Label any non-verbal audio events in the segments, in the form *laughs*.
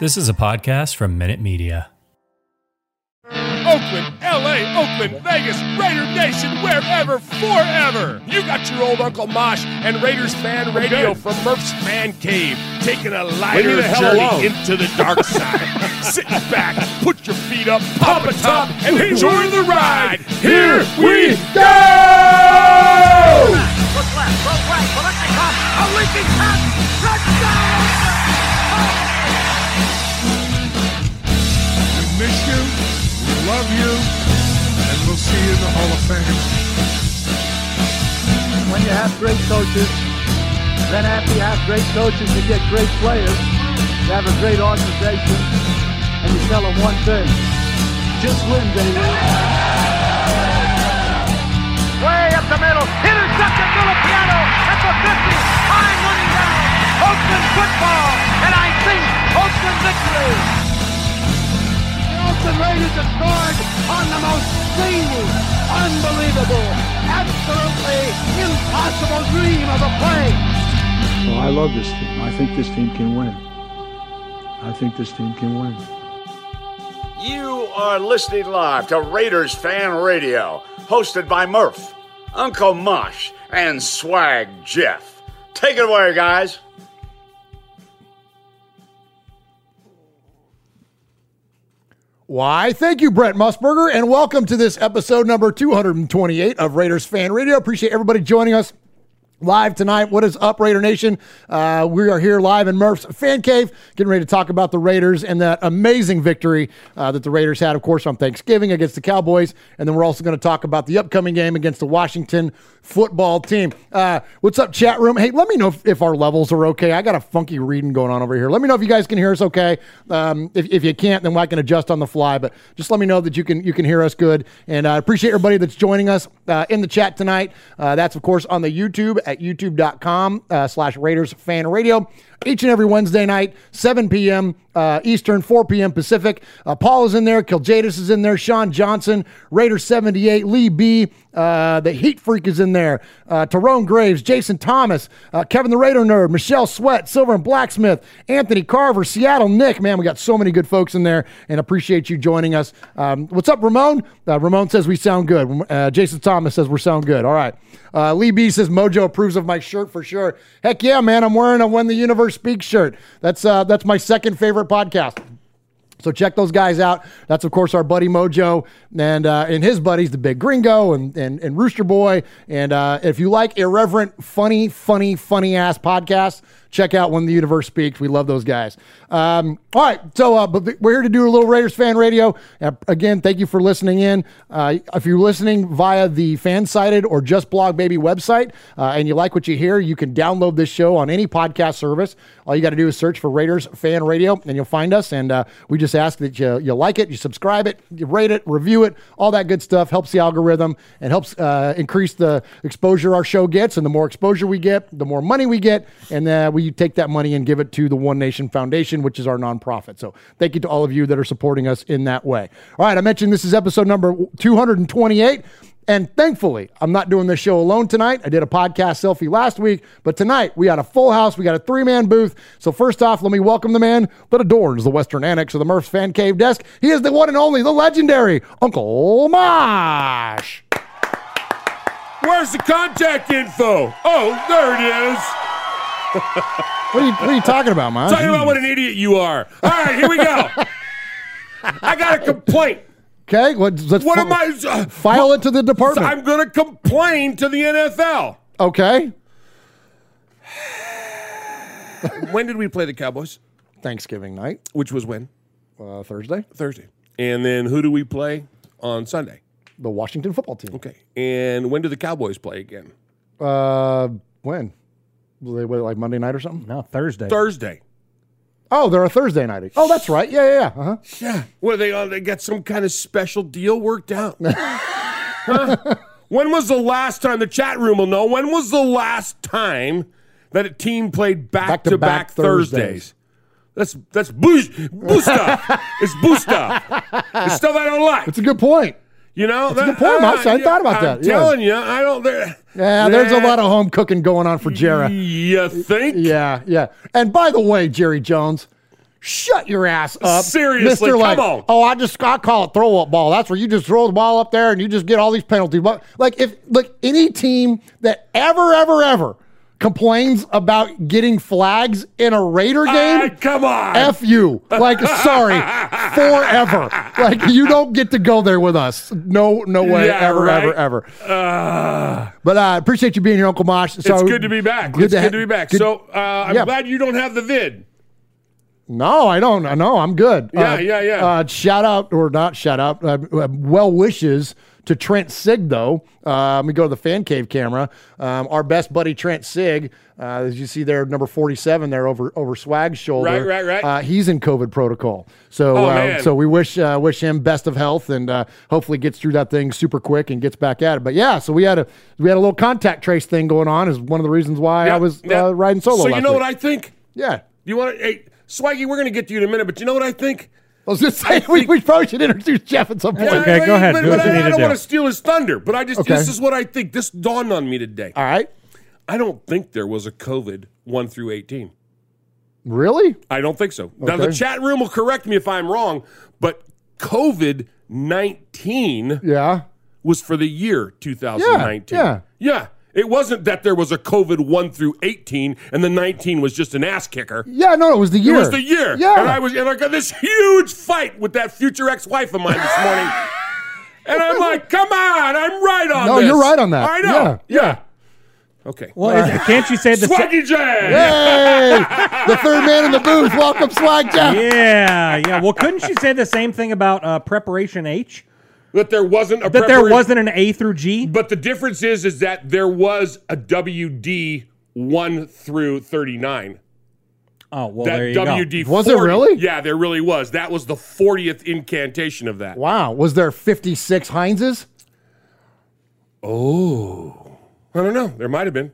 This is a podcast from Minute Media. Oakland, LA, Oakland, Vegas, Raider Nation, wherever, forever. You got your old Uncle Mosh and Raiders fan radio from Murph's Man Cave, taking a lighter the journey alone. into the dark *laughs* side. Sit back, put your feet up, pop a top, and enjoy the ride. Here we go! Look left, look right, Biletnikoff, a leaping pass, touchdown! Miss you, we love you, and we'll see you in the Hall of Fame. when you have great coaches, then after you have great coaches, you get great players, you have a great organization, and you tell them one thing, just win, baby. Way up the middle, intercepted Villapiano at the 50, time running down, Oakland football, and I think Oakland victory. The Oakland Raiders have scored on the most zany, unbelievable, absolutely impossible dream of a play. Well, I love this team. I think this team can win. I think this team can win. You are listening live to Raiders Fan Radio, hosted by Murph, Uncle Mosh, and Swag Jeff. Take it away, guys. Why, thank you, Brent Musburger, and welcome to this episode number 228 of Raiders Fan Radio. Appreciate everybody joining us live tonight. What is up, Raider Nation? Uh, we are here live in Murph's Fan Cave, getting ready to talk about the Raiders and that amazing victory uh, that the Raiders had, of course, on Thanksgiving against the Cowboys. And then we're also going to talk about the upcoming game against the Washington football team. Uh, what's up, chat room? Hey, let me know if, if our levels are okay. I got a funky reading going on over here. Let me know if you guys can hear us okay. Um, if, if you can't, then I can adjust on the fly. But just let me know that you can you can hear us good. And I appreciate everybody that's joining us uh, in the chat tonight. Uh, that's of course on the YouTube at youtube.com uh, slash Raiders Fan Radio. Each and every Wednesday night, 7 p.m. Uh, Eastern, 4 p.m. Pacific. Uh, Paul is in there. Kiljadis is in there. Sean Johnson, Raider 78, Lee B. Uh, the Heat Freak is in there. Uh, Tyrone Graves, Jason Thomas, uh, Kevin the Raider Nerd, Michelle Sweat, Silver and Blacksmith, Anthony Carver, Seattle Nick. Man, we got so many good folks in there and appreciate you joining us. Um, what's up, Ramon? Uh, Ramon says we sound good. Uh, Jason Thomas says we're sound good. All right. Lee B says Mojo approves of my shirt for sure. Heck yeah, man! I'm wearing a When the Universe Speaks shirt. That's that's my second favorite podcast. So check those guys out. That's of course our buddy Mojo and uh, and his buddies, the Big Gringo and and, and Rooster Boy. And uh, if you like irreverent, funny, funny, funny ass podcasts, check out When the Universe Speaks. We love those guys. Um, all right, so uh, but we're here to do a little Raiders fan radio. Uh, again, thank you for listening in. Uh, if you're listening via the FanSided or just blog baby website uh, and you like what you hear, you can download this show on any podcast service. All you got to do is search for Raiders fan radio and you'll find us. And uh, we just ask that you, you like it, you subscribe it, you rate it, review it, all that good stuff helps the algorithm and helps uh, increase the exposure our show gets. And the more exposure we get, the more money we get. And uh, we take that money and give it to the One Nation Foundation, which is our nonprofit. So thank you to all of you that are supporting us in that way. All right, I mentioned this is episode number 228. And thankfully, I'm not doing this show alone tonight. I did a podcast selfie last week, but tonight we got a full house. We got a three man booth. So, first off, let me welcome the man that adorns the Western Annex of the Murph's Fan Cave desk. He is the one and only, the legendary Uncle Mosh. Where's the contact info? Oh, there it is. What are you, what are you talking about, man? Talking about what an idiot you are. All right, here we go. I got a complaint. Okay, let's, let's What am I? uh, file it to the department. I'm going to complain to the NFL. okay. When did we play the Cowboys? Thanksgiving night, Which was when? uh, Thursday, Thursday. And then who do we play on Sunday? the Washington football team. Okay. And when do the Cowboys play again? Uh, when? Will they wait like Monday night or something? No, Thursday. Thursday. Oh, they're a Thursday night. Oh, that's right. Yeah, yeah, yeah. Uh-huh. Yeah. What are they? Uh, they got some kind of special deal worked out. *laughs* Huh? When was the last time the chat room will know? When was the last time that a team played back to back Thursdays. Thursdays? That's that's boo boo stuff. it's boo stuff. It's stuff I don't like. It's a good point. You know, That's a good point, Mox. Uh, I thought about I'm that. Yeah. telling you, I don't. there- Yeah, there's a lot of home cooking going on for Jarrah. You think? Yeah, yeah. And by the way, Jerry Jones, Shut your ass up. Seriously, Mr. come like, on. Oh, I just I call it throw up ball. That's where you just throw the ball up there and you just get all these penalties. But like if like any team that ever, ever, ever complains about getting flags in a Raider game, Ah, come on. F you. Like, *laughs* sorry, forever. Like, you don't get to go there with us. No, no way, Yeah, ever, right? ever, ever. Uh, But I uh, appreciate you being here, Uncle Mosh. So it's good to be back. Good it's to good ha- to be back. good- so uh, I'm Yeah. glad you don't have the vid. No, I don't. No, I'm good. Yeah, Uh, yeah, yeah. Uh, shout out or not shout out. Uh, uh, well wishes to Trent Sieg though. Uh, let me go to the fan cave camera. Um, our best buddy Trent Sieg, uh, as you see there, number 47 there over over Swag's shoulder. Right, right, right. Uh, he's in COVID protocol. So Oh, uh, so we wish uh, wish him best of health and uh, hopefully gets through that thing super quick and gets back at it. But yeah, so we had a we had a little contact trace thing going on. Is one of the reasons why I was yeah. uh, riding solo. So you know week. what I think? yeah. You want to? Hey, Swaggy, we're going to get to you in a minute, but you know what I think? I was just saying we, we probably should introduce Jeff at some point. okay, I- go ahead. But, Do but what you I, need I to don't do. want to steal his thunder, but I just Okay. this is what I think. This dawned on me today. All right. I don't think there was a COVID one through eighteen. Really? I don't think so. Now Okay. the chat room will correct me if I'm wrong, but COVID nineteen Yeah. was for the year 2019. Yeah, yeah. It wasn't that there was a COVID one through eighteen and the nineteen was just an ass kicker. Yeah, no, it was the year. It was the year. Yeah. And I was and I got this huge fight with that future ex-wife of mine this morning. *laughs* and I'm like, come on, I'm right on No, this. you're right on that. I know. Yeah, Yeah. Okay. Well, is, can't you say the same? Swaggy J. Hey, *laughs* the third man in the booth. Welcome, Swag Jeff. Yeah, yeah. Well, couldn't you say the same thing about uh, preparation H? That there wasn't a That there wasn't an A through G? But the difference is is that there was a WD 1 through 39. Oh, well, That there you go. WD Was it really? Yeah, there really was. That was the 40th incantation of that. Wow. Was there 56 Heinzes? Oh. I don't know. There might have been.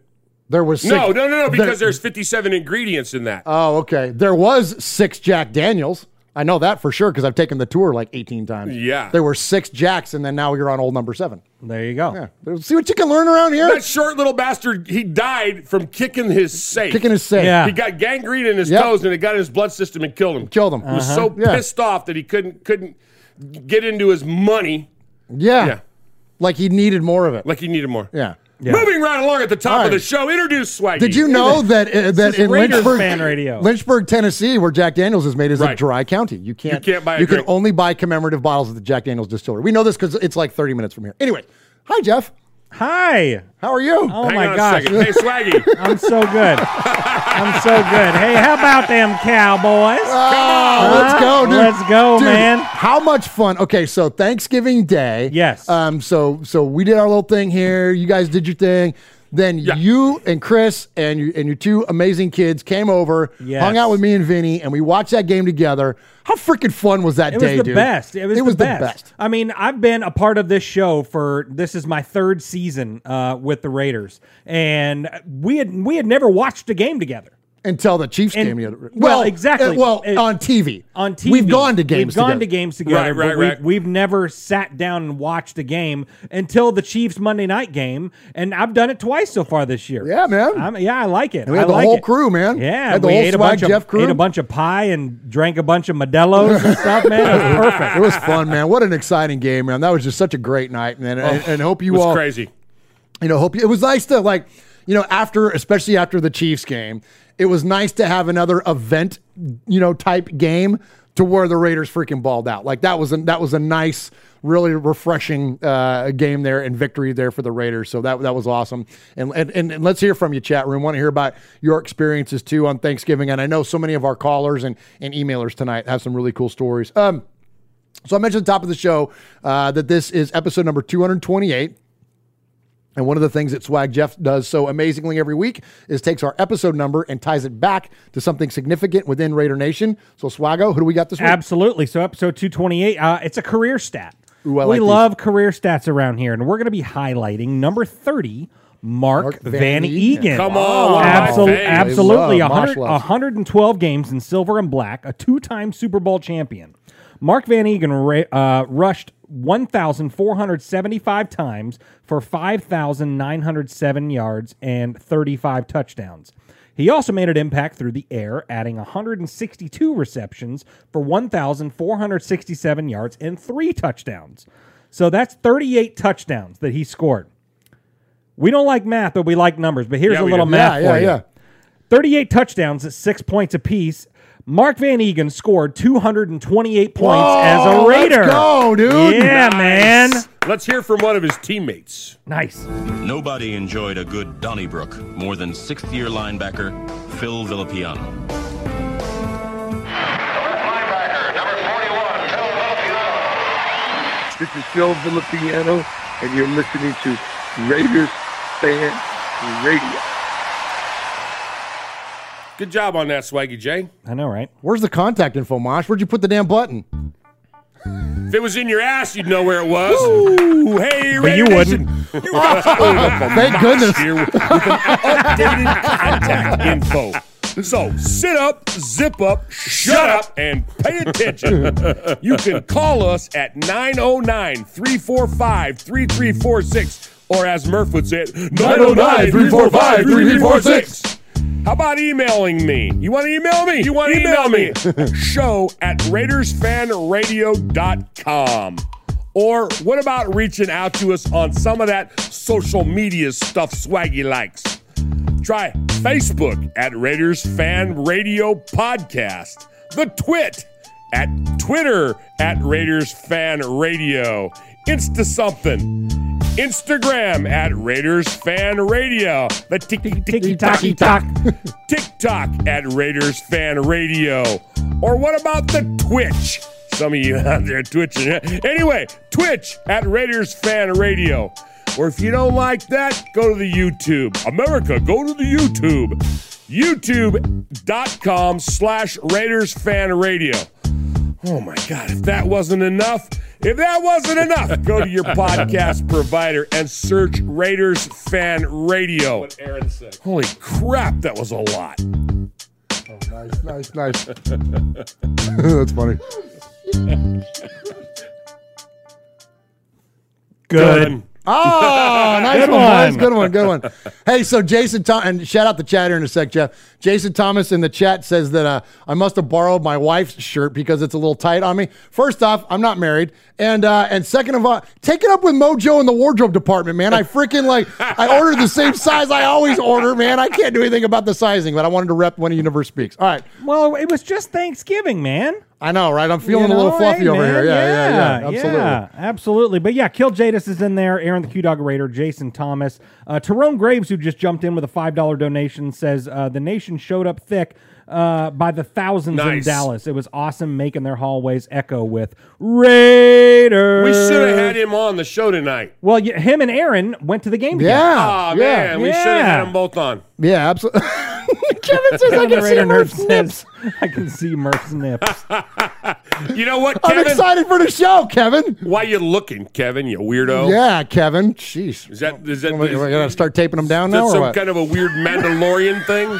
There was six. No, no, no, no, because there- there's 57 ingredients in that. Oh, okay. There was six Jack Daniels. I know that for sure because I've taken the tour like 18 times. Yeah. There were six Jacks, and then now you're on old number seven. There you go. Yeah. See what you can learn around here? that short little bastard, he died from kicking his safe. Kicking his safe. Yeah. He got gangrene in his Yep. toes and it got in his blood system and killed him. Killed him. He was so uh-huh. Yeah. pissed off that he couldn't couldn't get into his money Yeah. Yeah. Like he needed more of it. like he needed more. yeah. Moving right along at the top All of the show, introduce Swaggy. Did you know that uh, that in Raiders Lynchburg. Lynchburg, Tennessee, where Jack Daniels is made, is a dry county. You can't You can't buy a You can only buy commemorative bottles at the Jack Daniels distillery. We know this because it's like 30 minutes from here. Anyway, hi Jeff. Hi. How are you? Oh Hang my on a gosh. second. Hey, Swaggy. *laughs* I'm so good. I'm so good. Hey, how about them Cowboys? Oh, let's go, dude. Let's go, Dude, man. How much fun? Okay, so Thanksgiving Day. Yes. Um. So so we did our little thing here. You guys did your thing. Then Yeah. you and Chris and you and your two amazing kids came over, Yes. hung out with me and Vinny, and we watched that game together. How freaking fun was that It day, was the dude? best. It was, the, the, best. best. I mean, I've been a part of this show for this is my third season uh, with the Raiders, and we had we had never watched a game together. Until the Chiefs And- game the other. well, exactly. uh, well, It- on TV. On TV, we've gone to games. We've gone together. to games together, Right, right, but we, right. we've never sat down and watched a game until the Chiefs Monday night game, and I've done it twice so far this year. Yeah, man. I'm, yeah, I like it. we had I the like whole it. crew, man. Yeah, Had the we whole ate a bunch Jeff of crew. ate a bunch of pie and drank a bunch of Modelo's and *laughs* stuff, man. It was *laughs* perfect. It was fun, man. What an exciting game, man. That was just such a great night, man. And, and hope you It was all crazy. you know, hope you, it was nice to like, you know, after especially after the Chiefs game, it was nice to have another event, you know, type game to where the Raiders freaking balled out. Like that was a, that was a nice, really refreshing uh, game there and victory there for the Raiders. So that that was awesome. And and, and, let's hear from you, chat room. Want to hear about your experiences too on Thanksgiving. And I know so many of our callers and and emailers tonight have some really cool stories. Um. So I mentioned at the top of the show uh, that this is episode number 228. And one of the things that Swag Jeff does so amazingly every week is takes our episode number and ties it back to something significant within Raider Nation. So Swago, who do we got this week? Absolutely. So episode 228, uh, it's a career stat. Ooh, I we like these. love career stats around here, and we're going to be highlighting number 30, Mark, Mark Van, Van Eeghen. Eeghen. Come on, one Absol- absolutely. Love, 100, 112 games in silver and black, a two time Super Bowl champion. Mark Van Eeghen ra- uh, rushed 1,475 times for 5,907 yards and 35 touchdowns. He also made an impact through the air, adding 162 receptions for 1,467 yards and three touchdowns. So that's 38 touchdowns that he scored. We don't like math, but we like numbers. But here's Yeah, a little do. math yeah, for yeah, you. 38 touchdowns at six points apiece. Mark Van Eeghen scored 228 points Whoa, as a Raider. let's go, dude. Yeah, man. Let's hear from one of his teammates. Nice. Nobody enjoyed a good Donnybrook more than sixth year linebacker Phil Villapiano. This is Phil Villapiano, and you're listening to Raiders Fan Radio. Good job on that, Swaggy J. I know, right? Where's the contact info, Mosh? Where'd you put the damn button? If it was in your ass, you'd know where it was. Ooh, hey, But you wouldn't. You *laughs* got oh, Thank goodness. here with, with an updated contact info. So sit up, zip up, shut up, and pay attention. You can call us at 909 345 3346, or as Murph would say it, 909 345 3346. How about emailing me? You want to email me? You want to email me? *laughs* Show at RaidersFanRadio.com. Or what about reaching out to us on some of that social media stuff Swaggy likes? Try Facebook at Raiders Fan Radio Podcast, the Twit at Twitter at Raiders Fan Radio, Insta something, Instagram at Raiders Fan Radio, the tiki tiki Ticky tock. TikTok at Raiders Fan Radio. Or what about the Twitch? Some of you *laughs* out there twitching. Anyway, Twitch at Raiders Fan Radio. Or if you don't like that, go to the YouTube. America, go to the YouTube. YouTube.com slash Raiders Fan Radio. Oh my God, if that wasn't enough, if that wasn't enough, go to your podcast provider and search Raiders Fan Radio. What Aaron said. Holy crap, that was a lot. Oh, nice, nice, nice. *laughs* That's funny. Good. Oh, *laughs* nice Good one, boys. one. Good one, good one. *laughs* Hey, so Jason, Tom- and shout out the chat here in a sec, Jeff. Jason Thomas in the chat says that uh, I must have borrowed my wife's shirt because it's a little tight on me. First off, I'm not married, and uh, and second of all, take it up with Mojo in the wardrobe department, man. I freaking like I ordered the same size I always order, man. I can't do anything about the sizing, but I wanted to rep when a universe speaks. All right, Well, it was just Thanksgiving, man. I know, right? I'm feeling You a little fluffy hey, over man, here. Yeah, yeah, yeah, absolutely. yeah, absolutely. But yeah, Kill Jadis is in there. Aaron the Q Dog Raider, Jason Thomas, uh, Tyrone Graves, who just jumped in with a five dollar donation, says uh, the nation showed up thick. Uh, by the thousands in Dallas, it was awesome making their hallways echo with Raiders. We should have had him on the show tonight. Well, yeah, him and Aaron went to the game. together. Yeah, Oh, yeah, man, we should have had them both on. yeah, absolutely. *laughs* Kevin says I And the can see Murph's nips. *laughs* "I can see Murph's nips." *laughs* You know what, I'm excited for the show, Kevin. Why you looking, Kevin? You weirdo. Yeah, Kevin. Jeez. Is that is that, We're gonna start taping them down is that now, or some what? kind of a weird Mandalorian thing?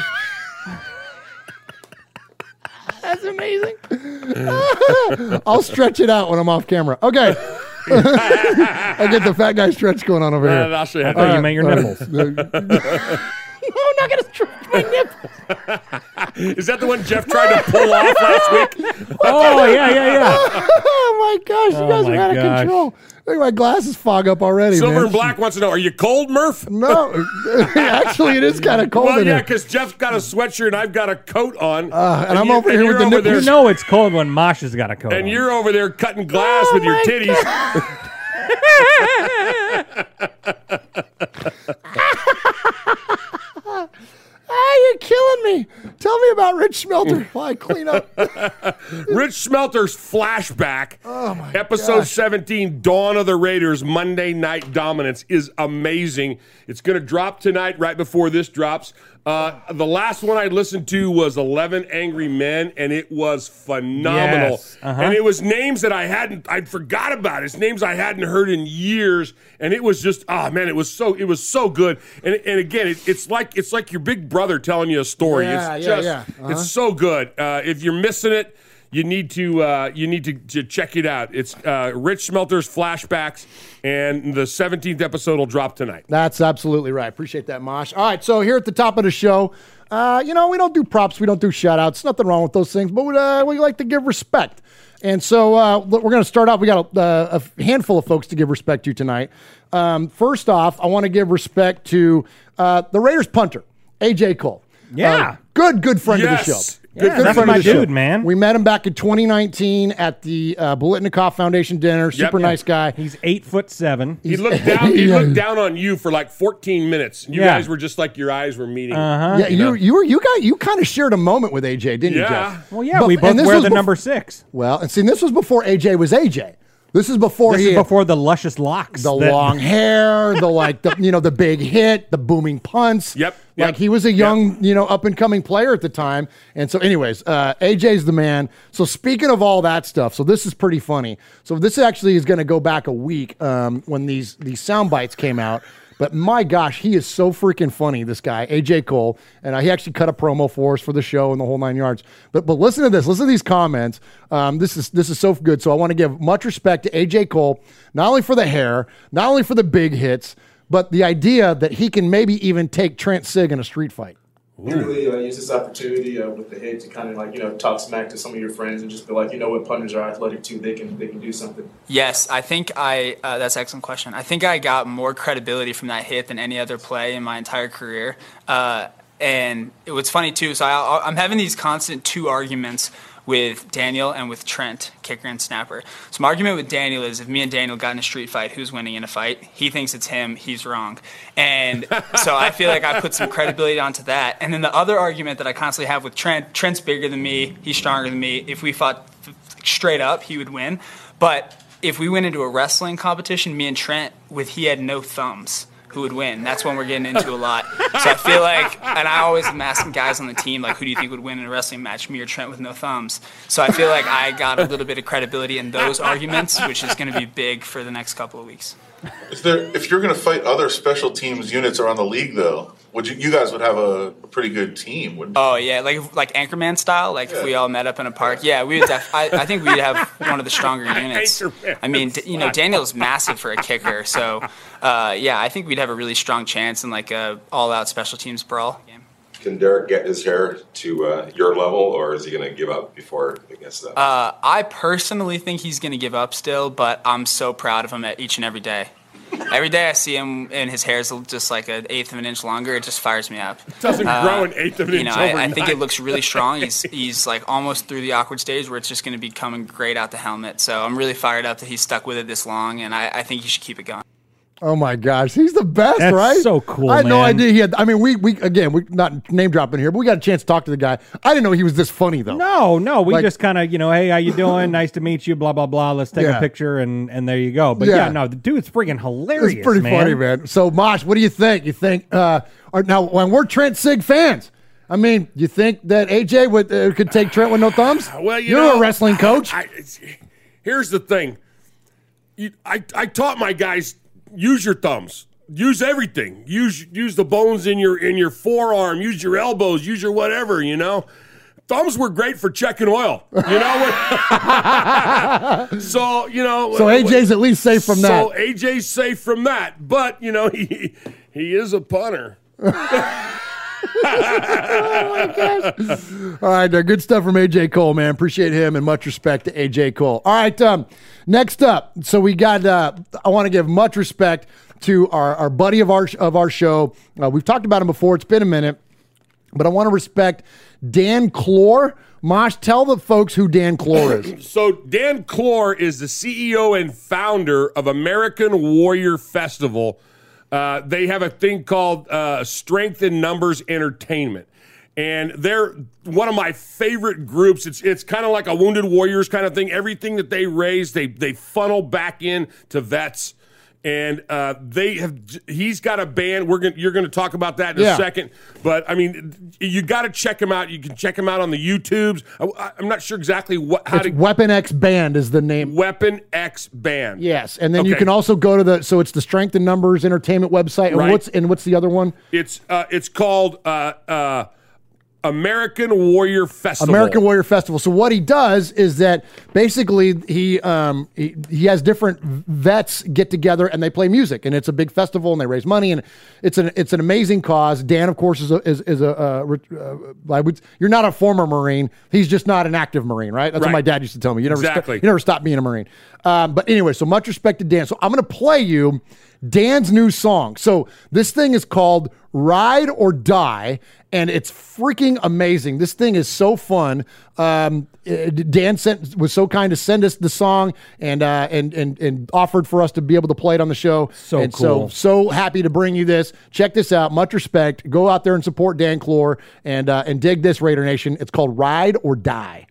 That's amazing. *laughs* I'll stretch it out when I'm off camera. Okay. *laughs* I get the fat guy stretch going on over Uh, here. I'll show you. I thought to- you meant your All right. nipples. *laughs* I'm not gonna stretch my nipples. Is that the one Jeff tried to pull off last week? Oh yeah, yeah, yeah. oh my gosh, you Oh guys are my out of control. Look at my glasses fog up already. Silver man. and Black wants to know: Are you cold, Murph? No, *laughs* actually, it is kind of cold Well, in yeah, because Jeff's got a sweatshirt and I've got a coat on, Uh, and I'm you- over here with the over there, You know it's cold when Mosh has got a coat. and on. you're over there cutting glass Oh with your my titties. *laughs* *laughs* You're killing me. Tell me about Rich Smelter while I clean up. *laughs* Rich Smelter's flashback, Oh episode gosh. 17, Dawn of the Raiders, Monday Night Dominance, is amazing. It's going to drop tonight, right before this drops. Uh, the last one I listened to was 11 Angry Men, and it was phenomenal. Yes, uh-huh. And it was names that I hadn't, I forgot about. It's names I hadn't heard in years, and it was just, oh man, it was so, it was so good. And and again, it, it's like it's like your big brother telling you a story. Yeah, it's yeah, just, yeah. Uh-huh. it's so good. Uh, if you're missing it, you need to uh, you need to, to check it out. It's uh, Rich Smelter's flashbacks, and the 17th episode will drop tonight. That's absolutely right. Appreciate that, Mosh. All right, so here at the top of the show, uh, you know, we don't do props, we don't do shout outs. Nothing wrong with those things, but we, uh, we like to give respect. And so uh, we're going to start off. We got a, a, handful of folks to give respect to tonight. Um, first off, I want to give respect to uh, the Raiders punter, AJ Cole. Yeah. Uh, good, good friend Yes. of the show. Yeah, that's friend of my the show. dude, man. We met him back in 2019 at the uh, Biletnikoff Foundation dinner. Super yeah. nice guy. He's eight foot seven. He looked *laughs* down. He looked down on you for like 14 minutes. You Yeah. guys were just like your eyes were meeting. Uh-huh. Yeah, you you were you got you kind of shared a moment with AJ, didn't you, Yeah. Jeff? Well, yeah, But- we both wear the bef- number six. Well, and see, this was before AJ was AJ. This is before This he is before the luscious locks. the that- long hair, the *laughs* like the you know the big hit, the booming punts. Yep, Like yep, he was a young you know up and coming player at the time. And so, anyways, uh, AJ's the man. So speaking of all that stuff, so this is pretty funny. So this actually is going to go back a week um, when these these sound bites came out. But my gosh, he is so freaking funny, this guy, AJ Cole. And uh, he actually cut a promo for us for the show and the whole nine yards. But but listen to this. Listen to these comments. Um, this is this is so good. So I want to give much respect to AJ Cole, not only for the hair, not only for the big hits, but the idea that he can maybe even take Trent Sieg in a street fight. Really uh, use this opportunity uh, with the hit to kind of like you know talk smack to some of your friends and just be like you know what punters are athletic too they can they can do something. Yes, I think I. Uh, that's an excellent question. I think I got more credibility from that hit than any other play in my entire career. Uh, and it was funny too. So I, I'm having these constant two arguments with Daniel and with Trent, kicker and snapper. So my argument with Daniel is if me and Daniel got in a street fight, who's winning in a fight? He thinks it's him. He's wrong. And *laughs* so I feel like I put some credibility onto that. And then the other argument that I constantly have with Trent, Trent's bigger than me. He's stronger than me. If we fought straight up, he would win. But if we went into a wrestling competition, me and Trent, with he had no thumbs, who would win? That's when we're getting into a lot. So I feel like, and I always am asking guys on the team, like, who do you think would win in a wrestling match, me or Trent with no thumbs? So I feel like I got a little bit of credibility in those arguments, which is going to be big for the next couple of weeks. If there, if you're going to fight other special teams units around the league, though, would you, you guys would have a, a pretty good team? Wouldn't you? Oh yeah, like like Anchorman style. Like if we all met up in a park, yeah, we would. Def- I, I think we'd have one of the stronger *laughs* units. Anchorman, I mean, d- you know, Daniel's massive for a kicker, so uh, yeah, I think we'd have a really strong chance in like a all-out special teams brawl game. Can Derek get his hair to uh, your level, or is he going to give up before it gets that? Uh, I personally think he's going to give up still, but I'm so proud of him at each and every day. *laughs* Every day I see him and his hair's just like an eighth of an inch longer. It just fires me up. It Doesn't grow an eighth of an you inch know, I, I think it looks really strong. *laughs* He's he's like almost through the awkward stage where it's just going to be coming great out the helmet. So I'm really fired up that he's stuck with it this long, and I, I think he should keep it going. Oh my gosh, he's the best, That's right? so cool, I had no idea he had. I mean, we we again, we not name dropping here, but we got a chance to talk to the guy. I didn't know he was this funny though. No, no, we Like- just kind of, you know, hey, how you doing? nice to meet you. Blah blah blah. Let's take Yeah. a picture, and and there you go. But yeah, Yeah. no, the dude's freaking hilarious. It's pretty man. funny, man. So, Mosh, what do you think? You think uh, or now when we're Trent Sieg fans? I mean, you think that AJ would uh, could take Trent with no thumbs? *sighs* Well, you are know, a wrestling coach. I, it's- here's the thing. You, I, I taught my guys use your thumbs. Use everything. Use use the bones in your in your forearm. Use your elbows. Use your whatever. You know, thumbs were great for checking oil. You know. *laughs* so you know. so uh, AJ's at least safe from that. So AJ's safe from that, but you know *laughs* he he is a punter. *laughs* *laughs* All right, uh, good stuff from AJ Cole, man. Appreciate him and much respect to AJ Cole. All right, um, next up, so we got. Uh, I want to give much respect to our, our buddy of our of our show. Uh, we've talked about him before. It's been a minute, but I want to respect Dan Clore. Mosh, tell the folks who Dan Clore is. *clears throat* So Dan Clore is the CEO and founder of American Warrior Festival. Uh, they have a thing called uh, Strength in Numbers Entertainment, and they're one of my favorite groups. It's it's kind of like a Wounded Warriors kind of thing. Everything that they raise, they they funnel back in to vets. And uh, they have. He's got a band. We're gonna. You're going to talk about that in Yeah. a second. But I mean, you got to check him out. You can check him out on the YouTubes. I, I'm not sure exactly what how It's to Weapon X Band is the name. Weapon X Band. Yes, and then you can also go to the so it's the Strength and Numbers Entertainment website. And Right. what's and what's the other one? It's uh, it's called uh, uh, American Warrior Festival. American Warrior Festival. So what he does is that basically he um, he, he has different vets get together and they play music and it's a big festival and they raise money and it's an it's an amazing cause. Dan, of course, is a, is, is a uh, uh, I would, you're not a former Marine. He's just not an active Marine, right? That's what my dad used to tell me. You never st- you never stop being a Marine. Um, but anyway, so much respect to Dan. So I'm going to play you Dan's new song. So this thing is called Ride or Die, and it's freaking amazing. This thing is so fun. Um, uh, Dan sent was so kind to send us the song and uh, and and and offered for us to be able to play it on the show. So and cool. So so happy to bring you this. Check this out. Much respect. Go out there and support Dan Clore and uh, and dig this Raider Nation. It's called Ride or Die.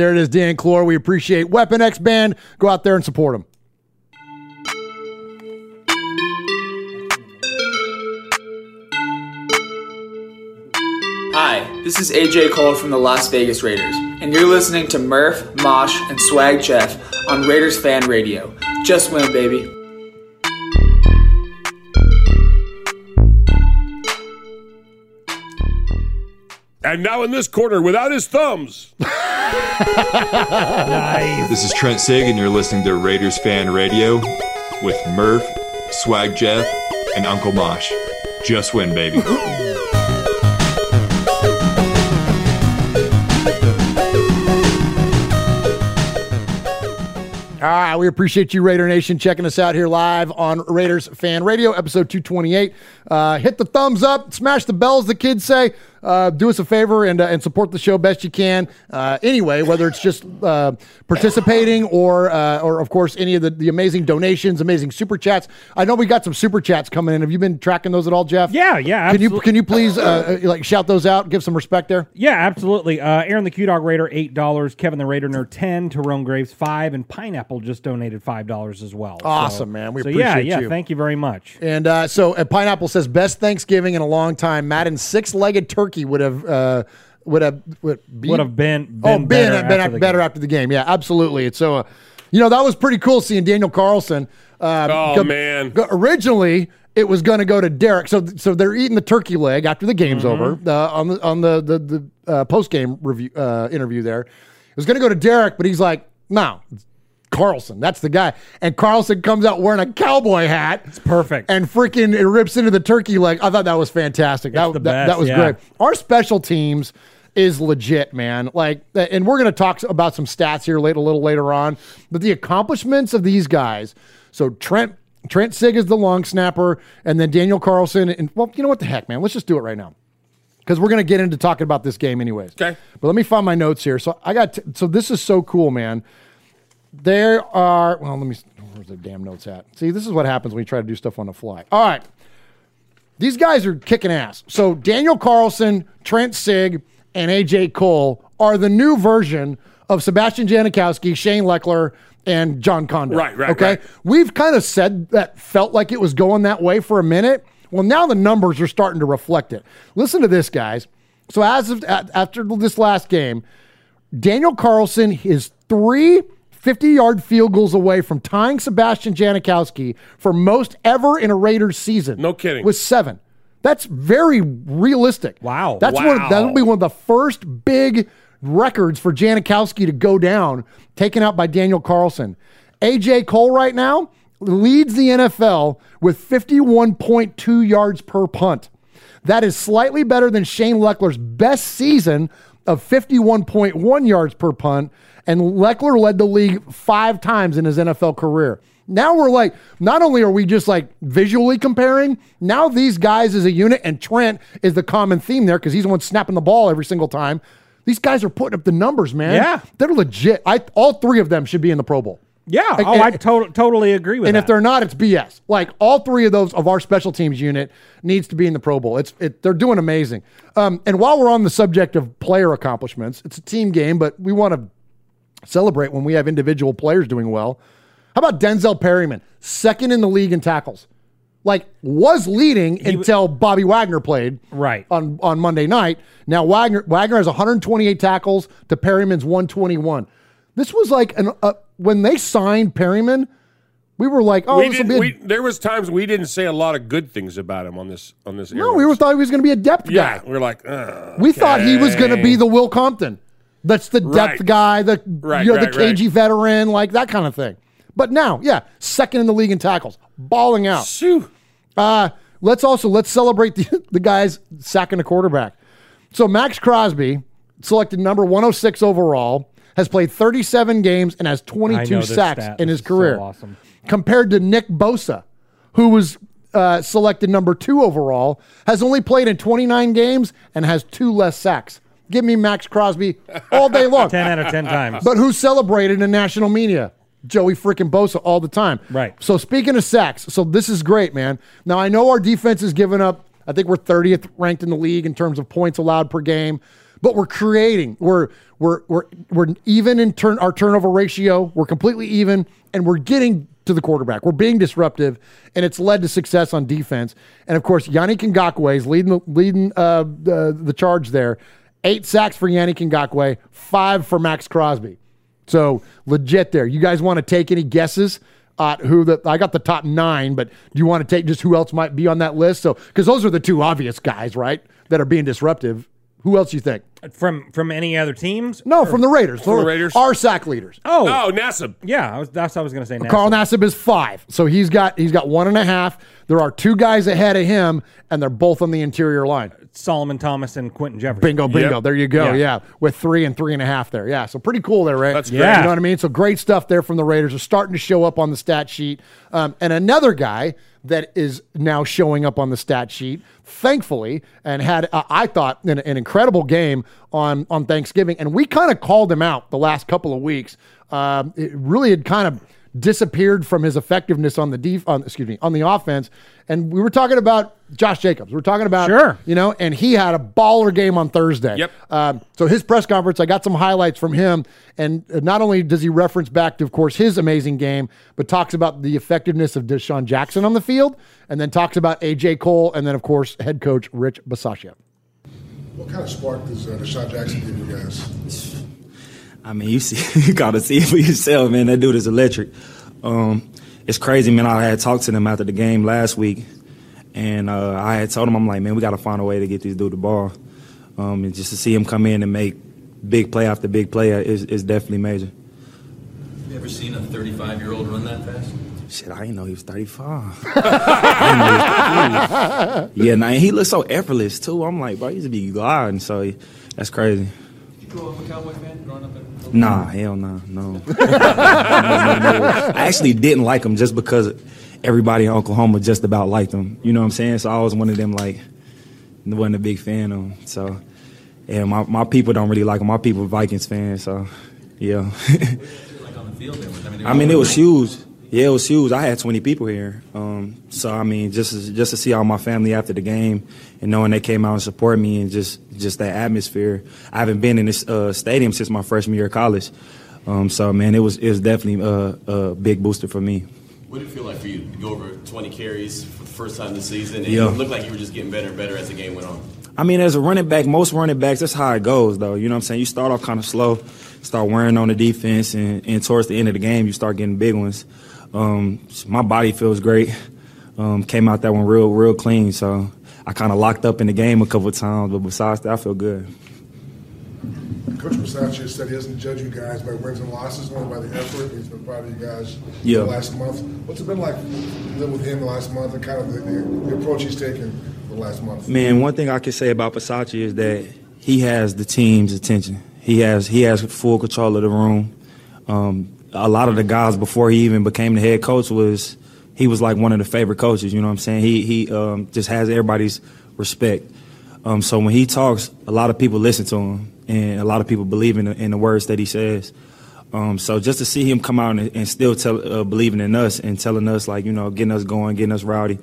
There it is, Dan Clore. We appreciate Weapon X Band. Go out there and support them. Hi, this is AJ Cole from the Las Vegas Raiders, and you're listening to Murph, Mosh, and Swag Jeff on Raiders Fan Radio. Just win, baby. And now in this corner, without his thumbs. *laughs* This is Trent Sieg, and you're listening to Raiders Fan Radio with Murph, Swag Jeff, and Uncle Mosh. Just win, baby. All right, we appreciate you, Raider Nation, checking us out here live on Raiders Fan Radio, episode 228. Uh, hit the thumbs up, smash the bells, the kids say. Uh, do us a favor and, uh, and support the show best you can. Uh, anyway, whether it's just uh, participating or, uh, or of course, any of the, the amazing donations, amazing super chats. I know we got some super chats coming in. Have you been tracking those at all, Jeff? Yeah, yeah. Can you can you please uh, like shout those out? Give some respect there. Yeah, absolutely. Uh, Aaron the Q Dog Raider, eight dollars. Kevin the Raider Nerd, ten. Tyrone Graves, five, and Pineapple just donated five dollars as well. So- Awesome, man. We so yeah, appreciate yeah. you. Thank you very much. And uh, so Pineapple says best Thanksgiving in a long time. Madden six-legged turkey would have uh, would have would, be, Would have been- oh been been better been after after the better game. after the game. Yeah, absolutely. It's so uh, you know that was pretty cool seeing Daniel Carlson. Uh, Oh, go- man. go- originally it was going to go to Derek. So so they're eating the turkey leg after the game's Mm-hmm. over uh, on the on the the, the uh, post game review uh, interview there. It was going to go to Derek, but he's like, no. It's Carlson, that's the guy. And Carlson comes out wearing a cowboy hat. It's perfect. And freaking it rips into the turkey leg. I thought that was fantastic. That, the that, that was yeah. great. Our special teams is legit, man. Like, and we're going to talk about some stats here late, a little later on, but the accomplishments of these guys. So Trent Trent Sieg is the long snapper, and then Daniel Carlson. And well, you know what the heck, man? Let's just do it right now because we're going to get into talking about this game anyways. Okay. But let me find my notes here. So I got. T- so this is so cool, man. There are. Well, let me. Where's the damn notes at? See, this is what happens when you try to do stuff on the fly. All right. These guys are kicking ass. So Daniel Carlson, Trent Sieg, and AJ Cole are the new version of Sebastian Janikowski, Shane Lechler, and Jon Condo. Right, right, Okay. right. We've kind of said that felt like it was going that way for a minute. Well, now the numbers are starting to reflect it. Listen to this, guys. So as of after this last game, Daniel Carlson is three 50 yard field goals away from tying Sebastian Janikowski for most ever in a Raiders season. No kidding. With seven. That's very realistic. Wow. That's one. That'll be one of the first big records for Janikowski to go down, taken out by Daniel Carlson. AJ Cole right now leads the NFL with 51.2 yards per punt. That is slightly better than Shane Lechler's best season of 51.1 yards per punt. And Lechler led the league five times in his NFL career. Now we're like, not only are we just like visually comparing, now these guys as a unit, and Trent is the common theme there because he's the one snapping the ball every single time. These guys are putting up the numbers, man. Yeah. They're legit. I all three of them should be in the Pro Bowl. Yeah. And- Oh, I to- totally agree with that. and that. if they're not, it's BS. Like all three of those of our special teams unit needs to be in the Pro Bowl. It's it, they're doing amazing. Um, and while we're on the subject of player accomplishments, it's a team game, but we want to celebrate when we have individual players doing well. How about Denzel Perryman, second in the league in tackles? Like was leading until Bobby Wagner played Right. on on Monday night. Now Wagner Wagner has 128 tackles to Perryman's 121. This was like an uh, when they signed Perryman, we were like, oh, we this will didn't, be. a- we, there was times we didn't say a lot of good things about him on this on this. no, we were thought he was going to be a depth yeah. guy. We are like, uh, We thought he was going to be the Will Compton. That's the depth Right. guy, the Right, you know, right, the cagey veteran, like that kind of thing. But now, yeah, second in the league in tackles, balling out. Shoo. Uh, let's also let's celebrate the, *laughs* the guys sacking a quarterback. So Maxx Crosby, selected number 106 overall, has played 37 games and has 22 sacks in his is so career. awesome. Compared to Nick Bosa, who was uh, selected number two overall, has only played in 29 games and has two less sacks. Give me Maxx Crosby all day *laughs* long. 10 out of 10 times. But who's celebrated in national media? Joey freaking Bosa all the time. Right. So speaking of sacks, so this is great, man. Now I know our defense has given up. I think we're 30th ranked in the league in terms of points allowed per game, but we're creating. We're we're we're we're even in turn our turnover ratio. We're completely even, and we're getting to the quarterback. We're being disruptive, and it's led to success on defense. And of course, Yannick Ngakoue is leading the, leading uh, the the charge there. Eight sacks for Yannick Ngakoue, five for Maxx Crosby. So legit there. You guys want to take any guesses? Uh, who the I got the top nine, but do you want to take just who else might be on that list? So because those are the two obvious guys, right, that are being disruptive. Who else you think? From from any other teams? No, from the Raiders. From the Raiders? Our sack leaders. Oh, Oh, Nassib. yeah. I was, that's what I was going to say. Nassib. Carl Nassib is five, so he's got he's got one and a half. There are two guys ahead of him, and they're both on the interior line. Solomon Thomas and Quinton Jefferson. Bingo, bingo. Yep. There you go. Yeah. Yeah. with three and three and a half there. Yeah, so pretty cool there, right? That's great. Yeah. You know what I mean? So great stuff there from the Raiders. Are starting to show up on the stat sheet. Um, and another guy that is now showing up on the stat sheet, thankfully, and had uh, I thought an, an incredible game on on Thanksgiving, and we kind of called him out the last couple of weeks. Um, it really had kind of disappeared from his effectiveness on the def- on excuse me on the offense, and we were talking about Josh Jacobs. We are talking about Sure. you know, and he had a baller game on Thursday. Yep. Um, so his press conference, I got some highlights from him, and uh, not only does he reference back to, of course, his amazing game, but talks about the effectiveness of DeSean Jackson on the field, and then talks about AJ Cole, and then of course head coach Rich Bisaccia. What kind of spark does uh, DeSean Jackson give you guys? I mean, you see, *laughs* you gotta see it for yourself, man. That dude is electric. Um, it's crazy, man. I had talked to them after the game last week, and uh, I had told him, I'm like, man, we gotta find a way to get this dude the ball. Um, and just to see him come in and make big play after big play is, is definitely major. You ever seen a 35 year old run that fast? shit, I didn't know he was 35. *laughs* I know he was 35. yeah, nah, and he looks so effortless too. I'm like, bro, he used to be gliding, so that's crazy. You a Cowboy fan growing up Nah, hell nah, no. *laughs* *laughs* No, no, no. I actually didn't like him just because everybody in Oklahoma just about liked him. You know what I'm saying? So I was one of them like wasn't a big fan of him. So yeah, my, my people don't really like him. My people Vikings fans. So yeah. *laughs* like on the field there. I mean, I mean, it was huge. Yeah, it was huge. I had 20 people here. Um, so I mean, just to, just to see all my family after the game and knowing they came out and support me and just just that atmosphere. I haven't been in this uh, stadium since my freshman year of college. Um, so man, it was it was definitely a, a big booster for me. What did it feel like for you to go over 20 carries for the first time this season? And Yeah. it looked like you were just getting better and better as the game went on. I mean, as a running back, most running backs, that's how it goes, though. You know what I'm saying? You start off kind of slow, start wearing on the defense, and, and towards the end of the game, you start getting big ones. Um, my body feels great. Um, came out that one real, real clean. So I kind of locked up in the game a couple of times, but besides that, I feel good. Coach Bisaccia said he doesn't judge you guys by wins and losses, only by the effort. He's been proud of you guys Yeah. the last month. What's it been like living with him the last month and kind of the, the, approach he's taken the last month? Man, one thing I can say about Bisaccia is that he has the team's attention. He has he has full control of the room. Um, a lot of the guys before he even became the head coach was he was like one of the favorite coaches. You know what I'm saying? He he um, just has everybody's respect. Um, so when he talks, a lot of people listen to him, and a lot of people believe in the, in the words that he says. Um, so just to see him come out and, and still tell, uh, believing in us and telling us like you know getting us going, getting us rowdy,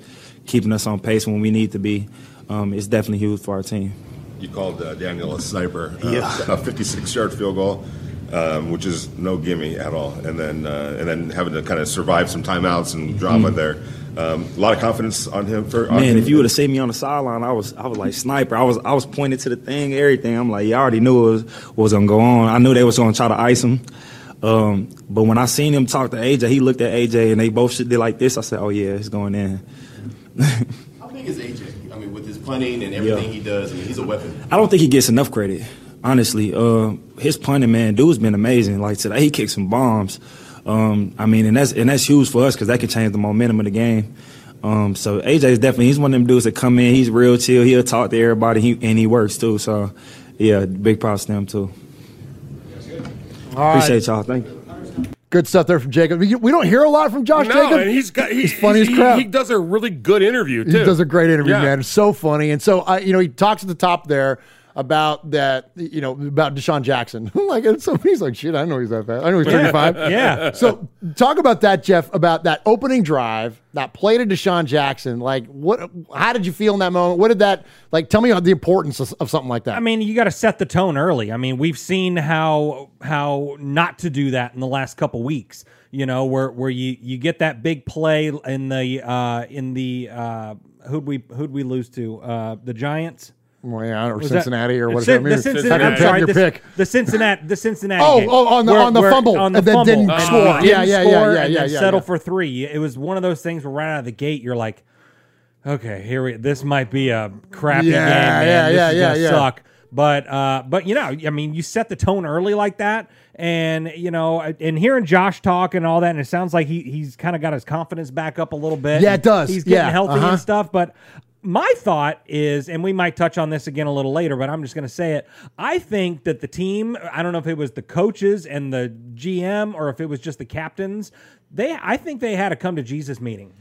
keeping us on pace when we need to be, um, is definitely huge for our team. You called uh, Daniel a sniper. Uh, Yeah. *laughs* A 56-yard field goal, um, which is no gimme at all. And then uh, and then having to kind of survive some timeouts and drama Mhm. there. Um, a lot of confidence on him. For on Man, him. if you would have seen me on the sideline, I was I was like sniper. I was I was pointing to the thing, everything. I'm like, yeah, I already knew it was, what was gonna go on. I knew they was gonna try to ice him. Um, but when I seen him talk to AJ, he looked at AJ and they both did like this. I said, oh yeah, it's going in. How big is AJ? I mean, with his punting and everything Yeah. he does, I mean, he's a weapon. I don't think he gets enough credit, honestly. Uh, his punting, man, dude's been amazing. Like today, he kicked some bombs. Um, I mean, and that's and that's huge for us because that can change the momentum of the game. Um, so AJ is definitely he's one of them dudes that come in. He's real chill. He'll talk to everybody, he, and he works too. So, yeah, big props to him too. All right. Appreciate y'all. Thank you. Good stuff there from Jacob. We we don't hear a lot from Josh no, Jacob. and he's got he's, He's funny as he, crap. He does a really good interview too. He does a great interview, Yeah. man. It's so funny. And so, I, you know, he talks at the top there about that, you know, about DeSean Jackson. *laughs* like, and so he's like, shit, I know he's that fast. I know he's 35. *laughs* Yeah. So, talk about that, Jeff, about that opening drive, that play to DeSean Jackson. Like, what, how did you feel in that moment? What did that, like, tell me about the importance of, of something like that. I mean, you got to set the tone early. I mean, we've seen how how not to do that in the last couple weeks. You know, where where you you get that big play in the uh in the uh who'd we who'd we lose to uh the Giants. Well, yeah, or Was that- Cincinnati or what does that mean? The Cincinnati, I'm sorry, pick, the, your pick. the Cincinnati, the Cincinnati. Oh, game, oh, on the- where- on the fumble, on the and then fumble, didn't and score. didn't Yeah, yeah, yeah, yeah, yeah, yeah, Settle yeah. for three. It was one of those things where right out of the gate, you're like, okay, here we. This might be a crappy Yeah, game. Man. yeah, this yeah, is yeah, gonna yeah. suck. But uh, but you know, I mean, you set the tone early like that, and you know, and hearing Josh talk and all that, and it sounds like he he's kind of got his confidence back up a little bit. Yeah, it does. He's getting Yeah, healthy uh-huh. and stuff. But my thought is, and we might touch on this again a little later, but I'm just going to say it. I think that the team, I don't know if it was the coaches and the GM or if it was just the captains, they, I think they had a come to Jesus meeting.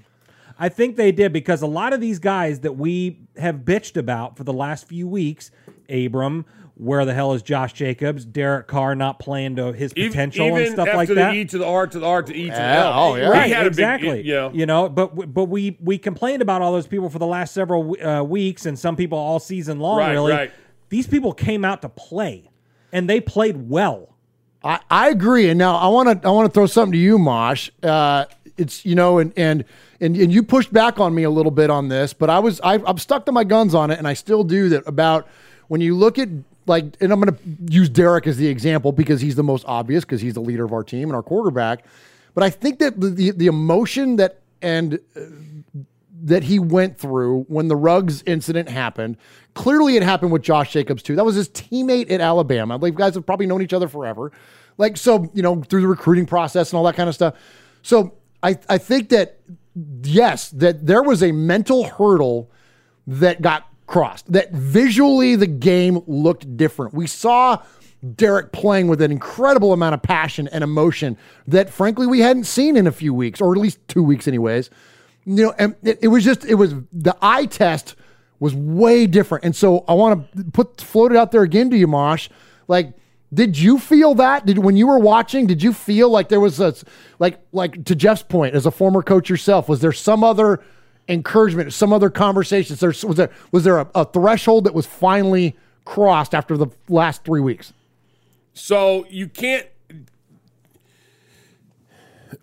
I think they did because a lot of these guys that we have bitched about for the last few weeks, Abram, where the hell is Josh Jacobs, Derek Carr not playing to his potential even and stuff after like the that. E to the R to the R to E to the Yeah, L. oh, yeah. Right, had a big- exactly. yeah. You know, but but we we complained about all those people for the last several uh, weeks, and some people all season long. Right, really, right. these people came out to play, and they played well. I, I agree. And now I want to I want to throw something to you, Mosh. Uh, it's you know, and and and and you pushed back on me a little bit on this, but I was I, I'm stuck to my guns on it, and I still do that about when you look at like, and I'm going to use Derek as the example because he's the most obvious because he's the leader of our team and our quarterback. But I think that the the, emotion that and uh, that he went through when the Ruggs incident happened. Clearly, it happened with Josh Jacobs too. That was his teammate at Alabama. Like, guys have probably known each other forever. Like, so, you know, through the recruiting process and all that kind of stuff. So, I, I think that yes, that there was a mental hurdle that got crossed. That visually the game looked different. We saw Derek playing with an incredible amount of passion and emotion that frankly we hadn't seen in a few weeks, or at least two weeks, anyways. You know, and it, it was just it was the eye test was way different. And so I want to put float it out there again to you, Mosh. Like, did you feel that? Did when you were watching, did you feel like there was a like like to Jeff's point as a former coach yourself, was there some other encouragement, some other conversations? There was there was there a, a threshold that was finally crossed after the last three weeks? So you can't.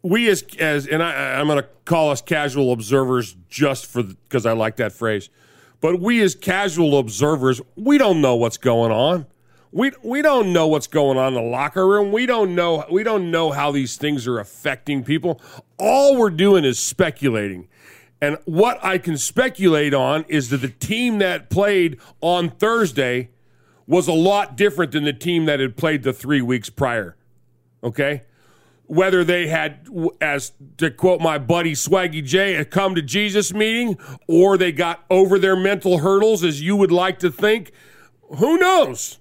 We as as and I, I'm going to call us casual observers just for because I like that phrase, but we as casual observers, we don't know what's going on. We we don't know what's going on in the locker room. We don't know we don't know how these things are affecting people. All we're doing is speculating. And what I can speculate on is that the team that played on Thursday was a lot different than the team that had played the three weeks prior. Okay? Whether they had, as to quote my buddy Swaggy J, a come to Jesus meeting, or they got over their mental hurdles, as you would like to think, who knows?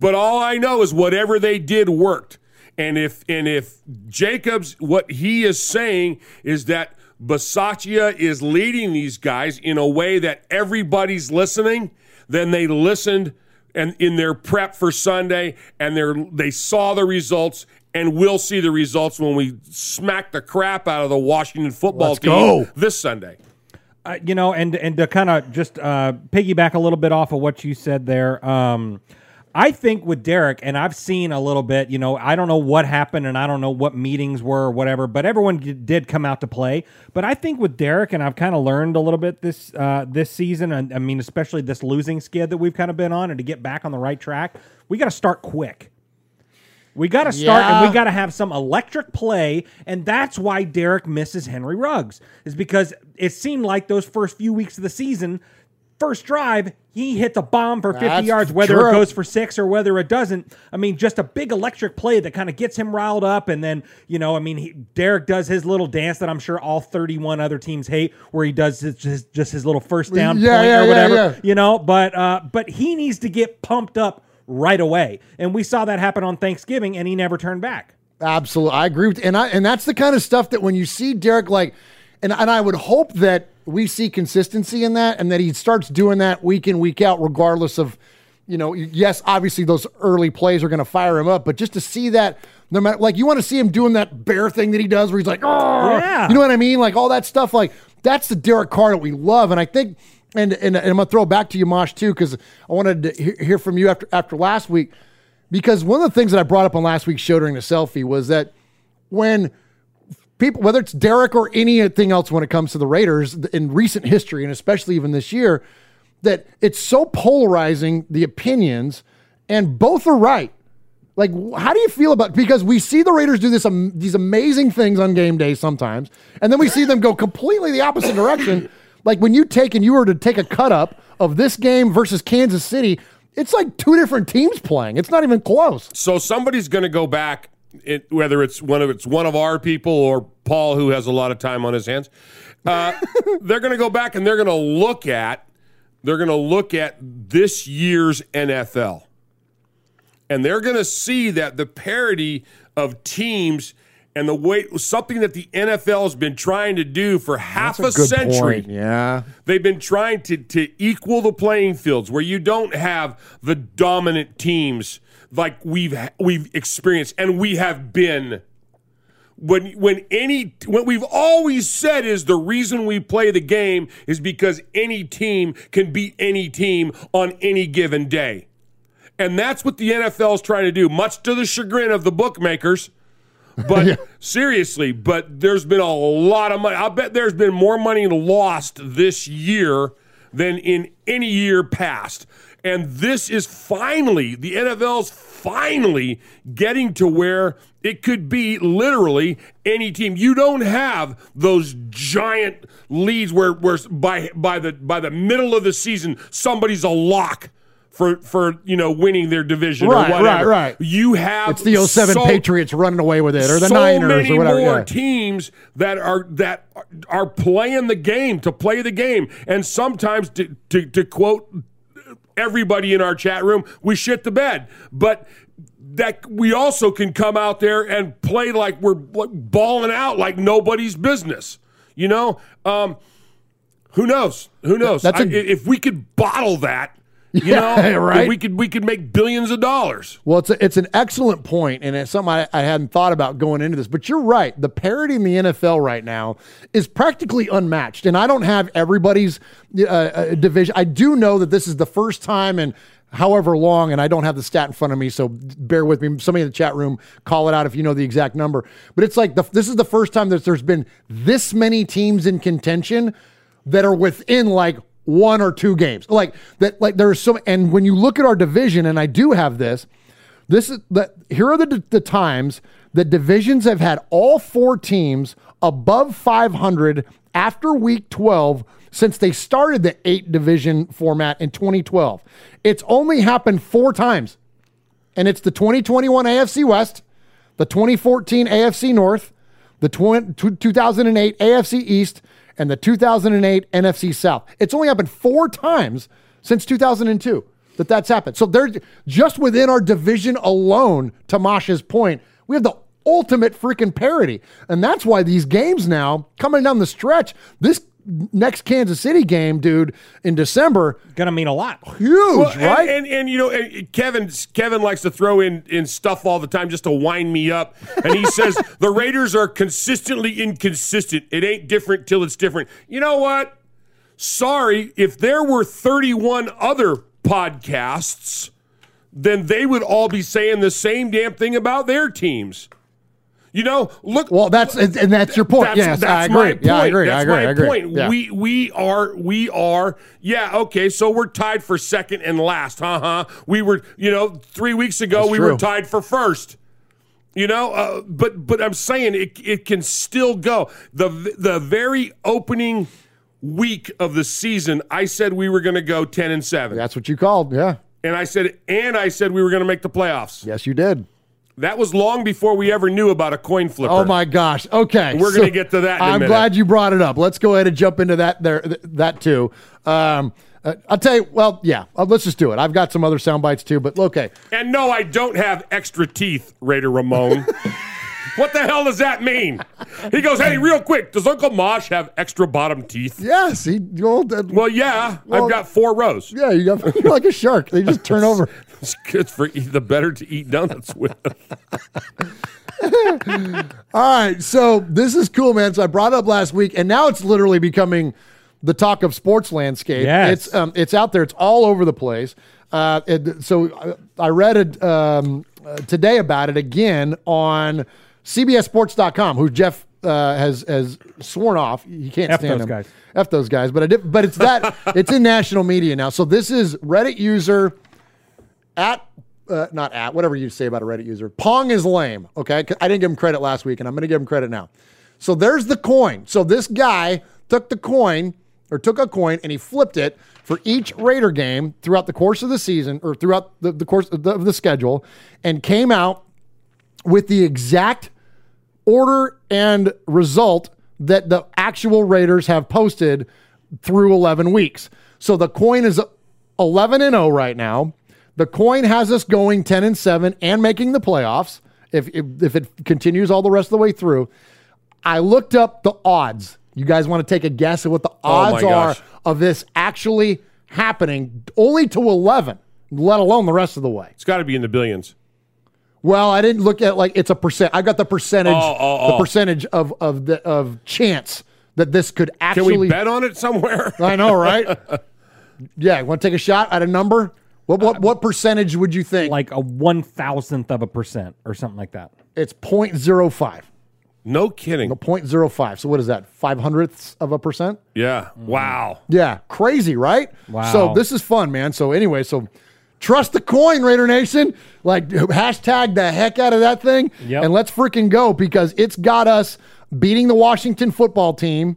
But all I know is whatever they did worked. And if and if Jacobs, what he is saying is that Bisaccia is leading these guys in a way that everybody's listening, then they listened and in their prep for Sunday, and they they saw the results, and we'll see the results when we smack the crap out of the Washington football Let's team go. this Sunday. Uh, you know, and and to kind of just uh, piggyback a little bit off of what you said there. Um, I think with Derek, and I've seen a little bit. You know, I don't know what happened, and I don't know what meetings were or whatever, but everyone did come out to play. But I think with Derek, and I've kind of learned a little bit this uh, this season, and I mean, especially this losing skid that we've kind of been on, and to get back on the right track, we got to start quick. We got to start and we got to have some electric play. And that's why Derek misses Henry Ruggs, is because it seemed like those first few weeks of the season, first drive, he hits a bomb for 50 That's yards, whether true. it goes for six or whether it doesn't. I mean, just a big electric play that kind of gets him riled up. And then, you know, I mean, he, Derek does his little dance that I'm sure all 31 other teams hate, where he does his, just, just his little first down Yeah, point yeah, or whatever, yeah. you know. But uh, but he needs to get pumped up right away. And we saw that happen on Thanksgiving, and he never turned back. Absolutely, I agree with, and I and that's the kind of stuff that when you see Derek like, and and I would hope that we see consistency in that, and that he starts doing that week in week out, regardless of, you know, yes, obviously those early plays are going to fire him up, but just to see that, no matter like you want to see him doing that bear thing that he does, where he's like, oh, Yeah. you know what I mean, like all that stuff, like that's the Derek Carr that we love, and I think. And, and, and I'm gonna throw it back to you, Mosh, too, because I wanted to hear, hear from you after after last week. Because one of the things that I brought up on last week's show during the selfie was that when people, whether it's Derek or anything else when it comes to the Raiders in recent history, and especially even this year, that it's so polarizing the opinions, and both are right. Like, how do you feel about because we see the Raiders do this um, these amazing things on game day sometimes, and then we see them go completely the opposite direction. Like when you take and you were to take a cut up of this game versus Kansas City, it's like two different teams playing. It's not even close. So somebody's going to go back, it, whether it's one of it's one of our people or Paul, who has a lot of time on his hands. Uh, *laughs* they're going to go back and they're going to look at they're going to look at this year's NFL, and they're going to see that the parity of teams and the way something that the NFL has been trying to do for half a, That's a good century. point. Yeah. They've been trying to, to equal the playing fields where you don't have the dominant teams like we've we've experienced and we have been. When when any what we've always said is the reason we play the game is because any team can beat any team on any given day. And that's what the NFL is trying to do, much to the chagrin of the bookmakers. But *laughs* seriously, but there's been a lot of money. I bet there's been more money lost this year than in any year past. And this is finally, the NFL's finally getting to where it could be literally any team. You don't have those giant leads where, where by by the by the middle of the season somebody's a lock for for you know winning their division Right, or whatever. right, right. You have It's the 07 so- Patriots running away with it, or the so Niners, many or whatever. more yeah. teams that are that are playing the game to play the game, and sometimes to, to, to quote everybody in our chat room, we shit the bed, but. That we also can come out there and play like we're balling out like nobody's business, you know. Um, who knows? Who knows? That's a- I- if we could bottle that, you Yeah, *laughs* know, right. we could we could make billions of dollars. Well, it's a, it's an excellent point, and it's something I, I hadn't thought about going into this. But you're right. The parity in the NFL right now is practically unmatched, and I don't have everybody's uh, uh, division. I do know that this is the first time in however long, and I don't have the stat in front of me, so bear with me. Somebody in the chat room call it out if you know the exact number. But it's like the, this is the first time that there's been this many teams in contention that are within like one or two games. Like that, like there's so, and when you look at our division, and I do have this, this is that here are the, the times that divisions have had all four teams above 500 after week 12 since they started the eight division format in 2012. It's only happened four times. And it's the 2021 AFC West, the 2014 AFC North, the 20, 2008 AFC East, and the 2008 NFC South. It's only happened four times since 2002 that that's happened. So they're just within our division alone, to point, we have the ultimate freaking parity. And that's why these games now coming down the stretch, this next Kansas City game, dude, in December, gonna mean a lot. Huge, Well, and- right? And, and you know, and Kevin Kevin likes to throw in in stuff all the time just to wind me up. And he says *laughs* the Raiders are consistently inconsistent. It ain't different till it's different. You know what? Sorry, if there were 31 other podcasts, then they would all be saying the same damn thing about their teams. You know, look. Well, that's and that's your point. That's, yes, that's I agree. point. Yeah, I agree. That's I agree. my I agree. point. Yeah. We we are we are yeah okay. So we're tied for second and last. Huh? Huh. We were you know three weeks ago That's we true. were tied for first. You know, uh, but but I'm saying it it can still go. The the very opening week of the season, I said we were going to go ten and seven. That's what you called. Yeah. And I said and I said we were going to make the playoffs. Yes, you did. That was long before we ever knew about a coin flipper. Oh my gosh. Okay. We're so gonna get to that in a I'm glad you brought it up. Let's go ahead and jump into that there th- that too. Um, uh, I'll tell you. Well, yeah. Uh, let's just do it. I've got some other sound bites too, but okay. And no, I don't have extra teeth, Raider Ramon. *laughs* what the hell does that mean? He goes, hey, real quick, does Uncle Mosh have extra bottom teeth? Yes. He. Well, well yeah. well- I've got four rows. Yeah, you got *laughs* you're like a shark. They just turn *laughs* over. It's good for e- the better to eat donuts with. *laughs* All right, so this is cool, man. So I brought it up last week, and now it's literally becoming the talk of sports landscape. Yes. It's um, it's out there. It's all over the place. Uh, it, so I, I read it um, uh, today about it again on CBSSports.com, who Jeff uh, has has sworn off. He can't F stand those him. guys. F those guys. But I did, but it's that it's in national media now. So this is Reddit user at uh, not at whatever you say about a Reddit user. Pong is lame. Okay, I didn't give him credit last week, and I'm going to give him credit now. So there's the coin. So this guy took the coin or took a coin and he flipped it for each Raider game throughout the course of the season or throughout the, the course of the, of the schedule, and came out with the exact order and result that the actual Raiders have posted through 11 weeks. So the coin is 11 and 0 right now. The coin has us going 10 and 7 and making the playoffs if, if, if it continues all the rest of the way through. I looked up the odds. You guys want to take a guess at what the Oh odds are of this actually happening only to 11, let alone the rest of the way? It's got to be in the billions. Well, I didn't look at like it's a percent. I got the percentage, Oh, oh, the oh. percentage of of the of chance that this could actually. Can we bet on it somewhere? I know, right? *laughs* yeah, want to take a shot at a number? What what what percentage would you think? Like a one thousandth of a percent or something like that. It's 0.05. No kidding. No, 0.05. So what is that? Five hundredths of a percent? Yeah. Wow. Yeah, crazy, right? Wow. So this is fun, man. So anyway, so trust the coin, Raider Nation. Like hashtag the heck out of that thing, Yep. and let's freaking go because it's got us beating the Washington football team,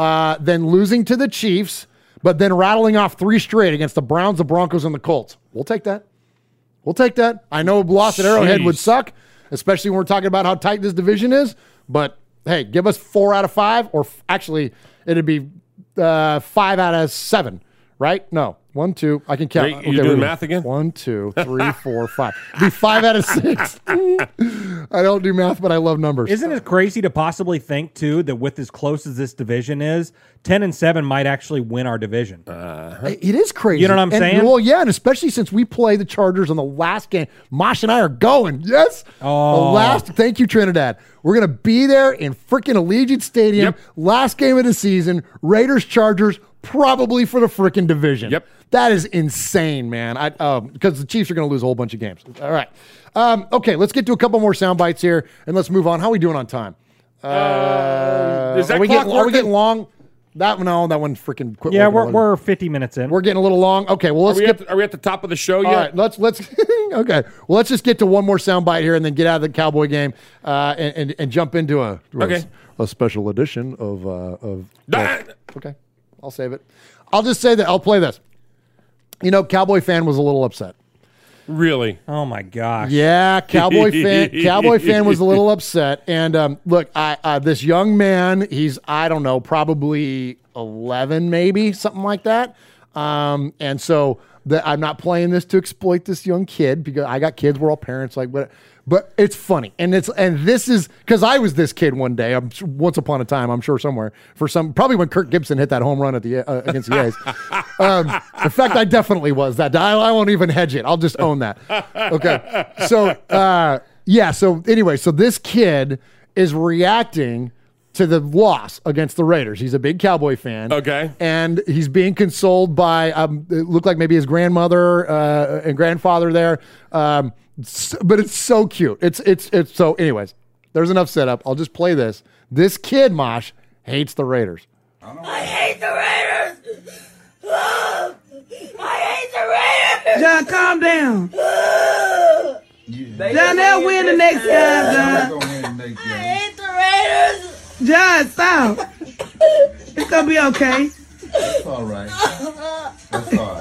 uh, then losing to the Chiefs, but then rattling off three straight against the Browns, the Broncos, and the Colts. We'll take that. We'll take that. I know a loss at Arrowhead would suck, especially when we're talking about how tight this division is. But hey, give us four out of five, or f- actually, it'd be uh, five out of seven, right? No, one, two. I can count. Wait, you doing wait math again? One, two, *laughs* three, four, five. Be five out of six. *laughs* I don't do math, but I love numbers. Isn't it crazy to possibly think too that with as close as this division is, ten and seven might actually win our division? Uh-huh. It is crazy. You know what I'm And- saying? Well, yeah, and especially since we play the Chargers on the last game. Mosh and I are going. Yes. Oh. The last. Thank you, Trinidad. We're gonna be there in freaking Allegiant Stadium. Last game of the season. Raiders Chargers probably for the freaking division. Yep. That is insane, man. I um because the Chiefs are gonna lose a whole bunch of games. All right. Um, okay, let's get to a couple more sound bites here and let's move on. How are we doing on time? Uh, is that are we getting, are we getting long? That no, that one freaking quit. yeah, we're, already. we're 50 minutes in. We're getting a little long. Okay, well Are let's we, get at the, are we at the top of the show yet? right, let's let's *laughs* okay. Well, let's just get to one more soundbite here, and then get out of the Cowboy game, uh, and, and and jump into a to a- Okay. a, special edition of uh, of. Okay, I'll save it. I'll just say that I'll play this. You know, Cowboy fan was a little upset. Really? Oh my gosh. Yeah, Cowboy fan. *laughs* Cowboy fan was a little upset. And um, look, I uh, this young man, he's I don't know, probably eleven, maybe something like that. Um, and so that I'm not playing this to exploit this young kid because I got kids. We're all parents, like, but but it's funny, and it's and this is because I was this kid one day. I'm once upon a time, I'm sure somewhere for some probably when Kirk Gibson hit that home run at the uh, against the A's. *laughs* Um, in fact, I definitely was that. I, I won't even hedge it. I'll just own that. Okay. So, uh, yeah. So, anyway, so this kid is reacting to the loss against the Raiders. He's a big Cowboy fan. Okay. And he's being consoled by, um, it looked like maybe his grandmother uh, and grandfather there. Um, but it's so cute. It's, it's, it's so, anyways, there's enough setup. I'll just play this. This kid, Mosh, hates the Raiders. I hate the Raiders. I hate the Raiders. John, calm down. John, they'll win the next game, John. I hate the Raiders. John, stop. It's gonna be okay. It's all right. That's all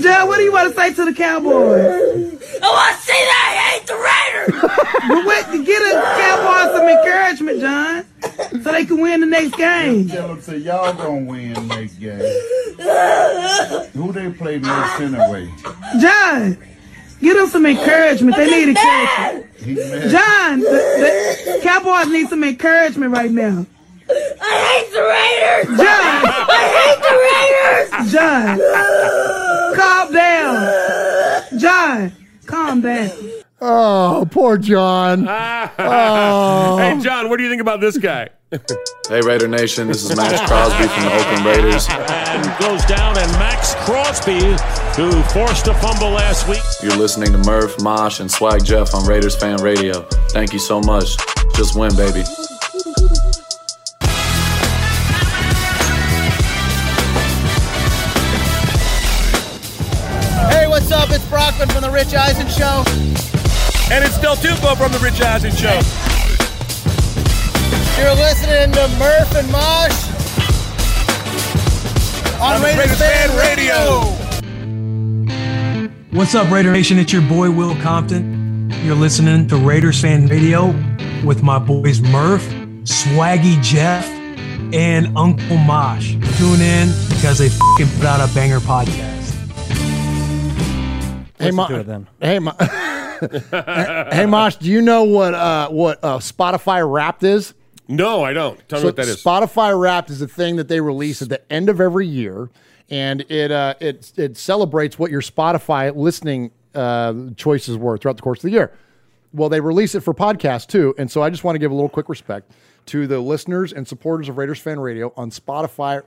John, what do you want to say to the Cowboys? Oh, I want to say that I hate the Raiders. But wait, get a Cowboys some encouragement, John, so they can win the next game. Tell them say y'all gonna win next game. Who they play next anyway? John, get them some encouragement. They need encouragement. He. John, the, the Cowboys need some encouragement right now. I hate the Raiders. John, I hate the Raiders. John, calm down. John, calm down. Oh, poor John. *laughs* Oh. Hey, John, what do you think about this guy? *laughs* Hey, Raider Nation, this is Maxx Crosby from the Oakland Raiders. And goes down, and Maxx Crosby, who forced a fumble last week. You're listening to Murph, Mosh, and Swag Jeff on Raiders Fan Radio. Thank you so much. Just win, baby. Hey, what's up? It's Brockman from The Rich Eisen Show. And it's Del Tufo from The Rich Eisen Show. You're listening to Murph and Mosh on, On Raiders, Raiders Fan Fan Radio. What's up, Raider Nation? It's your boy Will Compton. You're listening to Raiders Fan Radio with my boys Murph, Swaggy Jeff, and Uncle Mosh. Tune in because they fucking put out a banger podcast. Hey, Listen Ma- to it then. Hey, Ma- *laughs* hey, Mosh, do you know what uh, what uh, Spotify Wrapped is? No, I don't. Tell me what that is. Spotify Wrapped is a thing that they release at the end of every year, and it uh, it it celebrates what your Spotify listening uh, choices were throughout the course of the year. Well, they release it for podcasts too, and so I just want to give a little quick respect to the listeners and supporters of Raiders Fan Radio on Spotify.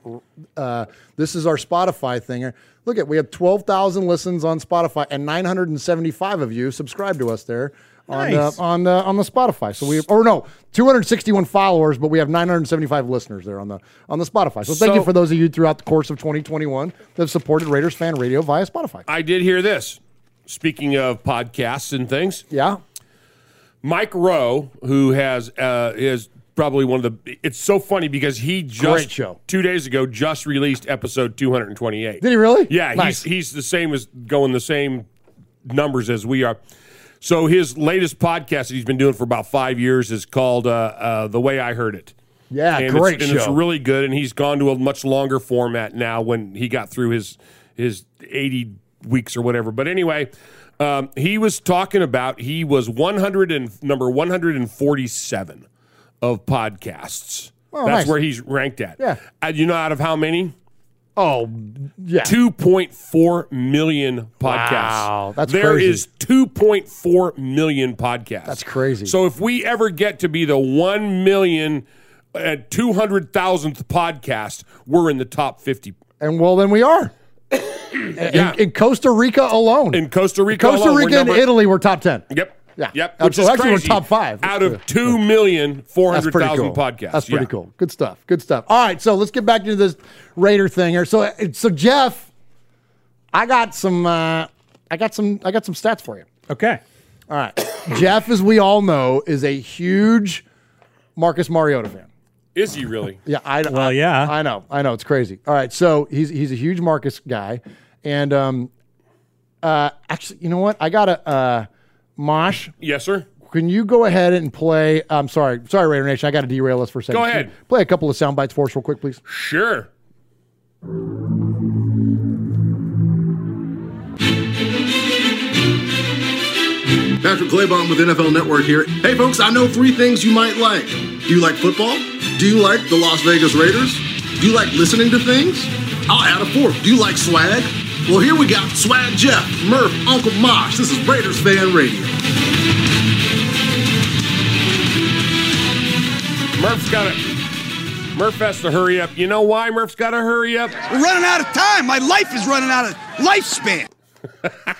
Uh, this is our Spotify thing. Look at we have twelve thousand listens on Spotify, and nine hundred and seventy-five of you subscribe to us there on Nice. uh, on uh, on the Spotify. So we or no, 261 followers, but we have 975 listeners there on the on the Spotify. So thank So- you for those of you throughout the course of 2021 that have supported Raiders Fan Radio via Spotify. I did hear this. Speaking of podcasts and things, yeah. Mike Rowe, who has uh, is probably one of the. It's so funny because he just show. two days ago just released episode 228. Did he really? Yeah, Nice. he's he's the same as going the same numbers as we are. So his latest podcast that he's been doing for about five years is called uh, uh, "The Way I Heard It." Yeah, and great it's, and it's really good. And he's gone to a much longer format now when he got through his his eighty weeks or whatever. But anyway, um, he was talking about he was one hundred and number one hundred and forty seven of podcasts. Oh, That's nice. where he's ranked at. Yeah. And you know out of how many? Oh, yeah. 2.4 million podcasts. Wow, that's There crazy. is 2.4 million podcasts. That's crazy. So if we ever get to be the 1 million and 200,000th podcast, we're in the top 50. And well, then we are. *coughs* in, in Costa Rica alone. In Costa Rica in Costa alone, Rica and number- Italy were top 10. Yep. Yeah. Yep. Uh, Which so is actually, crazy. we're top five. Out of 2 million That's pretty 400,000 cool. podcasts. That's pretty Yeah. cool. Good stuff. Good stuff. All right, so let's get back into this Raider thing here. So, so Jeff, I got some. Uh, I got some. I got some stats for you. Okay. All right. *coughs* Jeff, as we all know, is a huge Marcus Mariota fan. Is he really? *laughs* Yeah, I Well, I- yeah. I know, I know, it's crazy. All right, so he's he's a huge Marcus guy, and um, uh, actually, you know what? I got a uh, Mosh. Yes, sir. Can you go ahead and play? I'm sorry, sorry, Raider Nation. I got to derail us for a second. Go ahead. Play a couple of sound bites for us, real quick, please. Sure. Patrick Claybon with NFL Network here. Hey, folks, I know three things you might like. Do you like football? Do you like the Las Vegas Raiders? Do you like listening to things? I'll add a fourth. Do you like swag? Well, here we got Swag Jeff, Murph, Uncle Mosh. This is Raiders Fan Radio. Murph's got to. Murph has to hurry up. You know why Murph's got to hurry up? We're running out of time. My life is running out of lifespan. *laughs*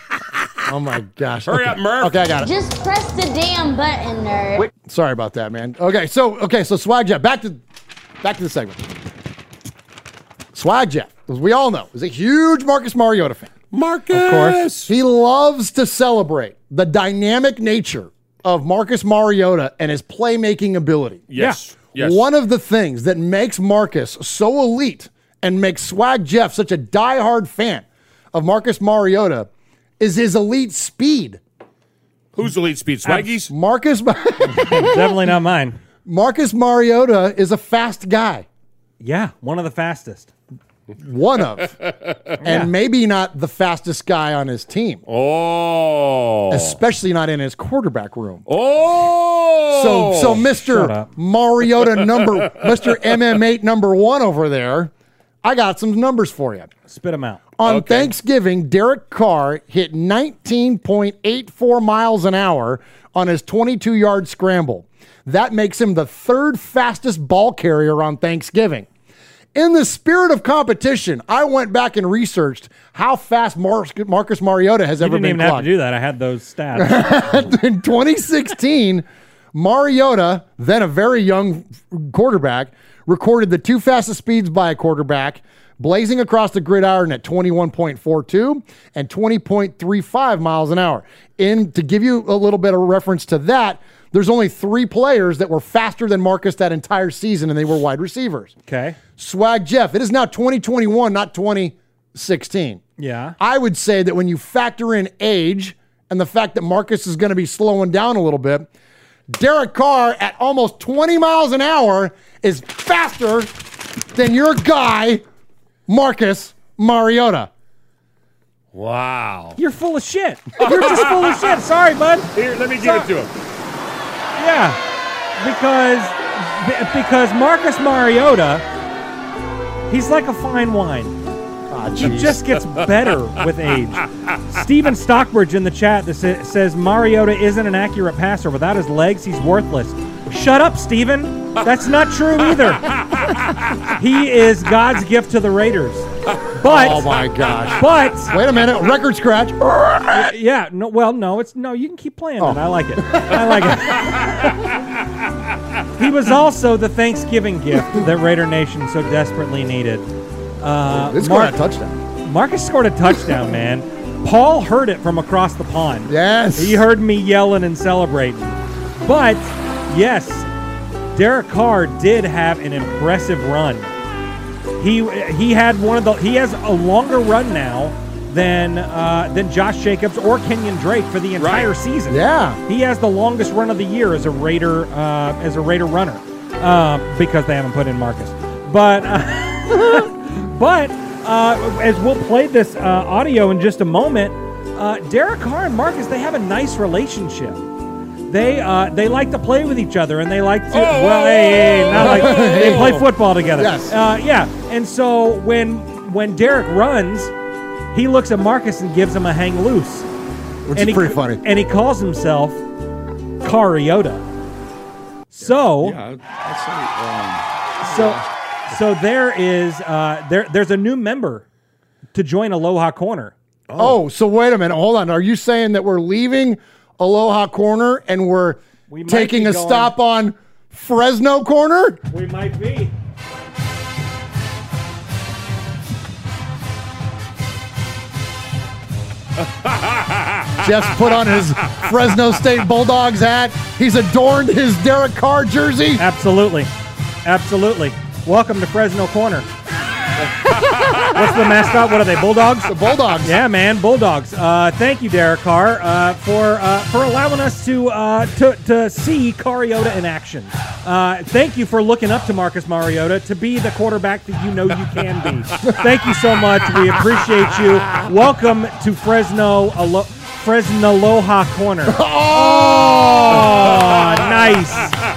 Oh my gosh! Hurry okay. up, Murph. Okay, I got it. Just press the damn button, nerd. Sorry about that, man. Okay, so okay, so Swag Jeff, back to back to the segment. Swag Jeff, as we all know, is a huge Marcus Mariota fan. Marcus, Of course, he loves to celebrate the dynamic nature of Marcus Mariota and his playmaking ability. Yes. Yes. One of the things that makes Marcus so elite and makes Swag Jeff such a diehard fan of Marcus Mariota is his elite speed. Who's the lead speed? Swaggies? Marcus *laughs* Definitely not mine. Marcus Mariota is a fast guy. Yeah, one of the fastest. One of. *laughs* and maybe not the fastest guy on his team. Oh. Especially not in his quarterback room. Oh. So so Mr. Mariota number *laughs* Mr. MM8 number 1 over there, I got some numbers for you. Spit them out. On Okay. Thanksgiving, Derek Carr hit 19.84 miles an hour on his 22 yard scramble. That makes him the third fastest ball carrier on Thanksgiving. In the spirit of competition, I went back and researched how fast Mar- Marcus Mariota has You ever didn't been even have to do that. I had those stats. *laughs* in 2016, Mariota, then a very young quarterback, recorded the two fastest speeds by a quarterback, blazing across the gridiron at 21.42 and 20.35 miles an hour. In to give you a little bit of reference to that, there's only three players that were faster than Marcus that entire season, and they were wide receivers. okay. Swag Jeff, it is now 2021, not 2016. Yeah. I would say that when you factor in age and the fact that Marcus is going to be slowing down a little bit, Derek Carr at almost 20 miles an hour is faster than your guy, Marcus Mariota. Wow. You're full of shit. You're just full of shit. Sorry, bud. Here, let me give it to him. Yeah, because because Marcus Mariota, he's like a fine wine. Ah, he just gets better with age. *laughs* Steven Stockbridge in the chat that says Mariota isn't an accurate passer. Without his legs, he's worthless. Shut up, Steven. That's not true either. *laughs* he is God's gift to the Raiders. But oh my gosh. But Wait a minute, record scratch. yeah, no, well, no, it's no. You can keep playing Oh. it. I like it. I like it. *laughs* he was also the Thanksgiving gift that Raider Nation so desperately needed. Uh, This scored a touchdown. Marcus scored a touchdown, man. Paul heard it from across the pond. Yes. He heard me yelling and celebrating. But yes, Derek Carr did have an impressive run. He he had one of the he has a longer run now than uh, than Josh Jacobs or Kenyon Drake for the entire Right. season. Yeah. he has the longest run of the year as a Raider uh, as a Raider runner um, because they haven't put in Marcus. But uh, *laughs* but uh, as we'll play this uh, audio in just a moment, uh, Derek Carr and Marcus they have a nice relationship. They uh, they like to play with each other and they like to oh, well hey, hey, not like they play football together. Yes. Uh, yeah. And so when when Derek runs, he looks at Marcus and gives him a hang loose. Which and is he, pretty funny. And he calls himself Cariota. So Yeah, I'd say, so so there is uh, there there's a new member to join Aloha Corner. Oh. so wait a minute. Hold on. Are you saying that we're leaving Aloha Corner and we're might taking a going- stop on Fresno Corner? We might be. Jeff's put on his Fresno State Bulldogs hat. He's adorned his Derek Carr jersey. Absolutely. Absolutely. Welcome to Fresno Corner. *laughs* What's the mascot? What are they? Bulldogs? The Bulldogs. Yeah, man, Bulldogs. Uh, thank you, Derek Carr, uh, for uh, for allowing us to uh, to to see Cariota in action. Uh, thank you for looking up to Marcus Mariota to be the quarterback that you know you can be. *laughs* thank you so much. We appreciate you. Welcome to Fresno. Alo- Fresno Aloha Corner. Oh, nice,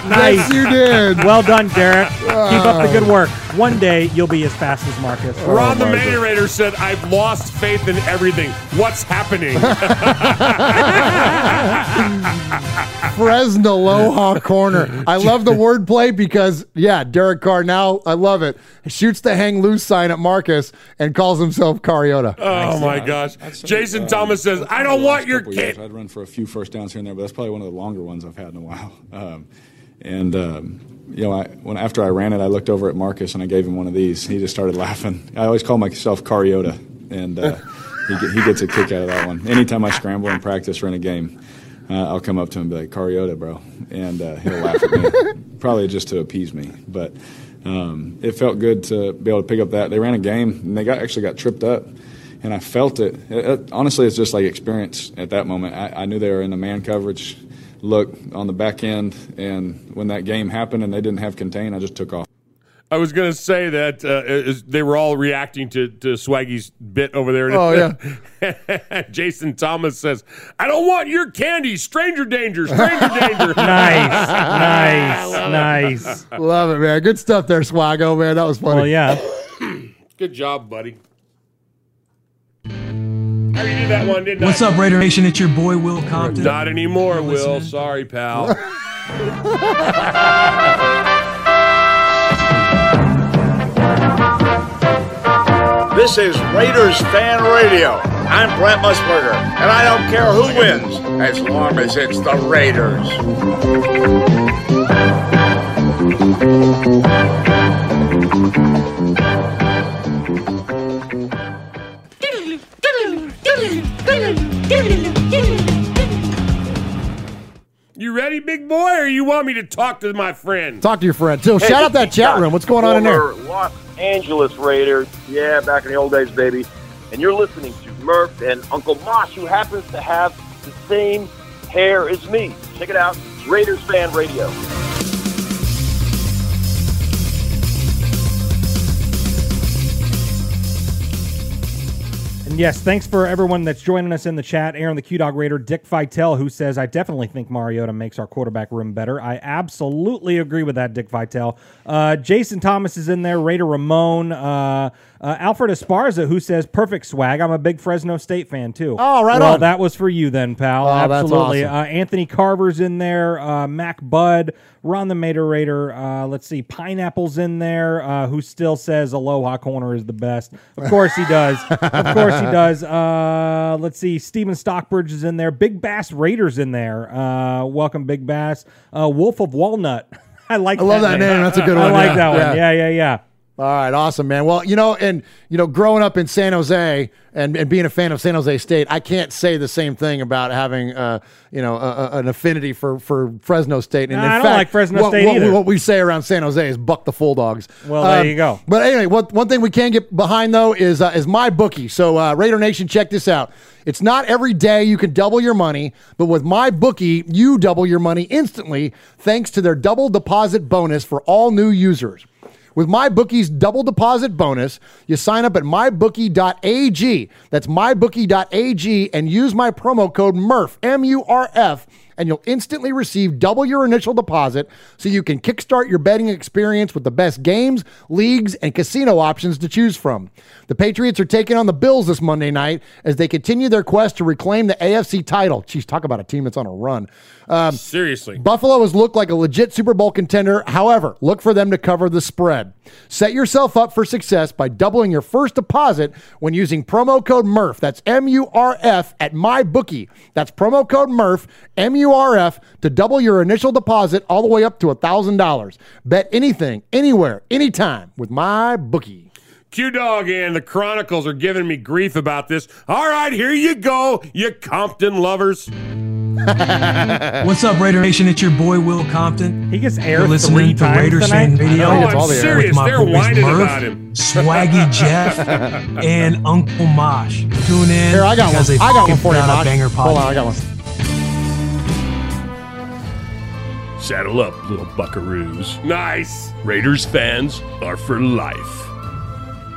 nice. Yes, you did. Well done, Derek. Keep up the good work. One day you'll be as fast as Marcus. Ron the Manurator said, I've lost faith in everything. What's happening? *laughs* Fresno Aloha Corner. I love the wordplay because, yeah, Derek Carr now, I love it, shoots the hang loose sign at Marcus and calls himself Cariota. oh, my gosh. Jason Thomas says, I don't want your couple years, kid. I'd run for a few first downs here and there, but that's probably one of the longer ones I've had in a while. *laughs* Um, and um, you know, I, when after I ran it, I looked over at Marcus and I gave him one of these. He just started laughing. I always call myself Cariota, and uh, he, he gets a kick out of that one. Anytime I scramble in practice or in a game, uh, I'll come up to him and be like, "Cariota, bro," and uh, he'll laugh at me, *laughs* probably just to appease me, but. Um, it felt good to be able to pick up that. They ran a game and they got actually got tripped up, and I felt it. It- it- honestly, it's just like experience at that moment. I, I knew they were in the man coverage look on the back end, and when that game happened and they didn't have contain, I just took off. I was going to say that uh, is- they were all reacting to, to Swaggy's bit over there. Oh, yeah. *laughs* Jason Thomas says, I don't want your candy. Stranger danger. Stranger *laughs* danger. Nice, nice, *laughs* nice. Love it, man. Good stuff there, Swaggo, man. That was funny. Well, yeah. Good job, buddy. I already did that one, didn't What's I? up, Raider Nation? It's your boy Will Compton. Not anymore, Will. Sorry, pal. *laughs* This is Raiders Fan Radio. I'm Brent Musburger, and I don't care who wins as long as it's the Raiders. You ready, big boy, or you want me to talk to my friend? Talk to your friend. So, shout out that chat room. What's going on in there? Los Angeles Raiders. Yeah, back in the old days, baby. And you're listening to Murph and Uncle Mosh, who happens to have the same hair as me. Check it out. Raiders Fan Radio. Yes, thanks for everyone that's joining us in the chat. Aaron the Q Dog Raider, Dick Vitale, who says, I definitely think Mariota makes our quarterback room better. I absolutely agree with that, Dick Vitale. Uh, Jason Thomas is in there, Raider Ramon, uh, uh, Alfred Esparza, who says, perfect swag. I'm a big Fresno State fan, too. Oh, right well, on. that was for you then, pal. Oh, that's absolutely. awesome. Uh, Anthony Carver's in there, uh, Mac Bud, Ron the Mater Raider. Uh, let's see, Pineapple's in there, uh, who still says Aloha Corner is the best. Of course he does. of course he does. Uh, let's see, Steven Stockbridge is in there. Big Bass Raiders in there. Uh, welcome, Big Bass. Uh, Wolf of Walnut. *laughs* I like I love that name. That's a good one. I like yeah. that one. Yeah. Yeah, yeah, yeah. All right, awesome, man. Well, you know, and you know, growing up in San Jose and, and being a fan of San Jose State, I can't say the same thing about having, uh, you know, a, a- an affinity for for Fresno State. And Nah, in I don't fact, like Fresno what, State what, either. what we say around San Jose is "buck the full dogs." Well, there Um, you go. But anyway, what one thing we can get behind though is uh, is my bookie. So uh, Raider Nation, check this out. It's not every day you can double your money, but with my bookie, you double your money instantly thanks to their double deposit bonus for all new users. With MyBookie's double deposit bonus, you sign up at mybookie.ag. That's mybookie.ag and use my promo code MURF, M U R F, and you'll instantly receive double your initial deposit so you can kickstart your betting experience with the best games, leagues, and casino options to choose from. The Patriots are taking on the Bills this Monday night as they continue their quest to reclaim the AFC title. Jeez, talk about a team that's on a run. Um, Seriously. Buffalo has looked like a legit Super Bowl contender. However, look for them to cover the spread. Set yourself up for success by doubling your first deposit when using promo code MURF. That's M U R F at MyBookie. That's promo code MURF, M U R F, to double your initial deposit all the way up to $1,000. Bet anything, anywhere, anytime with my bookie. Q Dog and the Chronicles are giving me grief about this. All right, here you go, you Compton lovers. *laughs* What's up, Raider Nation? It's your boy Will Compton. He gets You're aired listening three to times Raiders tonight? fan video I know, I'm serious. my They're whining Murph, about him. Swaggy Jeff, *laughs* and Uncle Mosh. Tune in. Here, I got because one. they I got one fucking for you, a Mosh. banger Hold on, I got one. Saddle up, little buckaroos. Nice. Raiders fans are for life.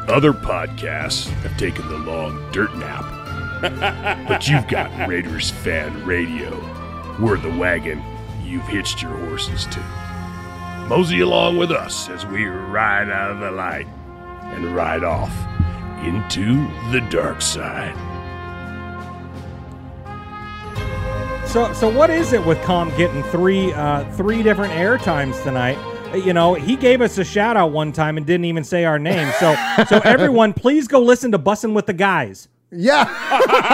Other podcasts have taken the long dirt nap. *laughs* but you've got Raiders Fan Radio. We're the wagon you've hitched your horses to. Mosey along with us as we ride out of the light and ride off into the dark side. So, so what is it with Com getting three, uh, three different air times tonight? Uh, You know, he gave us a shout out one time and didn't even say our name. So, so *laughs* everyone, please go listen to Bussin' with the Guys. *laughs* Yeah,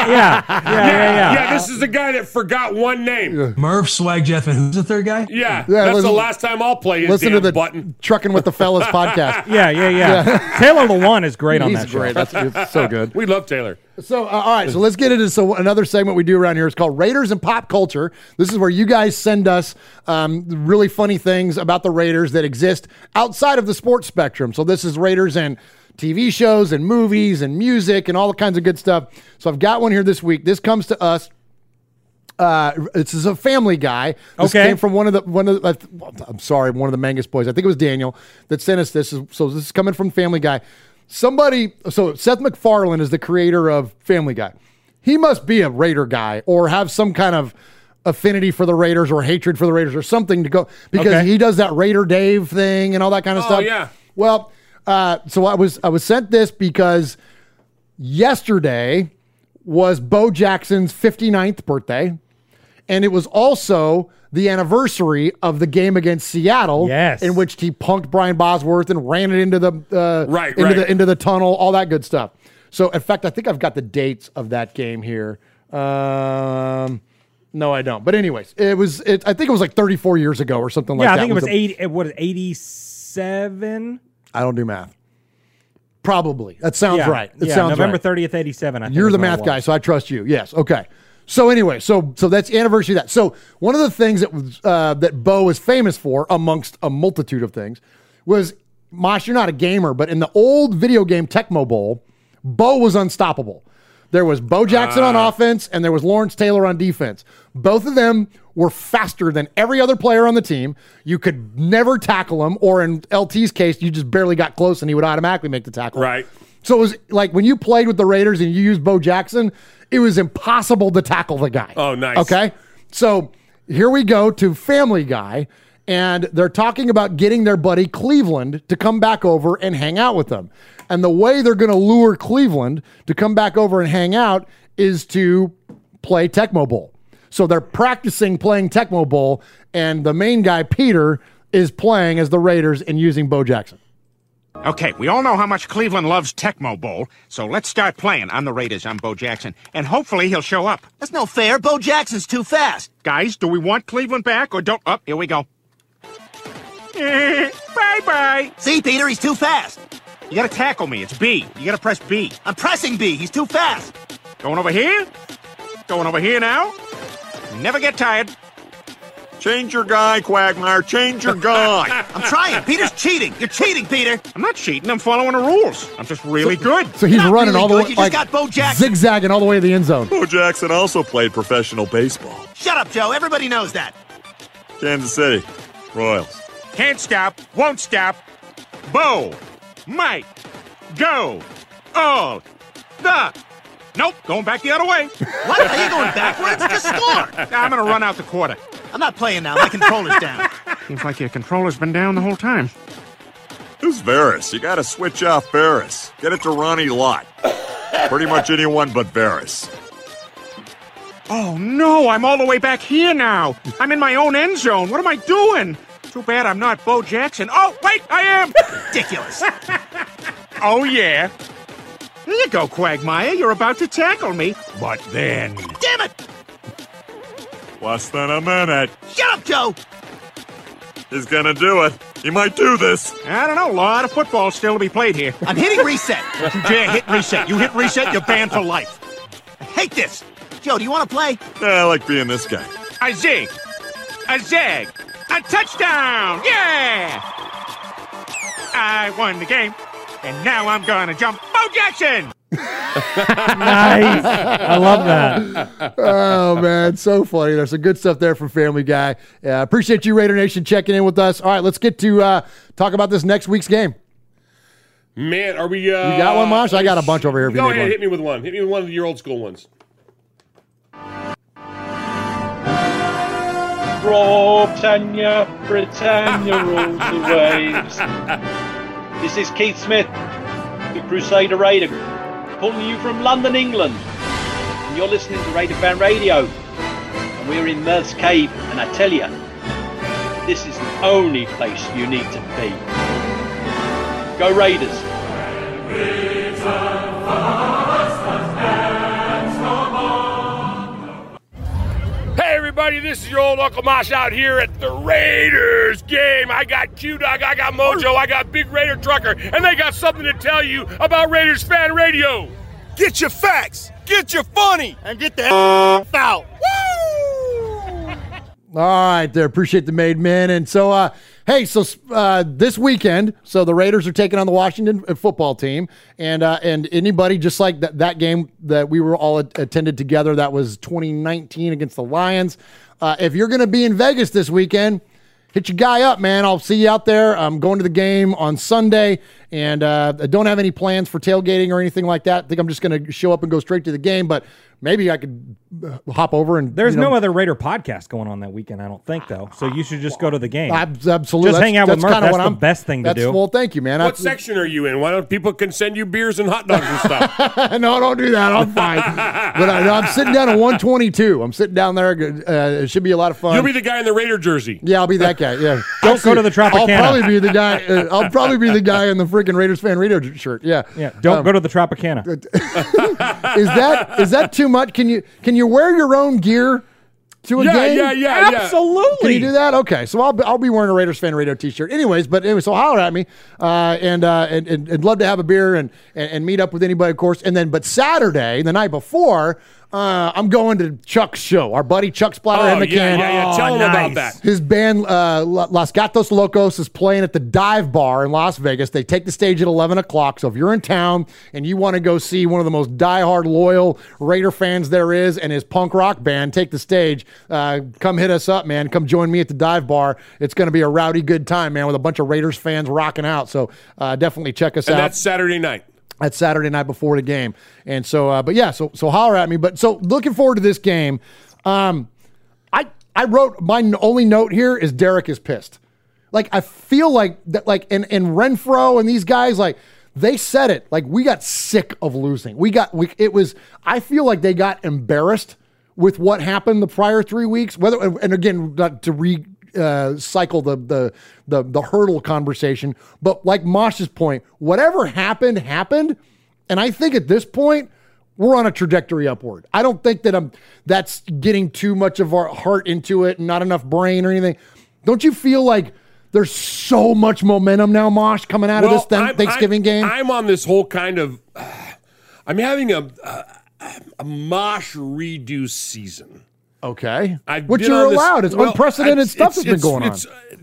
yeah, yeah, yeah, yeah. Yeah, this is the guy that forgot one name. Murph, Swag Jeff, and who's the third guy? Yeah, Yeah, that's the last time I'll play his Listen to the button. Trucking with the Fellas podcast. *laughs* Yeah, yeah, yeah. Taylor Lewan is great on He's that show. great. That's it's so good. *laughs* We love Taylor. So, uh, all right. So let's get into so another segment we do around here is called Raiders and Pop Culture. This is where you guys send us um, really funny things about the Raiders that exist outside of the sports spectrum. So this is Raiders and TV shows and movies and music and all the kinds of good stuff. So I've got one here this week. This comes to us. Uh, this is a Family Guy. This Okay. came from one of the one of the. uh, I'm sorry, one of the Mangus boys. I think it was Daniel that sent us this. So this is coming from Family Guy. Somebody. So Seth MacFarlane is the creator of Family Guy. He must be a Raider guy or have some kind of affinity for the Raiders or hatred for the Raiders or something to go because Okay. he does that Raider Dave thing and all that kind of Oh, stuff. yeah. Well, uh, so I was I was sent this because yesterday was Bo Jackson's 59th birthday, and it was also the anniversary of the game against Seattle, Yes. in which he punked Brian Bosworth and ran it into the uh, Right, into right. the into the tunnel, all that good stuff. So, in fact, I think I've got the dates of that game here. Um, no, I don't. But anyways, it was. It, I think it was like 34 years ago or something like that. yeah. I think it was a- eighty. What is eighty-seven? I don't do math. Probably that sounds yeah. right. It yeah, sounds November right. thirtieth, eighty-seven. I think You're the math guy, so I trust you. Yes. Okay. So anyway, so so that's anniversary of that. So one of the things that was uh, that Bo was famous for, amongst a multitude of things, was Mosh. You're not a gamer, but in the old video game Tecmo Bowl, Bo was unstoppable. There was Bo Jackson on offense, and there was Lawrence Taylor on defense. Both of them were faster than every other player on the team. You could never tackle him, or in LT's case, you just barely got close, and he would automatically make the tackle. Right. So it was like when you played with the Raiders and you used Bo Jackson, it was impossible to tackle the guy. Oh, nice. Okay. So here we go to Family Guy, and they're talking about getting their buddy Cleveland to come back over and hang out with them. And the way they're going to lure Cleveland to come back over and hang out is to play Tecmo Bowl. So they're practicing playing Tecmo Bowl, and the main guy, Peter, is playing as the Raiders and using Bo Jackson. Okay, we all know how much Cleveland loves Tecmo Bowl, so let's start playing. I'm the Raiders, I'm Bo Jackson, and hopefully he'll show up. That's no fair. Bo Jackson's too fast. Guys, do we want Cleveland back or don't? Up, here we go. *laughs* bye bye. See, Peter, he's too fast. You gotta tackle me. It's B. You gotta press B. I'm pressing B. He's too fast. Going over here? Going over here now? Never get tired. Change your guy, Quagmire. Change your guy. *laughs* I'm trying. Peter's cheating. You're cheating, Peter. I'm not cheating. I'm following the rules. I'm just really good. So he's Not running really all the good. way, You just like got Bo Jackson. zigzagging all the way to the end zone. Bo Jackson also played professional baseball. Shut up, Joe. Everybody knows that. Kansas City, Royals. Can't stop. Won't stop. Bo. Mike. Go. All. The. Nope. Going back the other way. What? Are you going backwards? Just score. *laughs* I'm gonna run out the quarter. I'm not playing now. My controller's down. *laughs* Seems like your controller's been down the whole time. Who's Varys? You gotta switch off Varys. Get it to Ronnie Lott. Pretty much anyone but Varys. Oh no, I'm all the way back here now. I'm in my own end zone. What am I doing? Too bad I'm not Bo Jackson. Oh, wait, I am. Ridiculous. *laughs* oh, yeah. Here you go, Quagmire. You're about to tackle me. But then. Damn it! Less than a minute. Shut up, Joe. He's gonna do it. He might do this. I don't know. A lot of football still to be played here. I'm hitting reset. Don't you dare hit reset. You hit reset, you're banned for life. I hate this. Joe, do you want to play? Yeah, I like being this guy. A zig. A zag. A touchdown. Yeah. I won the game. And now I'm going to jump Bo Jackson. nice. I love that. oh man, so funny. There's some good stuff there from Family Guy. Yeah, appreciate you, Raider Nation, checking in with us. All right, let's get to uh, talk about this next week's game. Man, are we? Uh, You got one, Mosh? I got a bunch over here. If Go need ahead, one. hit me with one. Hit me with one of your old school ones. Britannia, Britannia rules the waves. *laughs* This is Keith Smith, the Crusader Raider, calling you from London, England. And you're listening to Raider Fan Radio. And we're in Murph's Cave, and I tell you, this is the only place you need to be. Go Raiders! Everybody, this is your old Uncle Mosh out here at the Raiders game. I got Q Dog, I got Mojo, I got Big Raider Trucker, and they got something to tell you about Raiders Fan Radio. Get your facts, get your funny, and get the F *laughs* out. All right, there. Appreciate the made men. And so, uh, hey, so uh, this weekend, so the Raiders are taking on the Washington uh, football team, and uh, and anybody just like that that game that we were all at- attended together, that was 2019 against the Lions. Uh, if you're going to be in Vegas this weekend, hit your guy up, man. I'll see you out there. I'm going to the game on Sunday, and uh, I don't have any plans for tailgating or anything like that. I think I'm just going to show up and go straight to the game, but maybe I could uh, hop over and There's you know, no other Raider podcast going on that weekend, I don't think, though. So you should just go to the game. Ab- Absolutely. Just That's- hang out with that's Murph. That's what the I'm- best thing to do. Well, thank you, man. What That's- section are you in? Why don't people can send you beers and hot dogs and stuff? *laughs* no, don't do that. I'm fine. *laughs* but I, I'm sitting down at 122. I'm sitting down there. Uh, it should be a lot of fun. You'll be the guy in the Raider jersey. yeah, I'll be that guy. Yeah. *laughs* Don't go to the Tropicana. I'll Tropicana. probably be the guy. Uh, I'll probably be the guy in the freaking Raiders fan radio shirt. Yeah. yeah, don't Um, go to the Tropicana. Is that is that too much? Can you can you wear your own gear to a Yeah, game? yeah, yeah, yeah. Absolutely. Can you do that? Okay, so I'll be, I'll be wearing a Raiders fan radio T-shirt, anyways. But anyway, so holler at me, uh, and, uh, and and and love to have a beer and, and and meet up with anybody, of course. And then, but Saturday, the night before, uh, I'm going to Chuck's show. Our buddy Chuck Splatterhead Oh, McCann. yeah, yeah, yeah. Tell Oh, them about that. His band uh, Los Gatos Locos is playing at the Dive Bar in Las Vegas. They take the stage at 11 o'clock. So if you're in town and you want to go see one of the most diehard, loyal Raider fans there is and his punk rock band take the stage, uh, come hit us up, man. Come join me at the Dive Bar. It's going to be a rowdy good time, man, with a bunch of Raiders fans rocking out. So uh, definitely check us And out. that's Saturday night. That's Saturday night before the game. And so, uh, but yeah, so so holler at me. But so looking forward to this game. Um, I I wrote my only note here is Derek is pissed. Like I feel like that, like and and Renfrow and these guys like they said it. Like we got sick of losing. We got we it was. I feel like they got embarrassed with what happened the prior three weeks. Whether and again not to re uh, cycle the, the the the hurdle conversation, but like Mosh's point, whatever happened happened, and I think at this point we're on a trajectory upward. I don't think that I'm that's getting too much of our heart into it and not enough brain or anything. Don't you feel like There's so much momentum now, Mosh, coming out of this Thank- I'm- Thanksgiving I'm- game. I'm on this whole kind of. *sighs* I'm having a a, a mosh redo season. Okay. I've Which you're on this- allowed. It's well, unprecedented it's- stuff that's been going on. uh,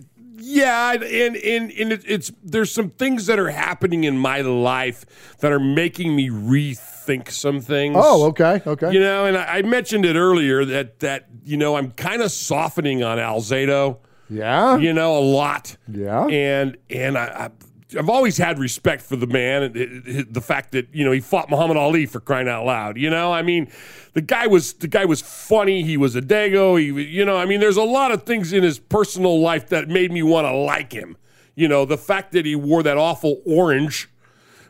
yeah, and and and it, it's there's some things that are happening in my life that are making me rethink some things. Oh, okay, okay. You know, and I, I mentioned it earlier that that you know I'm kind of softening on Alzado. Yeah, you know a lot. Yeah, and and I. I I've always had respect for the man and the fact that you know he fought Muhammad Ali for crying out loud. You know, I mean, the guy was the guy was funny. He was a dago. He, you know, I mean, there's a lot of things in his personal life that made me want to like him. You know, the fact that he wore that awful orange.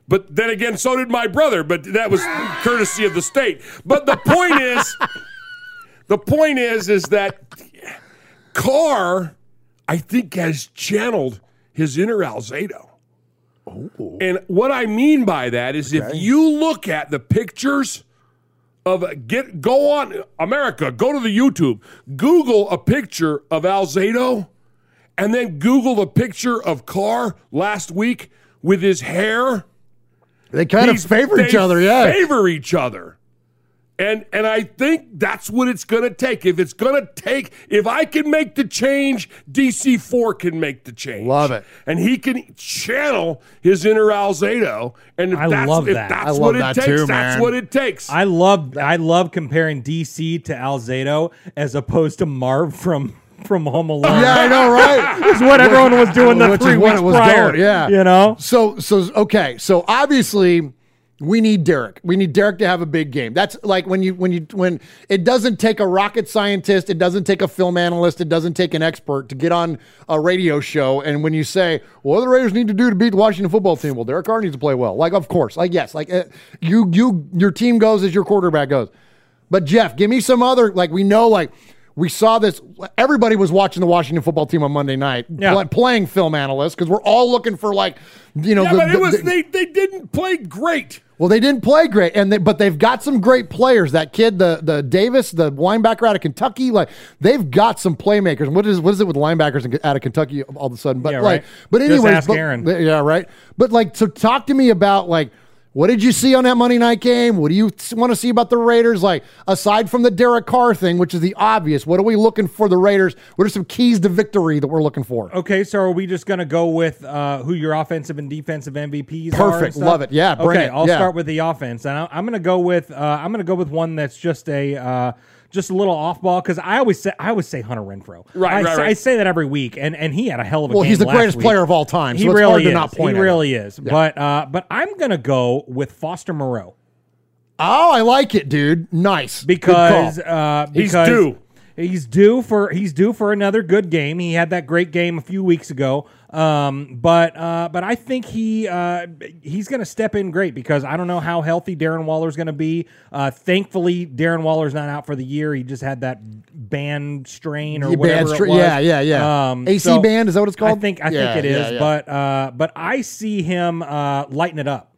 But then again, so did my brother. But that was courtesy of the state. But the point is, *laughs* the point is, is that Carr, I think, has channeled his inner Alzado. Oh. And what I mean by that is if you look at the pictures of get go on America, go to the YouTube, Google a picture of Alzado, and then Google the picture of Carr last week with his hair. They kind of favor each other, yeah. Favor each other. And and I think that's what it's going to take. If it's going to take, if I can make the change, DC four can make the change. Love it. And he can channel his inner Alzado. And if I that's, love if that. That's I love what it that takes. too, that's what it takes. I love I love comparing DC to Alzado as opposed to Marv from from Home *laughs* Alone. Yeah, I know, right? *laughs* is what everyone was doing the Which three weeks it was prior. going, yeah, you know. So, so okay. So obviously, we need Derek. We need Derek to have a big game. That's like when you when you when it doesn't take a rocket scientist, it doesn't take a film analyst, it doesn't take an expert to get on a radio show. And when you say, "What do the Raiders need to do to beat the Washington football team?" Well, Derek Carr needs to play well. Like, of course, like yes, like uh, you you your team goes as your quarterback goes. But Jeff, give me some other like we know like we saw this. Everybody was watching the Washington football team on Monday night, Yeah. pl- playing film analysts because we're all looking for like you know. yeah, the- but it the- was the- they they didn't play great. well, they didn't play great, and they, but they've got some great players. That kid, the the Davis, the linebacker out of Kentucky, like they've got some playmakers. What is what is it with linebackers out of Kentucky all of a sudden? But Yeah, like, right. but anyways, ask but- Aaron. yeah, right. But like, so talk to me about like. What did you see on that Monday night game? What do you want to see about the Raiders? Like, aside from the Derek Carr thing, which is the obvious, what are we looking for the Raiders? What are some keys to victory that we're looking for? Okay, so are we just going to go with uh, who your offensive and defensive MVPs are? Perfect. Love it. Yeah, bring okay, it. I'll Yeah. start with the offense, and I'm going to go with uh, I'm going to go with one that's just a uh, just a little off ball because I always say I always say Hunter Renfrow. Right, I, right, say, right. I say that every week, and and he had a hell of a Well, game he's the last greatest week. player of all time, so he it's really hard to is. not point he really him. is. Yeah. But uh, but I'm going to go with Foster Moreau. Oh, I like it, dude. Nice. Good because call. uh, He's because due. He's due for he's due for another good game. He had that great game a few weeks ago. Um, but uh, but I think he uh, he's going to step in great because I don't know how healthy Darren Waller's going to be. Uh, thankfully, Darren Waller's not out for the year. He just had that band strain or Yeah, whatever stra- was. yeah, yeah, yeah. Um, AC so band, is that what it's called? I think I Yeah, think it is. yeah. But uh, but I see him uh, lighten it up.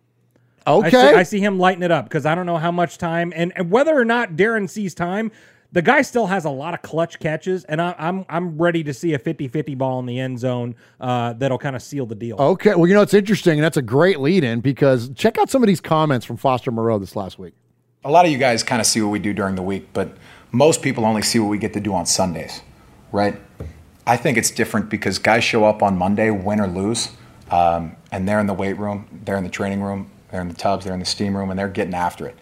I Okay. see, I see him lighten it up because I don't know how much time and, and whether or not Darren sees time. The guy still has a lot of clutch catches, and I, I'm I'm ready to see a 50-50 ball in the end zone uh, that'll kind of seal the deal. Okay. Well, you know, it's interesting, and that's a great lead in because check out some of these comments from Foster Moreau this last week. A lot of you guys kind of see what we do during the week, but most people only see what we get to do on Sundays, right? I think it's different because guys show up on Monday, win or lose, um, and they're in the weight room, they're in the training room, they're in the tubs, they're in the steam room, and they're getting after it.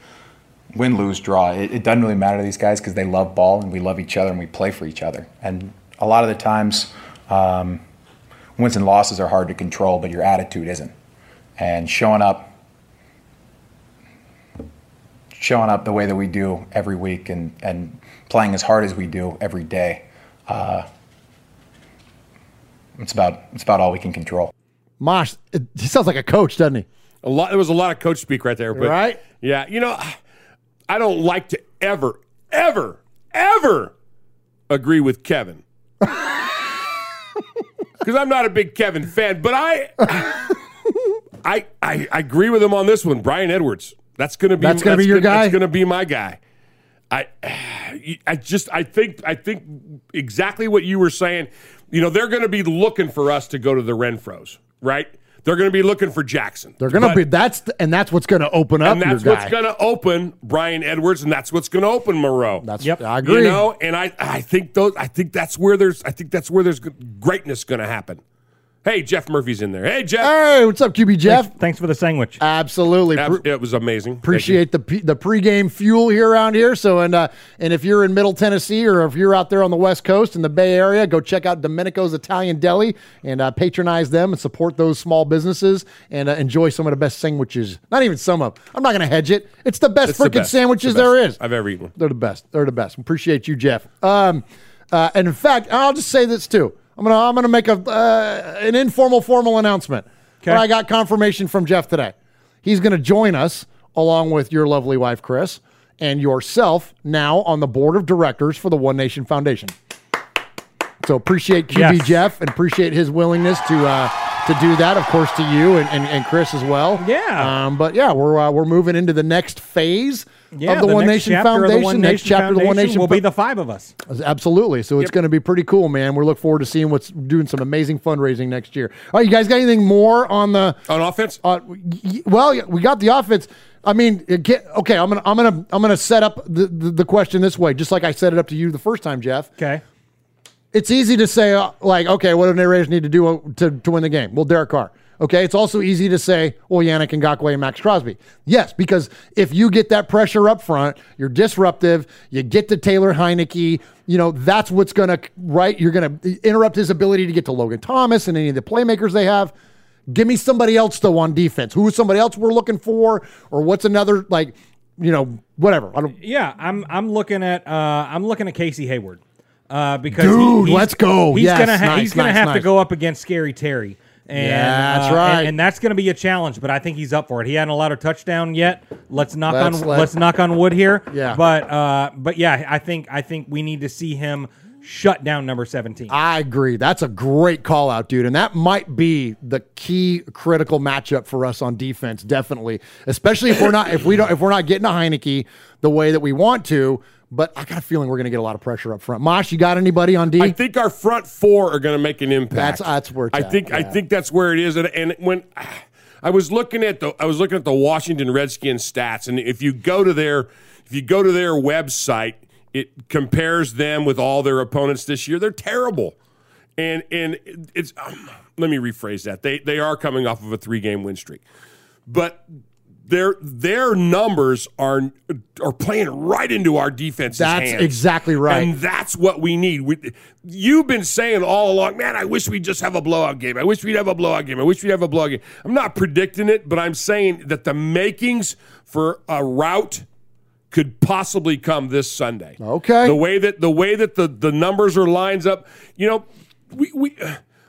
Win, lose, draw. It, it doesn't really matter to these guys because they love ball and we love each other and we play for each other. And a lot of the times, um, wins and losses are hard to control, but your attitude isn't. And showing up showing up the way that we do every week and, and playing as hard as we do every day. Uh, it's about it's about all we can control. Mosh, he sounds like a coach, doesn't he? A lot. There was a lot of coach speak right there, but Right? Yeah, you know, I don't like to ever, ever, ever agree with Kevin *laughs* because I'm not a big Kevin fan. But I, I, I, I agree with him on this one. Bryan Edwards. That's gonna be That's gonna be your That's guy? That's gonna be my guy. I, I just, I think, I think exactly what you were saying. You know, they're going to be looking for us to go to the Renfrows, right? They're going to be looking for Jackson. They're going to be that's the, and that's what's going to open up and that's your what's going to open Bryan Edwards, and that's what's going to open Moreau. That's yep. I agree. You know, and I, I think those, I think that's where there's, I think that's where there's greatness going to happen. Hey, Jeff Murphy's in there. Hey, Jeff. Hey, what's up, QB Jeff? Thanks, thanks for the sandwich. Absolutely. Ab- it was amazing. Appreciate the p- the pregame fuel here around here. So and uh, and if you're in Middle Tennessee or if you're out there on the West Coast in the Bay Area, go check out Domenico's Italian Deli and uh, patronize them and support those small businesses and uh, enjoy some of the best sandwiches. Not even some of. I'm not going to hedge it. It's the best It's freaking sandwiches It's the there best is. I've ever eaten. They're the best. They're the best. Appreciate you, Jeff. Um, uh, and in fact, I'll just say this too. I'm gonna I'm gonna make a uh, an informal formal announcement. But I got confirmation from Jeff today. He's gonna join us along with your lovely wife Chris and yourself now on the board of directors for the One Nation Foundation. So appreciate QB Yes. Jeff and appreciate his willingness to uh, to do that. Of course, to you and, and, and Chris as well. Yeah. Um, but yeah, we're uh, we're moving into the next phase Yeah, of the, One Nation Foundation. the One next Nation chapter of the One Nation will Fo- be the five of us. Absolutely. So it's going to be pretty cool, man. We look forward to seeing what's doing some amazing fundraising next year. All right, you guys got anything more on the on offense? Uh, well, we got the offense. I mean, get, okay. I'm gonna I'm gonna I'm gonna set up the, the the question this way, just like I set it up to you the first time, Jeff. Okay. It's easy to say uh, like, okay, what do the Raiders need to do uh, to to win the game? Well, Derek Carr. Okay, it's also easy to say, well, Yannick Ngakoue and Maxx Crosby. Yes, because if you get that pressure up front, you're disruptive. You get to Taylor Heinicke. You know that's what's going to right. You're going to interrupt his ability to get to Logan Thomas and any of the playmakers they have. Give me somebody else though on defense. Who is somebody else we're looking for, or what's another like, you know, whatever. I don't. Yeah, I'm I'm looking at uh, I'm looking at Casey Hayward uh, because Dude, he's- let's go. He's Yes, gonna ha- nice, he's gonna nice, have to go up against Scary Terry. And, Yeah, that's uh, right. and, and that's going to be a challenge, but I think he's up for it. He hadn't allowed a touchdown yet. Let's knock Let's on let- let's knock on wood here. Yeah. but uh, but yeah, I think I think we need to see him shut down number seventeen. I agree. That's a great call out, dude. And that might be the key critical matchup for us on defense, definitely. Especially if we're not if we don't if we're not getting a Heinicke the way that we want to. But I got a feeling we're gonna get a lot of pressure up front. Mosh, you got anybody on D? I think our front four are going to make an impact. That's- that's where it's I at, think. I think that's where it is. And, and when I was looking at the, I was looking at the Washington Redskins stats, and if you go to their, if you go to their website, it compares them with all their opponents this year. They're terrible, and and it's. Um, let me rephrase that. They they are coming off of a three game win streak, but. Their their numbers are are playing right into our defense. That's hands. exactly right. And that's what we need. We, you've been saying all along, man, I wish we'd just have a blowout game. I wish we'd have a blowout game. I wish we'd have a blowout game. I'm not predicting it, but I'm saying that the makings for a rout could possibly come this Sunday. Okay. The way that the way that the, the numbers are lines up, you know, we we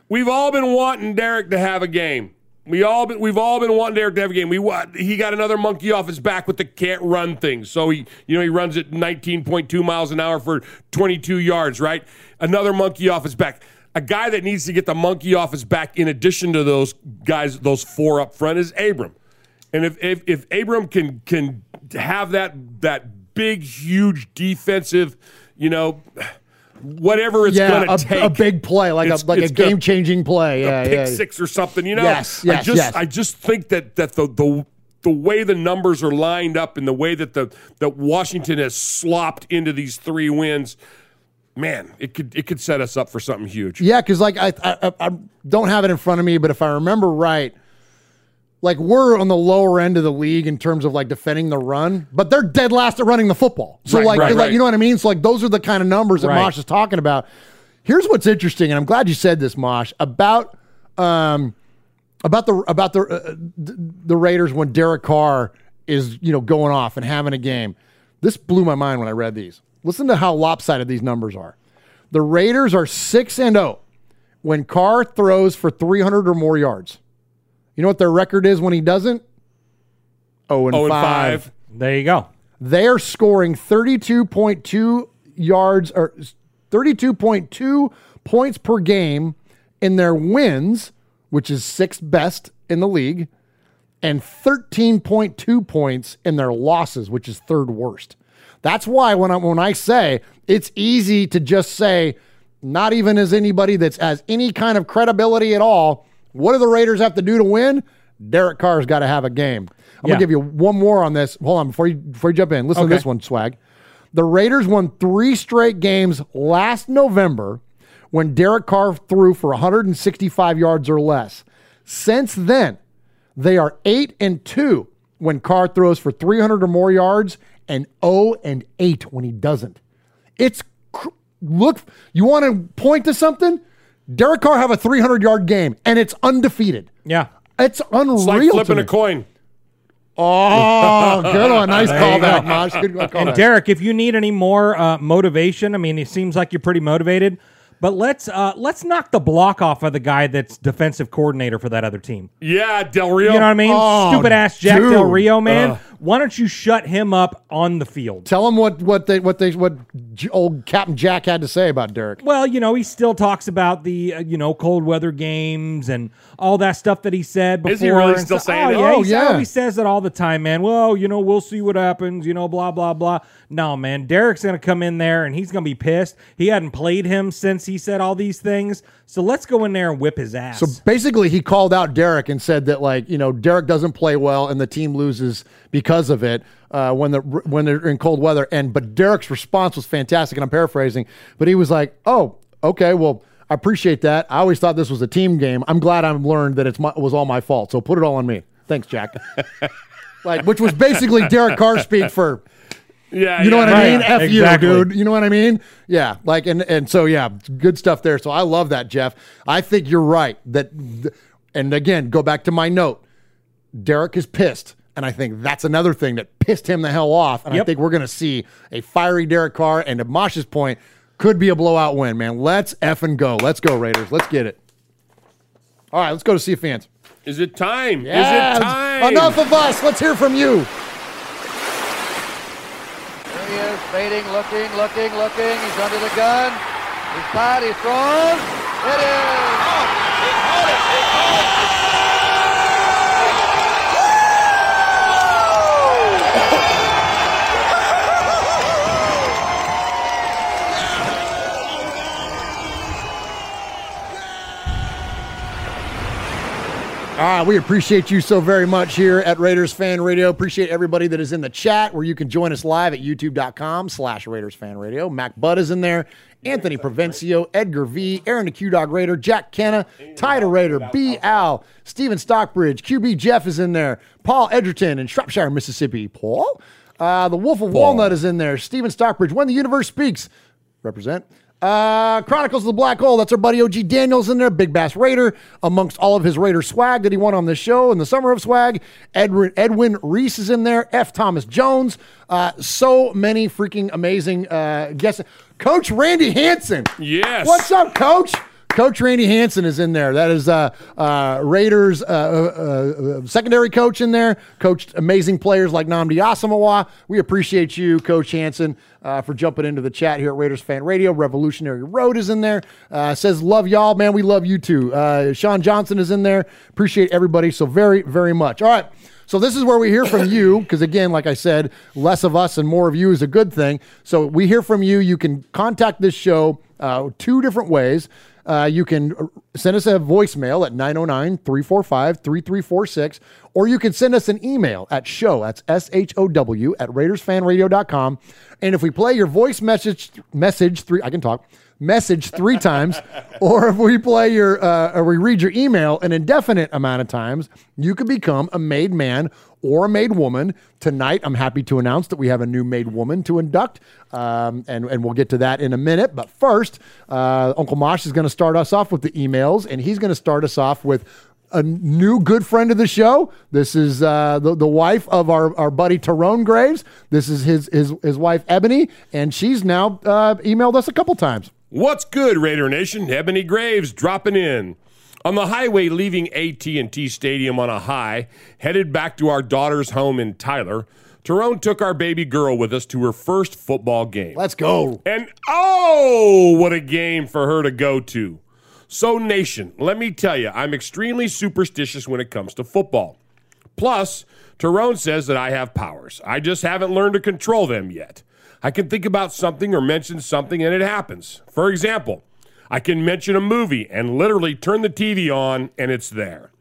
we've all been wanting Derek to have a game. We all been, we've all been wanting Derek to have a game. We he got another monkey off his back with the can't run thing. So he you know he runs at 19.2 miles an hour for 22 yards, right? Another monkey off his back. A guy that needs to get the monkey off his back in addition to those guys those four up front is Abram. And if if, if Abram can can have that that big huge defensive, you know, whatever it's yeah, going a, to take, a big play, like a like a game changing play. Yeah, a pick yeah. six or something. You know, Yes, yes, I just yes. I just think that that the the the way the numbers are lined up and the way that the that Washington has slopped into these three wins, man, it could it could set us up for something huge. Yeah, because like I, I I don't have it in front of me, but if I remember right, like we're on the lower end of the league in terms of like defending the run, but they're dead last at running the football. So Right, like, right, like right. you know what I mean? So like those are the kind of numbers that. Mosh is talking about. Here's what's interesting, and I'm glad you said this, Mosh, about um about the about the uh, the, the Raiders when Derek Carr is you know going off and having a game. This blew my mind when I read these. Listen to how lopsided these numbers are. The Raiders are six and zero when Carr throws for 300 or more yards. You know what their record is when he doesn't? Oh and, Oh, and five. five. There you go. They are scoring 32.2 yards or 32.2 points per game in their wins, which is sixth best in the league, and 13.2 points in their losses, which is third worst. That's why when I when I say it's easy to just say, not even as anybody that's has any kind of credibility at all. What do the Raiders have to do to win? Derek Carr's got to have a game. I'm Yeah. gonna give you one more on this. Hold on before you before you jump in. Listen to this one, swag. The Raiders won three straight games last November when Derek Carr threw for 165 yards or less. Since then, they are eight and two when Carr throws for 300 or more yards, and 0 and eight when he doesn't. It's cr- look. You want to point to something? Derek Carr have a 300 yard game, and it's undefeated. Yeah, it's unreal. It's like to flipping me. a coin. Oh, good one. Nice *laughs* There you callback. Mosh. Good And callback. Derek, if you need any more uh, motivation, I mean, it seems like you're pretty motivated. But let's uh, let's knock the block off of the guy that's defensive coordinator for that other team. Yeah, Del Rio. You know what I mean? Oh, Stupid ass Jack dude. Del Rio, man. Ugh. Why don't you shut him up on the field? Tell him what what they what they what old Captain Jack had to say about Derek. Well, you know, he still talks about the uh, you know cold weather games and all that stuff that he said before. Is he really still so- saying oh, it? Yeah, Oh, he's- yeah. he says it all the time, man. Well, you know, we'll see what happens. You know, blah blah blah. No, man, Derek's gonna come in there and he's gonna be pissed. He hadn't played him since he said all these things. So let's go in there and whip his ass. So basically, he called out Derek and said that like you know Derek doesn't play well and the team loses because of it uh, when the when they're in cold weather. And but Derek's response was fantastic, and I'm paraphrasing, but he was like, "Oh, okay, well." I appreciate that. I always thought this was a team game. I'm glad I've learned that it's my, it was all my fault. So put it all on me. Thanks, Jack. *laughs* like, which was basically Derek Carr speak for Yeah, you know yeah. what I mean? F exactly. you, dude. You know what I mean? Yeah. Like, and and so yeah, good stuff there. So I love that, Jeff. I think you're right. That, and again, go back to my note. Derek is pissed, and I think that's another thing that pissed him the hell off. And I think we're going to see a fiery Derek Carr. And to Mosh's point, could be a blowout win, man. Let's f and go. Let's go, Raiders. Let's get it. All right, let's go to see fans. Is it time? Yes. Is it time? Enough of us. Let's hear from you. There he is, fading, looking, looking, looking. He's under the gun. He's tied, he's thrown. It is. Ah, we appreciate you so very much here at Raiders Fan Radio. Appreciate everybody that is in the chat where you can join us live at youtube.com slash Raiders Fan Radio. Mac Budd is in there. Anthony Provencio, Edgar V, Aaron the Q Dog Raider, Jack Kenna, Tyder Raider, B Al, Steven Stockbridge, QB Jeff is in there, Paul Edgerton in Shropshire, Mississippi. Paul? Uh, the Wolf of Walnut is in there. Steven Stockbridge, When the Universe Speaks. Represent. Uh, Chronicles of the Black Hole. That's our buddy OG Daniels in there. Big Bass Raider, amongst all of his Raider swag that he won on this show in the summer of swag. Edwin Edwin Reese is in there. F. Thomas Jones. Uh, so many freaking amazing uh, guests. Coach Randy Hanson. Yes. What's up, Coach? Coach Randy Hanson is in there. That is uh, uh, Raiders uh, uh, uh, secondary coach in there. Coached amazing players like Nnamdi Asomugha. We appreciate you, Coach Hanson, uh, for jumping into the chat here at Raiders Fan Radio. Revolutionary Road is in there. Says love y'all, man. We love you too. Sean Johnson is in there. Appreciate everybody so very very much. All right. So this is where we hear from you because again, like I said, less of us and more of you is a good thing. So we hear from you. You can contact this show uh, two different ways. Uh, you can send us a voicemail at 909 345 3346, or you can send us an email at show, that's S H O W, at RaidersFanRadio.com. And if we play your voice message, message three, I can talk, message three times, or if we play your, uh, or we read your email an indefinite amount of times, you could become a made man or a made woman. Tonight, I'm happy to announce that we have a new made woman to induct, um, and, and we'll get to that in a minute. But first, uh, Uncle Mosh is going to start us off with the emails, and he's going to start us off with a new good friend of the show. This is uh, the, the wife of our, our buddy Tyrone Graves. This is his, his, his wife, Ebony, and she's now uh, emailed us a couple times. What's good, Raider Nation? Ebony Graves dropping in. On the highway leaving AT&T Stadium on a high, headed back to our daughter's home in Tyler, Tyrone took our baby girl with us to her first football game. Let's go. And oh, what a game for her to go to. So, Nation, let me tell you, I'm extremely superstitious when it comes to football. Plus, Tyrone says that I have powers. I just haven't learned to control them yet. I can think about something or mention something and it happens. For example, I can mention a movie and literally turn the TV on and it's there.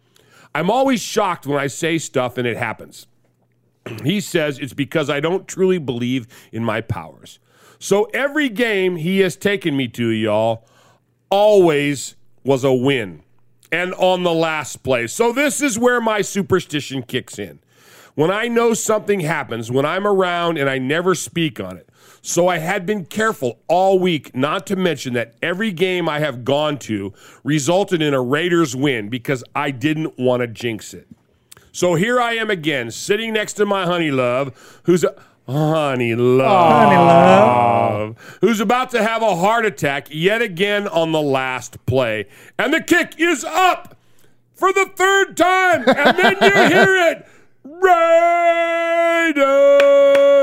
I'm always shocked when I say stuff and it happens. *clears throat* he says it's because I don't truly believe in my powers. So every game he has taken me to, y'all, always was a win. And on the last play. So this is where my superstition kicks in. When I know something happens, when I'm around and I never speak on it. So I had been careful all week not to mention that every game I have gone to resulted in a Raiders win because I didn't want to jinx it. So here I am again, sitting next to my honey love, who's a honey love, Honey love. who's about to have a heart attack yet again on the last play, and the kick is up for the third time, and then you hear it, *laughs* Raiders,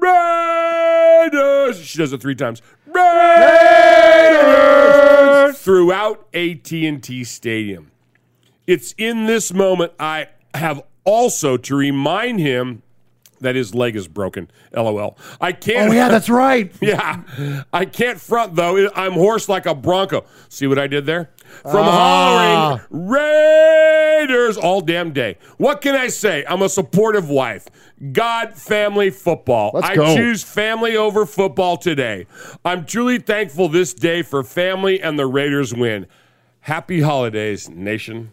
Raiders. She does it three times. Raiders throughout AT&T Stadium. It's in this moment I have also to remind him that his leg is broken. LOL. I can't. Oh, yeah, that's right. *laughs* yeah. I can't front, though. I'm hoarse like a bronco. See what I did there? From Ah. hollering Raiders all damn day. What can I say? I'm a supportive wife. God, family, football. Let's I go. choose family over football today. I'm truly thankful this day for family and the Raiders win. Happy holidays, nation.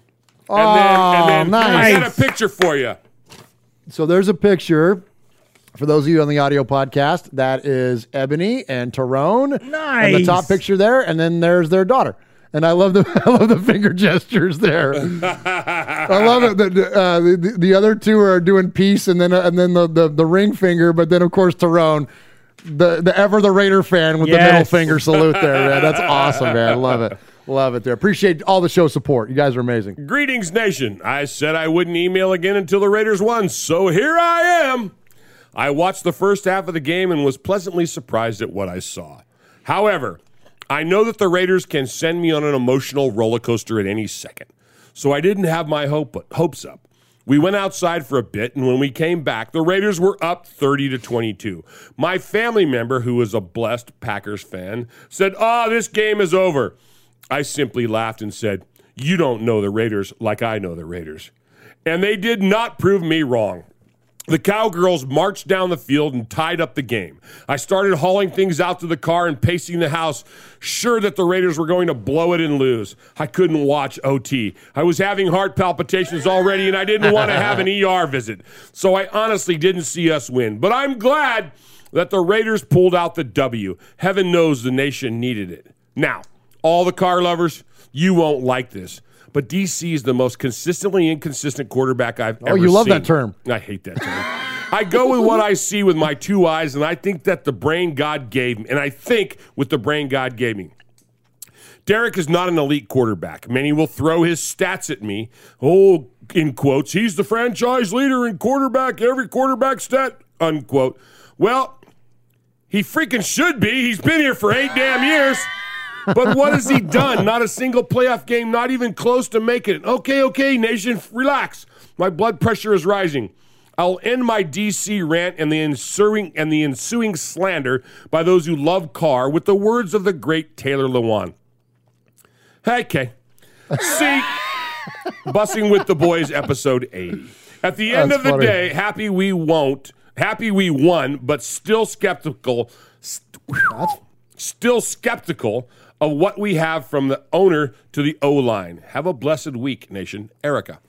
And then, and then I got a picture for you. So there's a picture for those of you on the audio podcast. That is Ebony and Tyrone. And the top picture there, and then there's their daughter. And I love the *laughs* I love the finger *laughs* gestures there. I love it. The, uh, the, the- the other two are doing peace, and then and then the, the, the ring finger, but then of course Tyrone, the the ever the Raider fan with the middle finger salute there. Man. That's awesome, man. I love it. Love it there. Appreciate all the show support. You guys are amazing. Greetings, nation. I said I wouldn't email again until the Raiders won, so here I am. I watched the first half of the game and was pleasantly surprised at what I saw. However, I know that the Raiders can send me on an emotional roller coaster at any second, so I didn't have my hope, hopes up. We went outside for a bit, and when we came back, the Raiders were up 30 to 22. My family member, who is a blessed Packers fan, said, Ah, this game is over. I simply laughed and said, You don't know the Raiders like I know the Raiders. And they did not prove me wrong. The Cowgirls marched down the field and tied up the game. I started hauling things out to the car and pacing the house, sure that the Raiders were going to blow it and lose. I couldn't watch OT. I was having heart palpitations already, and I didn't want to have an *laughs* ER visit. So I honestly didn't see us win. But I'm glad that the Raiders pulled out the W. Heaven knows the nation needed it. Now, all the car lovers, you won't like this. But DC is the most consistently inconsistent quarterback I've Oh, ever seen. Oh, you love seen. that term. I hate that term. I go with what I see with my two eyes, and I think that the brain God gave me, and I think with the brain God gave me. Derek is not an elite quarterback. Many will throw his stats at me. Oh, in quotes, he's the franchise leader in quarterback, every quarterback stat, unquote. Well, he freaking should be. He's been here for eight damn years. But what has he done? Not a single playoff game, not even close to making it. Okay, okay, nation, relax. My blood pressure is rising. I'll end my DC rant and the ensuing and the ensuing slander by those who love Carr with the words of the great Taylor Lewan. Okay. See, Bussing with the Boys, episode 80. At the end That's of the funny. day, happy we won't, happy we won, but still skeptical. st- still skeptical of what we have from the owner to the O line. Have a blessed week, nation. Erica.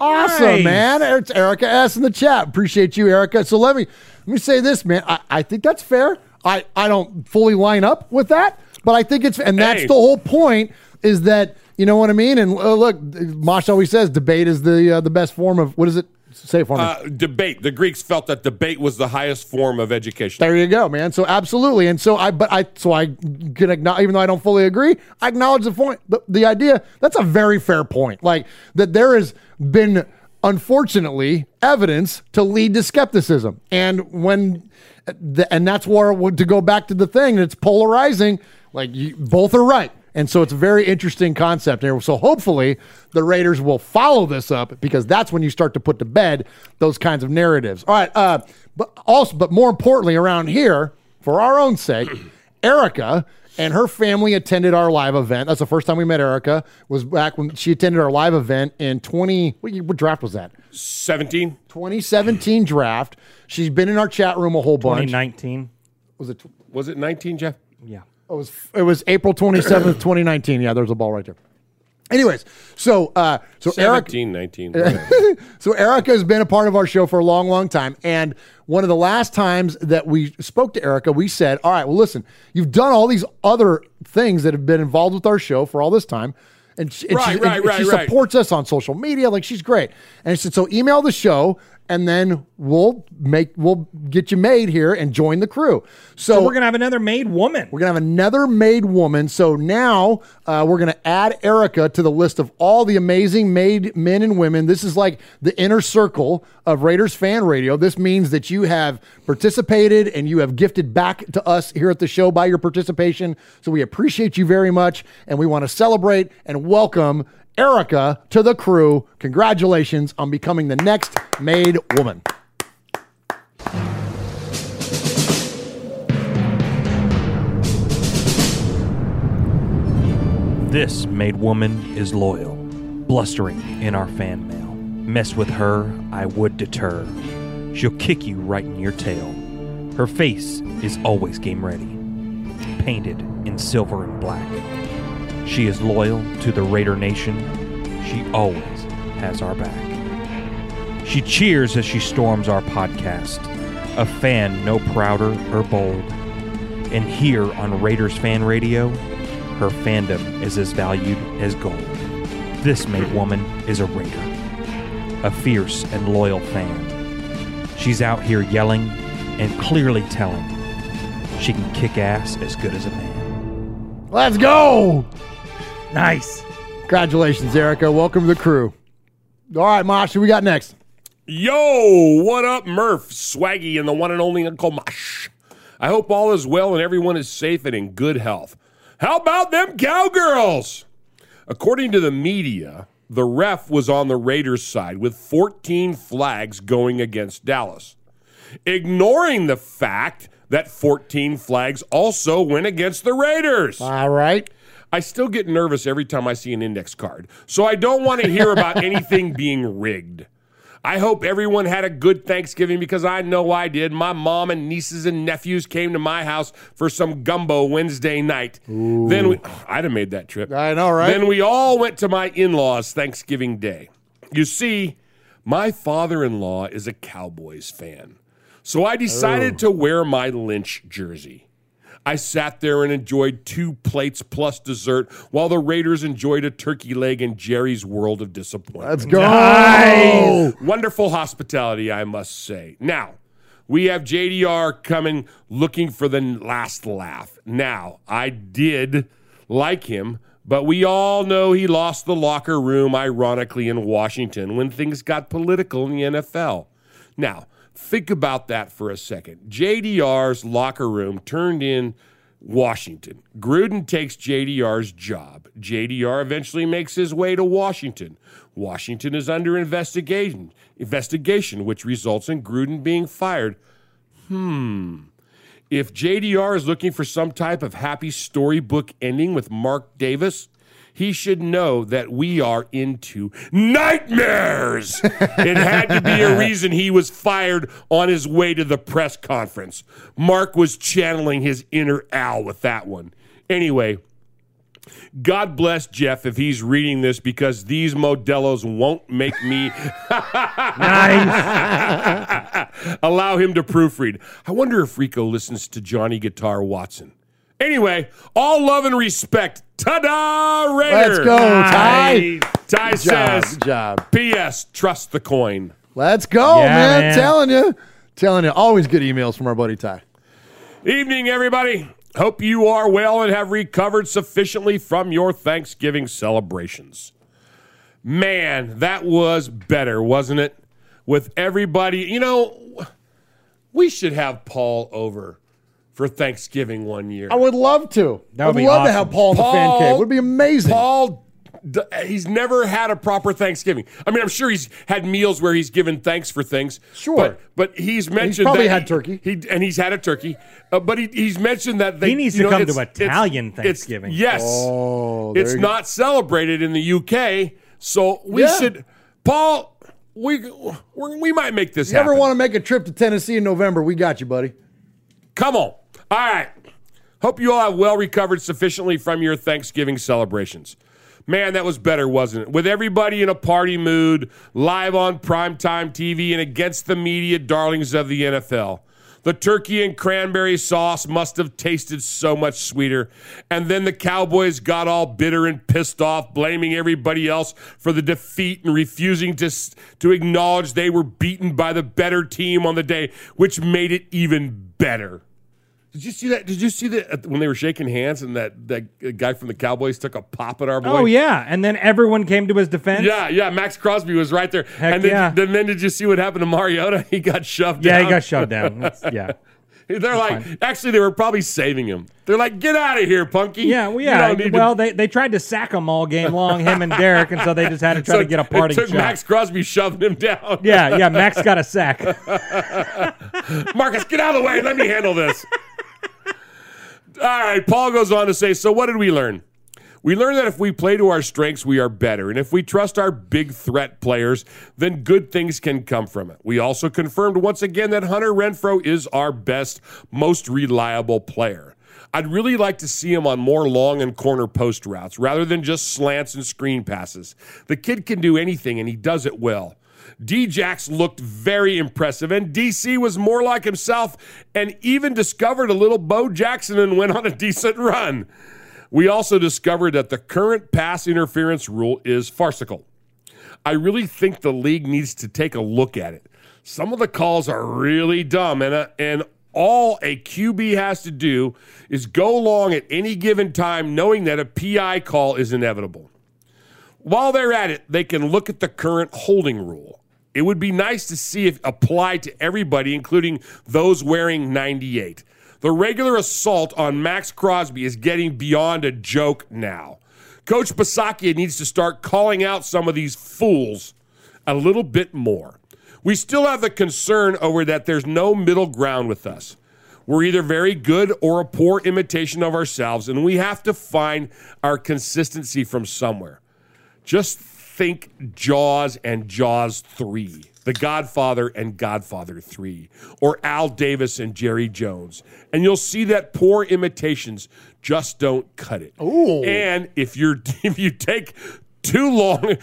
Awesome, Nice. man. It's Erica S in the chat. Appreciate you, Erica. So let me let me say this, man. I, I think that's fair. I, I don't fully line up with that, but I think it's and that's Hey. the whole point is that you know what I mean. And uh, look, Mosh always says debate is the uh, the best form of what is it? Say for me. Uh, debate. The Greeks felt that debate was the highest form of education. There you go, man. So absolutely, and so I, but I, so I can acknowledge, even though I don't fully agree, I acknowledge the point, the, the idea. That's a very fair point. Like that, there has been, unfortunately, evidence to lead to skepticism, and when, the, and that's where to go back to the thing. It's polarizing. Like you, both are right. And so it's a very interesting concept here. So hopefully the Raiders will follow this up because that's when you start to put to bed those kinds of narratives. All right, uh, but also, but more importantly, around here, for our own sake, *clears throat* Erica and her family attended our live event. That's the first time we met Erica. Was back when she attended our live event in twenty. What, what draft was that? 17. 2017 draft. She's been in our chat room a whole bunch. 2019. Was it? Was it 19, Jeff? Yeah. It was it was April 27th, *coughs* 2019. Yeah, there's a ball right there. Anyways, so uh so Eric 17, 19. *laughs* so Erica has been a part of our show for a long, long time. And one of the last times that we spoke to Erica, we said, All right, well, listen, you've done all these other things that have been involved with our show for all this time. And she, and Right, she, right, and right, she supports us on social media. Like she's great. And I said, so email the show and then we'll make we'll get you made here and join the crew. So, So we're gonna have another made woman. we're gonna have another made woman. So now uh, we're gonna add Erica to the list of all the amazing made men and women. This is like the inner circle of Raiders fan radio. This means that you have participated and you have gifted back to us here at the show by your participation. So we appreciate you very much, and we want to celebrate and welcome. Erica to the crew. Congratulations on becoming the next made woman. This made woman is loyal, blustering in our fan mail. Mess with her, I would deter. She'll kick you right in your tail. Her face is always game ready, painted in silver and black. She is loyal to the Raider Nation. She always has our back. She cheers as she storms our podcast, a fan no prouder or bold. And here on Raiders Fan Radio, her fandom is as valued as gold. This made woman is a Raider, a fierce and loyal fan. She's out here yelling and clearly telling she can kick ass as good as a man. Let's go. Nice. Congratulations, Erica. Welcome to the crew. All right, Mosh, who we got next? Yo, what up, Murph, Swaggy, and the one and only Uncle Mosh? I hope all is well and everyone is safe and in good health. How about them cowgirls? According to the media, the ref was on the Raiders' side with 14 flags going against Dallas, ignoring the fact that 14 flags also went against the Raiders. All right. I still get nervous every time I see an index card, so I don't want to hear about *laughs* anything being rigged. I hope everyone had a good Thanksgiving because I know I did. My mom and nieces and nephews came to my house for some gumbo Wednesday night. Then we, I'd have made that trip. I know, right? Then we all went to my in laws Thanksgiving Day. You see, my father in law is a Cowboys fan. So I decided oh. to wear my Lynch jersey. I sat there and enjoyed two plates plus dessert while the Raiders enjoyed a turkey leg in Jerry's World of Disappointment. Let's go. Nice. Wonderful hospitality, I must say. Now, we have JDR coming looking for the last laugh. Now, I did like him, but we all know he lost the locker room, ironically, in Washington when things got political in the NFL. Now, think about that for a second. JDR's locker room turned in Washington. Gruden takes JDR's job. JDR eventually makes his way to Washington. Washington is under investigation, investigation which results in Gruden being fired. Hmm. If JDR is looking for some type of happy storybook ending with Mark Davis, he should know that we are into nightmares. *laughs* it had to be a reason he was fired on his way to the press conference. Mark was channeling his inner Al with that one. Anyway, God bless Jeff if he's reading this because these Modelos won't make me *laughs* nice. *laughs* allow him to proofread. I wonder if Rico listens to Johnny Guitar Watson. Anyway, all love and respect. Ta-da, Raiders! Let's go, Ty. Ty Good job, says, good job. P.S. Trust the coin. Let's go, Yeah, man. man. Telling you. Telling you. Always good emails from our buddy Ty. Evening, everybody. Hope you are well and have recovered sufficiently from your Thanksgiving celebrations. Man, that was better, wasn't it? With everybody, you know, we should have Paul over for Thanksgiving one year. I would love to. That I would would be love to awesome. have Paul in the fan Paul- cave. It would be amazing. Paul he's never had a proper Thanksgiving. I mean, I'm sure he's had meals where he's given thanks for things. Sure. but, but he's mentioned probably that had he- turkey. He and he's had a turkey, uh, but he, he's mentioned that they, He needs you to know, come to it's- it's- Italian it's- Thanksgiving. yes, Oh, it's you go. not celebrated in the UK, so we Yeah. should, Paul. We we we might make this You ever happen. want to make a trip to Tennessee in November? We got you, buddy. Come on. All right. Hope you all have well recovered sufficiently from your Thanksgiving celebrations. Man, that was better, wasn't it? With everybody in a party mood, live on primetime TV, and against the media darlings of the NFL. The turkey and cranberry sauce must have tasted so much sweeter. And then the Cowboys got all bitter and pissed off, blaming everybody else for the defeat and refusing to, to acknowledge they were beaten by the better team on the day, which made it even better. Did you see that? Did you see that when they were shaking hands and that, that guy from the Cowboys took a pop at our boy? Oh yeah, and then everyone came to his defense. Yeah, yeah. Maxx Crosby was right there. Heck and then, yeah. then, then did you see what happened to Mariota? *laughs* He got shoved Yeah, down. he got shoved down. That's- *laughs* yeah. They're like, actually, they were probably saving him. They're like, get out of here, Punky. Yeah, well, yeah. need to- Well, they, they tried to sack him all game long, him and Derek, and so they just had to try So to get a party. parting took shot. Maxx Crosby shoving him down. Yeah, yeah. Maxx got a sack. *laughs* Marcus, get out of the way. Let me handle this. All right. Paul goes on to say, so what did we learn? We learned that if we play to our strengths, we are better. And if we trust our big threat players, then good things can come from it. We also confirmed once again that Hunter Renfrow is our best, most reliable player. I'd really like to see him on more long and corner post routes rather than just slants and screen passes. The kid can do anything and he does it well. Djax looked very impressive, and DC was more like himself and even discovered a little Bo Jackson and went on a *laughs* decent run. We also discovered that the current pass interference rule is farcical. I really think the league needs to take a look at it. Some of the calls are really dumb, and, uh, and all a QB has to do is go along at any given time knowing that a PI call is inevitable. While they're at it, they can look at the current holding rule. It would be nice to see it applied to everybody, including those wearing 98. The regular assault on Maxx Crosby is getting beyond a joke now. Coach Bisaccia needs to start calling out some of these fools a little bit more. We still have the concern over that there's no middle ground with us. We're either very good or a poor imitation of ourselves, and we have to find our consistency from somewhere. Just think Jaws and Jaws 3, The Godfather and Godfather 3, or Al Davis and Jerry Jones. And you'll see that poor imitations just don't cut it. Ooh. And if you're *laughs* if you take too long *laughs*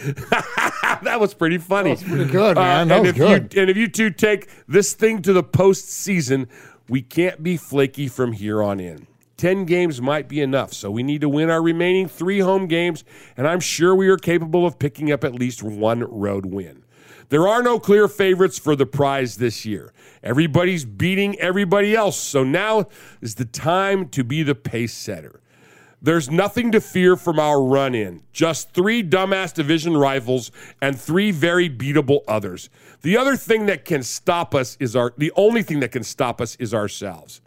that was pretty funny. That was pretty good, uh, man. That and was if good. You, and if you two take this thing to the postseason, we can't be flaky from here on in. 10 games might be enough, so we need to win our remaining three home games, and I'm sure we are capable of picking up at least one road win. There are no clear favorites for the prize this year. Everybody's beating everybody else, so now is the time to be the pace setter. There's nothing to fear from our run in. Just three dumbass division rivals and three very beatable others. The other thing that can stop us is our the only thing that can stop us is ourselves.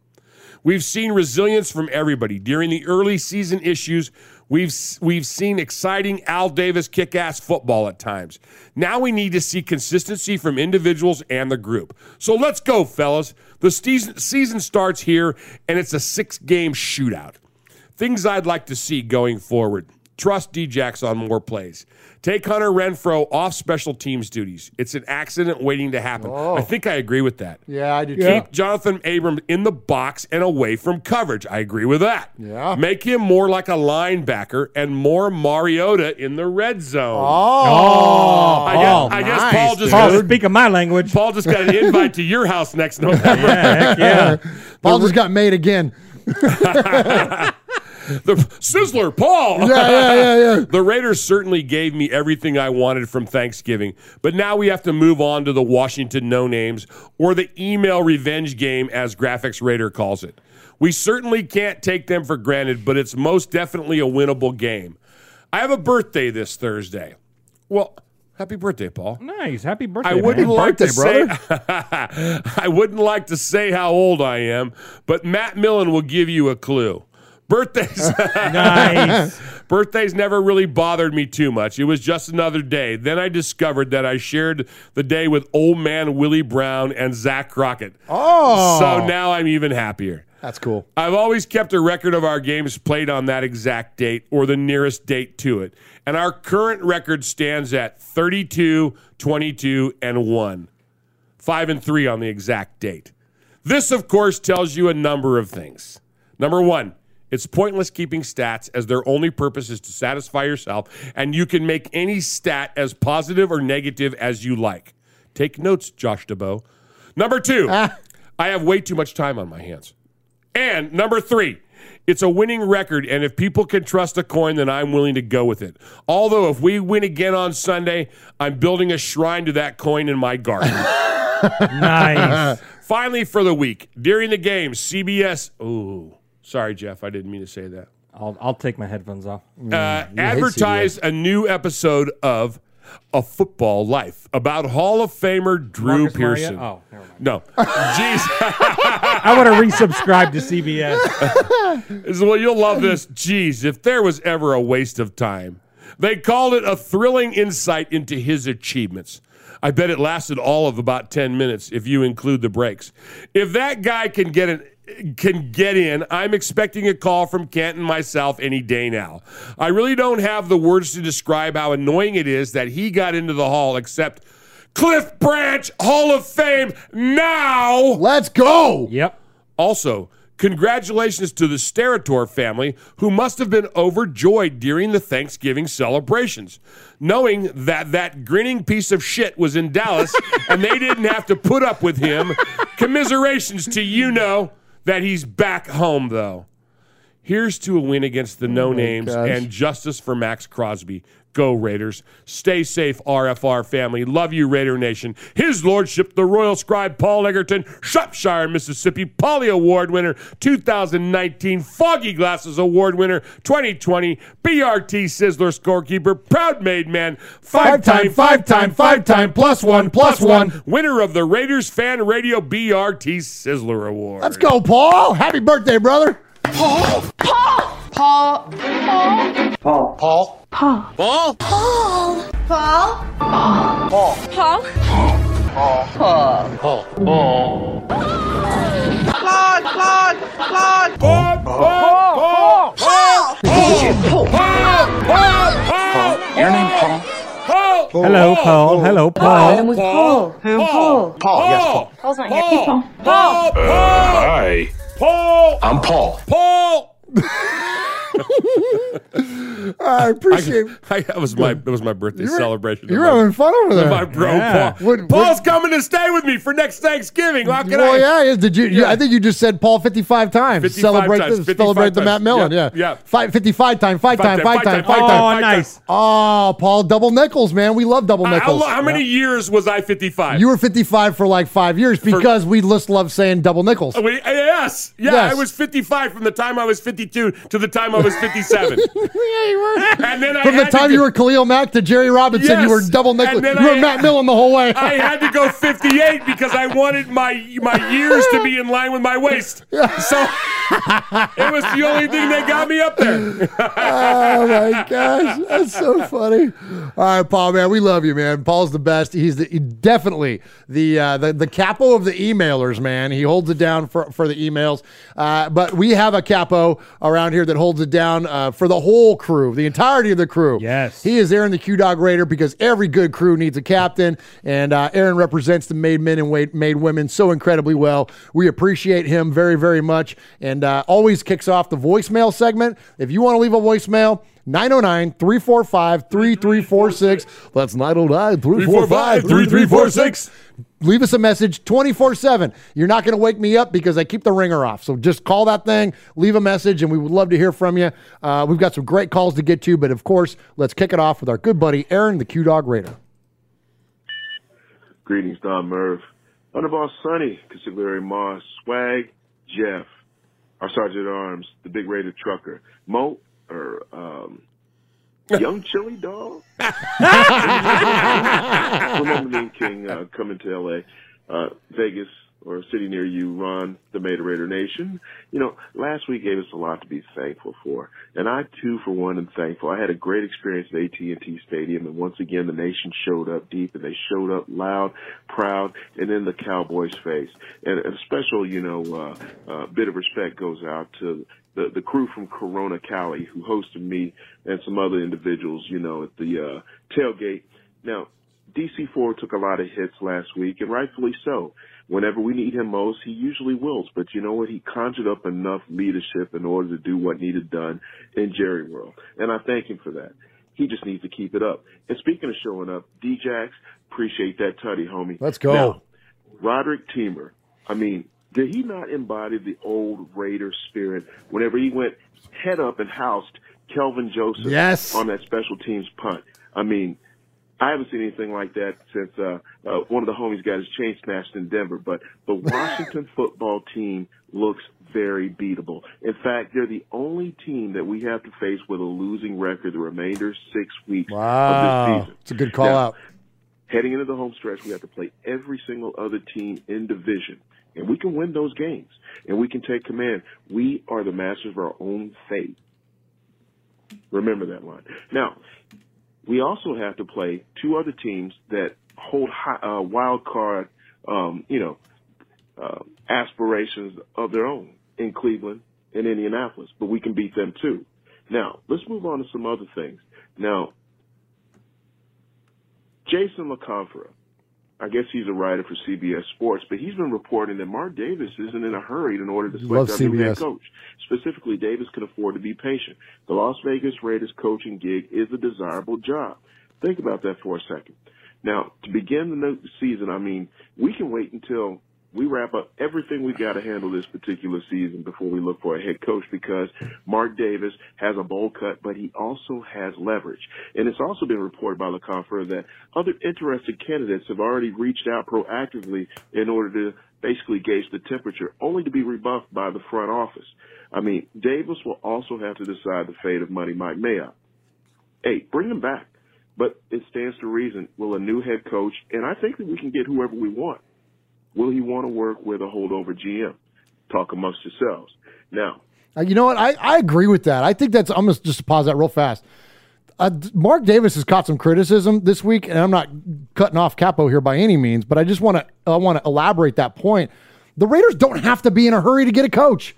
We've seen resilience from everybody during the early season issues. We've we've seen exciting Al Davis kick-ass football at times. Now we need to see consistency from individuals and the group. So let's go, fellas. The season season starts here, and it's a six-game shootout. Things I'd like to see going forward. Trust Djax on more plays. Take Hunter Renfrow off special teams duties. It's an accident waiting to happen. Oh. I think I agree with that. Yeah, I do Keep too. Jonathan Abram in the box and away from coverage. I agree with that. Yeah. Make him more like a linebacker and more Mariota in the red zone. Oh, oh I Paul. guess, I guess Nice, Paul just Paul, got speaking my language. Paul just got an *laughs* invite to your house next November. Yeah, heck yeah. Paul just got made again. *laughs* *laughs* the Sizzler, Paul. Yeah, yeah, yeah, yeah. *laughs* The Raiders certainly gave me everything I wanted from Thanksgiving, but now we have to move on to the Washington no names or the email revenge game, as Graphics Raider calls it. We certainly can't take them for granted, but it's most definitely a winnable game. I have a birthday this Thursday. Well, happy birthday, Paul. Nice. Happy birthday. I wouldn't man. like birthday, to say *laughs* I wouldn't like to say how old I am, but Matt Millen will give you a clue. Birthdays. *laughs* *laughs* Nice. Birthdays never really bothered me too much. It was just another day. Then I discovered that I shared the day with old man Willie Brown and Zack Crockett. Oh. So now I'm even happier. That's cool. I've always kept a record of our games played on that exact date or the nearest date to it. And our current record stands at 32, 22, and 1. 5 and 3 on the exact date. This, of course, tells you a number of things. Number one, it's pointless keeping stats as their only purpose is to satisfy yourself, and you can make any stat as positive or negative as you like. Take notes, Josh Dubow. Number two, ah. I have way too much time on my hands. And number three, it's a winning record, and if people can trust a coin, then I'm willing to go with it. Although, if we win again on Sunday, I'm building a shrine to that coin in my garden. *laughs* Nice. Finally, for the week, during the game, CBS. Oh, sorry, Jeff, I didn't mean to say that. I'll, I'll take my headphones off. Uh, advertised a new episode of A Football Life about Hall of Famer Drew Marcus? Pearson. Oh, never mind. No. *laughs* Jeez. I want to resubscribe to CBS. *laughs* Is- well, you'll love this. Jeez, if there was ever a waste of time, they called it a thrilling insight into his achievements. I bet it lasted all of about 10 minutes if you include the breaks. If that guy can get an can get in, I'm expecting a call from Canton myself any day now. I really don't have the words to describe how annoying it is that he got into the hall except Cliff Branch Hall of Fame now. Let's go. Yep. Also, congratulations to the Sterator family who must have been overjoyed during the Thanksgiving celebrations, knowing that that grinning piece of shit was in Dallas and they didn't have to put up with him. *laughs* Commiserations to you know that he's back home though. Here's to a win against the oh no names gosh. and justice for Maxx Crosby. Go Raiders. Stay safe, RFR family. Love you, Raider Nation. His Lordship, the Royal Scribe Paul Egerton, Shropshire, Mississippi, Polly Award winner, 2019 Foggy Glasses Award winner, 2020 BRT Sizzler scorekeeper, proud made man, five time, five time, five time, plus one, plus one, winner of the Raiders Fan Radio BRT Sizzler Award. Let's go, Paul. Happy birthday, brother. Paul. Paul. Paul. Paul. Paul. Paul. Paul? Paul. Paul. Paul. Paul. Paul. Paul. Paul. Paul. Claude, Claude, Claude. Paul, Paul, Paul, Paul, Paul, Paul, Your name, Paul? Paul. Hello, Paul. Hello, Paul. with Paul. Paul. Paul, yes, Paul. Paul's not here. Hey, Paul. Paul, Paul, uh, Hi. Paul, I'm Paul. Paul. *laughs* *laughs* I appreciate I, that was my that was my birthday You're- celebration. You're of my, having fun over there. my bro Yeah. Paul. What- Paul's coming to stay with me for next Thanksgiving. How can well, I? yeah, yeah. Did you, you? I think you just said Paul 55 times. 55 celebrate times, the, 55 celebrate the Matt. Millen. Yeah, Yeah, yeah. Five, 55 time, five Five time, time, five five time, time, five five time. Oh, time. nice. Oh, Paul, double nickels, man. We love double nickels. lo- how many years was I 55? You were 55 for like five years because we just love saying double nickels. Oh, wait, yes. Yeah, Yes. I was 55 from the time I was 52 to the time I was 57. *laughs* yeah, you were. *laughs* and then I From the had to time go- you were Khalil Mack to Jerry Robinson, Yes. you were double nickel. You then were Matt Millen the whole way. *laughs* I had to go 58 because I wanted my my years to be in line with my waist. So it was the only thing that got me up there. oh my gosh, that's so funny. All right, Paul, man, we love you, man. Paul's the best. He's the, he definitely the uh, the the capo of the emailers, man. He holds it down for for the emails. Uh, but we have a capo around here that holds it down uh, for the whole crew, the entirety of the crew. Yes. he is Aaron the Q Dog Raider because every good crew needs a captain, and uh, Aaron represents the made men and made women so incredibly well. We appreciate him very very much, and uh, always kicks off the voicemail segment. If you want to leave a voicemail. 909 345 3346. That's 909 345 3346. Leave us a message 24 7. You're not going to wake me up because I keep the ringer off. So just call that thing, leave a message, and we would love to hear from you. Uh, we've got some great calls to get to, but of course, let's kick it off with our good buddy, Aaron, the Q Dog Raider. Greetings, Don Merv. Underboss Sonny, Consigliere Moss, Swag, Jeff, our Sergeant at Arms, the Big Raider Trucker, Mo, or um, *laughs* Young Chili Dog. *laughs* Ramon King uh, coming to LA, uh, Vegas, or a city near you run the Mater Raider Nation. You know, last week gave us a lot to be thankful for, and I too, for one, am thankful. I had a great experience at AT&T Stadium, and once again, the nation showed up deep, and they showed up loud, proud, and in the Cowboys' face. And a special, you know, uh, uh, bit of respect goes out to the the crew from Corona Cali who hosted me and some other individuals, you know, at the uh, tailgate. Now, DC4 took a lot of hits last week, and rightfully so. Whenever we need him most, he usually wills. But you know what? He conjured up enough leadership in order to do what needed done in Jerry World, and I thank him for that. He just needs to keep it up. And speaking of showing up, Djax, appreciate that tutty, homie. Let's go. Now, Roderic Teamer. I mean, did he not embody the old Raider spirit whenever he went head up and housed Kelvin Joseph Yes. on that special teams punt? I mean, I haven't seen anything like that since uh, uh, one of the homies got his chain snatched in Denver. But the *laughs* Washington football team looks very beatable. In fact, they're the only team that we have to face with a losing record the remainder six weeks of Wow. this season. It's a good call Now, out. Heading into the home stretch, we have to play every single other team in division. And we can win those games. And we can take command. We are the masters of our own fate. Remember that line. Now, we also have to play two other teams that hold high, uh, wild card, um, you know, uh, aspirations of their own in Cleveland and Indianapolis, but we can beat them too. Now, let's move on to some other things. Now, Jason La Canfora, I guess he's a writer for CBS Sports, but he's been reporting that Mark Davis isn't in a hurry in order to select Love new head coach. Specifically, Davis can afford to be patient. The Las Vegas Raiders coaching gig is a desirable job. Think about that for a second. Now, to begin the new season, I mean, we can wait until we wrap up everything we've got to handle this particular season before we look for a head coach because Mark Davis has a bowl cut, but he also has leverage. And it's also been reported by La Canfora that other interested candidates have already reached out proactively in order to basically gauge the temperature, only to be rebuffed by the front office. I mean, Davis will also have to decide the fate of Money Mike Mayock. Hey, bring him back. But it stands to reason, will a new head coach, and I think that we can get whoever we want, will he want to work with a holdover GM? Talk amongst yourselves. Now, Uh, you know what? I, I agree with that. I think that's. I'm gonna just pause that real fast. Uh, Mark Davis has caught some criticism this week, and I'm not cutting off Capo here by any means, but I just want to I want to elaborate that point. The Raiders don't have to be in a hurry to get a coach.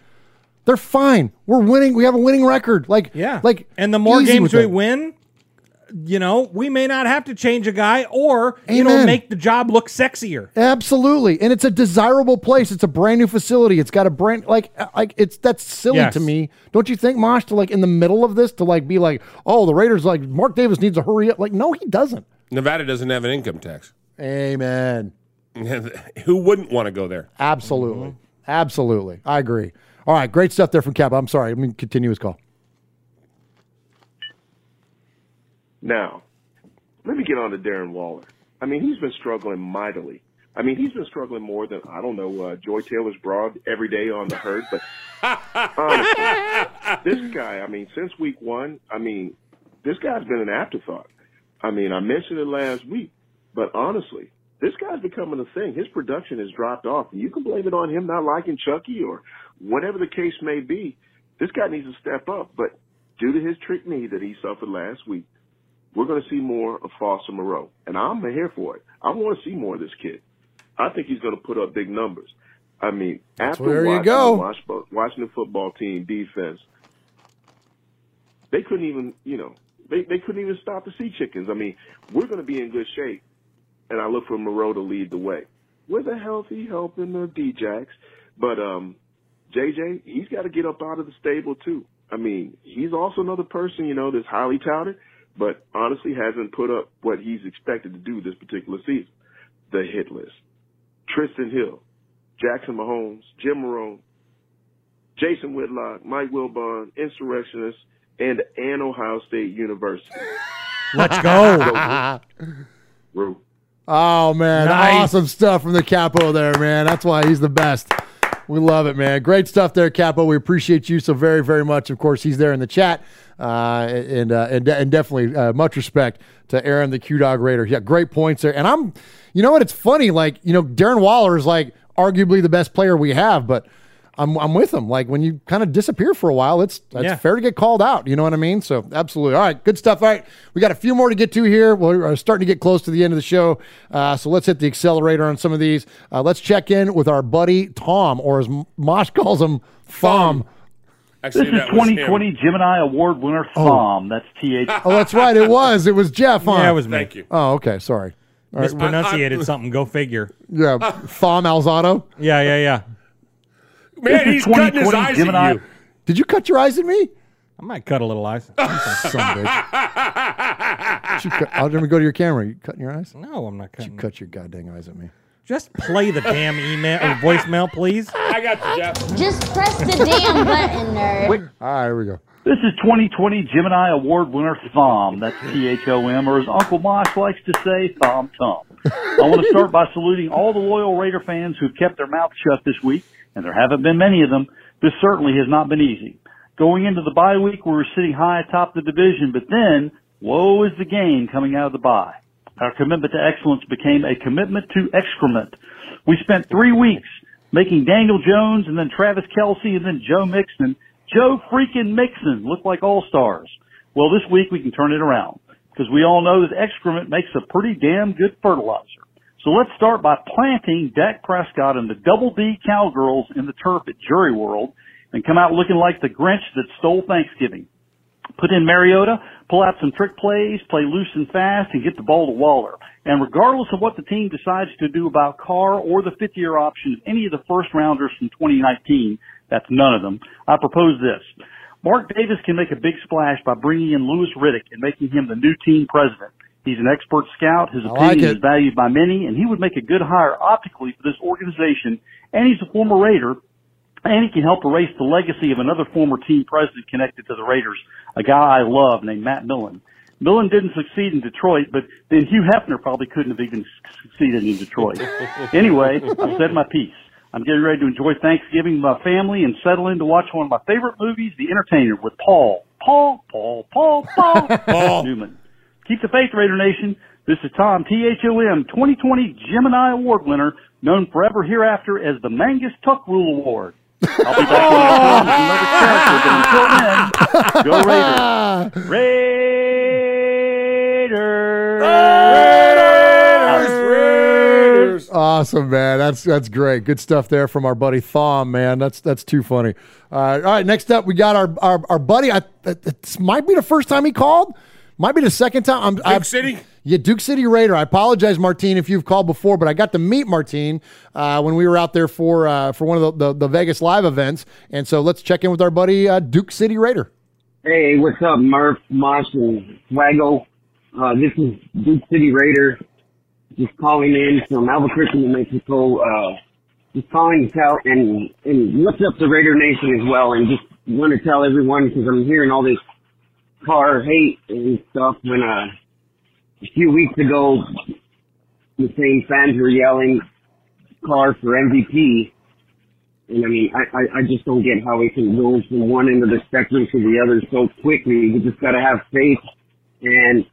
They're fine. We're winning. We have a winning record. Like Yeah. like and the more games with we that. win, you know, we may not have to change a guy or you know make the job look sexier. Absolutely, and it's a desirable place. It's a brand new facility. It's got a brand like uh, like it's that's silly Yes. to me. Don't you think, Mosh? To like in the middle of this to like be like, oh, the Raiders like Mark Davis needs to hurry up. Like, no, he doesn't. Nevada doesn't have an income tax. Amen. *laughs* Who wouldn't want to go there? Absolutely, absolutely. I agree. All right, great stuff there from Cap. I'm sorry. Let me continue his call. Now, let me get on to Darren Waller. I mean, he's been struggling mightily. I mean, he's been struggling more than I don't know uh, Joy Taylor's broad every day on the herd. But *laughs* honestly, this guy, I mean, since week one, I mean, this guy's been an afterthought. I mean, I mentioned it last week, but honestly, this guy's becoming a thing. His production has dropped off, and you can blame it on him not liking Chucky or whatever the case may be. This guy needs to step up, but due to his trick knee that he suffered last week, we're going to see more of Foster Moreau, and I'm here for it. I want to see more of this kid. I think he's going to put up big numbers. I mean, after There you watching go. the Washington football team defense, they couldn't even, you know, they, they couldn't even stop the Sea Chickens. I mean, we're going to be in good shape, and I look for Moreau to lead the way with a healthy helping of Djax. But um, JJ, he's got to get up out of the stable too. I mean, he's also another person, you know, that's highly touted, but honestly hasn't put up what he's expected to do this particular season. The hit list: Tristan Hill, Jackson Mahomes, Jim Marone, Jason Whitlock, Mike Wilbon, Insurrectionists, and and Ohio State University. Let's go. *laughs* Rue. Oh man, Nice. awesome stuff from the Capo there, man. That's why he's the best. We love it, man. Great stuff there, Capo. We appreciate you so very, very much. Of course, he's there in the chat, uh, and, uh, and and definitely uh, much respect to Aaron, the Q Dog Raider. Yeah, great points there. And I'm, you know what? It's funny, like you know, Darren Waller is like, arguably the best player we have, but I'm I'm with them. Like when you kind of disappear for a while, it's it's Yeah. fair to get called out. You know what I mean? So absolutely. All right, good stuff. All right, we got a few more to get to here. We're starting to get close to the end of the show, uh, so let's hit the accelerator on some of these. Uh, let's check in with our buddy Tom, or as Mosh calls him, Thom. Actually, this is that him. 2020 Gemini Award winner Oh. That's T H. *laughs* Oh, that's right. It was. It was Jeff. Huh? Yeah, it was me. Thank you. Oh, okay. Sorry. All right. Mispronunciated something. Go figure. Yeah, Thom Alzado. Yeah, yeah, yeah. Man, he's cutting his eyes Gemini. at you. Did you cut your eyes at me? I might cut a little eyes. Son of a bitch. Did you cut, I'll let me go to your camera. You cutting your eyes? No, I'm not Did you cut your goddamn eyes at me? Just play the damn email or voicemail, please. I got you, Jeff. Just press the damn button, nerd. All right, here we go. This is 2020 Gemini Award winner Thom. That's T H O M, or as Uncle Mosh likes to say, Thom Tom. I want to start by saluting all the loyal Raider fans who've kept their mouths shut this week, and there haven't been many of them. This certainly has not been easy. Going into the bye week, we were sitting high atop the division, but then, woe is the gain coming out of the bye. Our commitment to excellence became a commitment to excrement. We spent three weeks making Daniel Jones and then Travis Kelce and then Joe Mixon, Joe freaking Mixon look like all stars. Well, this week we can turn it around because we all know that excrement makes a pretty damn good fertilizer. So let's start by planting Dak Prescott and the Double D Cowgirls in the turf at Jerry World and come out looking like the Grinch that stole Thanksgiving. Put in Mariota, pull out some trick plays, play loose and fast, and get the ball to Waller. And regardless of what the team decides to do about Carr or the fifth year option of any of the first rounders from 2019, that's none of them, I propose this. Mark Davis can make a big splash by bringing in Louis Riddick and making him the new team president. He's an expert scout. His like opinion it. is valued by many, and he would make a good hire optically for this organization. And he's a former Raider, and he can help erase the legacy of another former team president connected to the Raiders, a guy I love named Matt Millen. Millen didn't succeed in Detroit, but then Hugh Hefner probably couldn't have even succeeded in Detroit. *laughs* anyway, I've said my piece. I'm getting ready to enjoy Thanksgiving with my family and settle in to watch one of my favorite movies, The Entertainer, with Paul. Paul, Paul, Paul, Paul, Paul. *laughs* Newman. Keep the faith, Raider Nation. This is Tom, T-H-O-M, 2020 Gemini Award winner, known forever hereafter as the Mangus Tuck Rule Award. I'll be back with another *laughs* character, but until then, go Raiders! Raiders. Raiders! Awesome, man. That's that's great. Good stuff there from our buddy Thom, man. That's that's too funny. All right, all right. Next up, we got our our, our buddy. I, it might be the first time he called. Might be the second time. I'm, Duke City? Yeah, Duke City Raider. I apologize, Martine, if you've called before, but I got to meet Martine uh, when we were out there for uh, for one of the, the, the Vegas live events. And so let's check in with our buddy uh, Duke City Raider. Hey, what's up, Murph, Mosh, and Swaggo? Uh, this is Duke City Raider, just calling in from Albuquerque, New Mexico. Uh, just calling to tell, and, and what's up to Raider Nation as well, and just want to tell everyone, because I'm hearing all this Carr hate and stuff, when, uh, a few weeks ago, the same fans were yelling Carr for MVP, and I mean, I, I, I just don't get how we can go from one end of the spectrum to the other so quickly. We just gotta have faith. And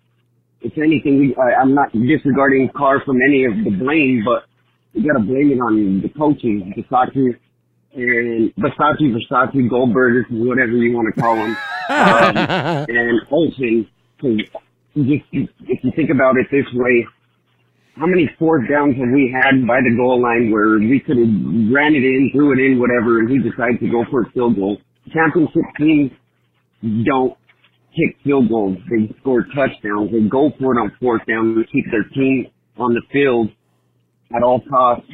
if anything, we, I, I'm not disregarding Carr from any of the blame, but we gotta blame it on the coaching, Versace and Versace, Versace, Goldberg, whatever you want to call them, *laughs* um, and Olsen. Just, if you think about it this way, how many fourth downs have we had by the goal line where we could have ran it in, threw it in, whatever, and he decided to go for a field goal? Championship teams don't kick field goals. They score touchdowns. They go for it on fourth down to keep their team on the field at all costs.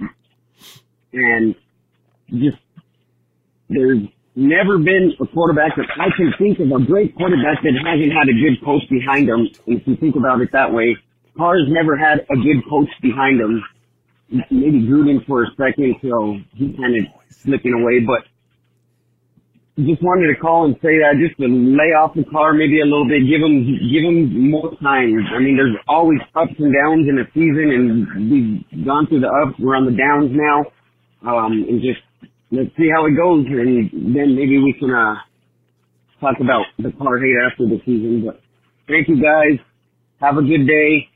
And just, there's never been a quarterback that I can think of, a great quarterback that hasn't had a good coach behind him. If you think about it that way, Carr's never had a good coach behind him. Maybe Gruden for a second, so he's kind of slipping away. But just wanted to call and say that just to lay off the Carr maybe a little bit, give him give him more time. I mean, there's always ups and downs in a season, and we've gone through the ups. We're on the downs now, um, and just let's see how it goes, and then maybe we can uh talk about the Carr hate after the season. But thank you guys. Have a good day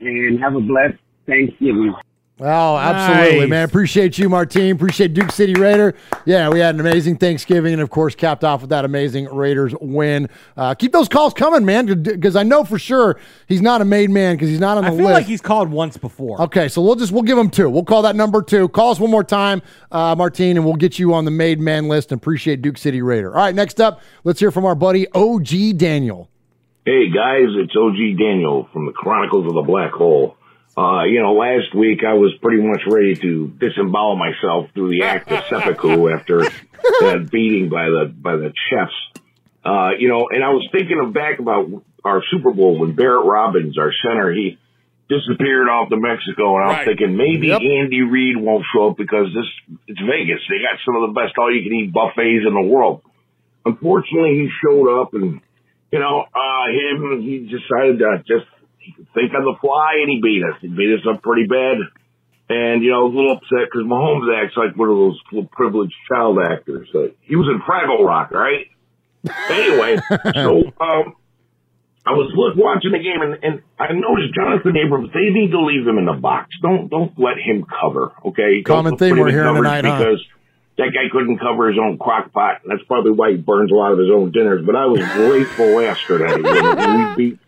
and have a blessed Thanksgiving. Oh, absolutely, Nice. man. Appreciate you, Martine. Appreciate Duke City Raider. Yeah, we had an amazing Thanksgiving, and of course, capped off with that amazing Raiders win. Uh, keep those calls coming, man, because I know for sure he's not a made man because he's not on the list. I feel list. like he's called once before. Okay, so we'll just we'll give him two. We'll call that number two. Call us one more time, uh, Martine, and we'll get you on the made man list. And appreciate Duke City Raider. All right, next up, let's hear from our buddy OG Daniel. Hey guys, it's OG Daniel from the Chronicles of the Black Hole. Uh, you know, last week I was pretty much ready to disembowel myself through the act of seppuku *laughs* after that beating by the by the chefs. Uh, you know, and I was thinking of back about our Super Bowl when Barrett Robbins, our center, he disappeared off to Mexico, and I was Right. thinking maybe Yep. Andy Reid won't show up because this it's Vegas. They got some of the best all you can eat buffets in the world. Unfortunately, he showed up, and you know, uh, him he decided to just he could think on the fly, and he beat us. He beat us up pretty bad. And, you know, I was a little upset because Mahomes acts like one of those little privileged child actors. Uh, he was in Fraggle Rock, right? Anyway, *laughs* so um, I was look, watching the game, and, and I noticed Jonathan Abrams. They need to leave him in the box. Don't don't let him cover. Okay, Common theme we're in hearing tonight, huh? because that guy couldn't cover his own crock pot. And that's probably why he burns a lot of his own dinners. But I was grateful *laughs* yesterday when we beat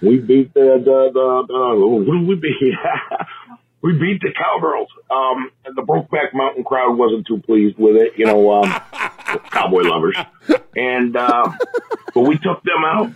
we beat the the the, the who did we beat? *laughs* we beat the Cowgirls. Um, and the Brokeback Mountain crowd wasn't too pleased with it. You know, um, *laughs* cowboy lovers. And uh, but we took them out.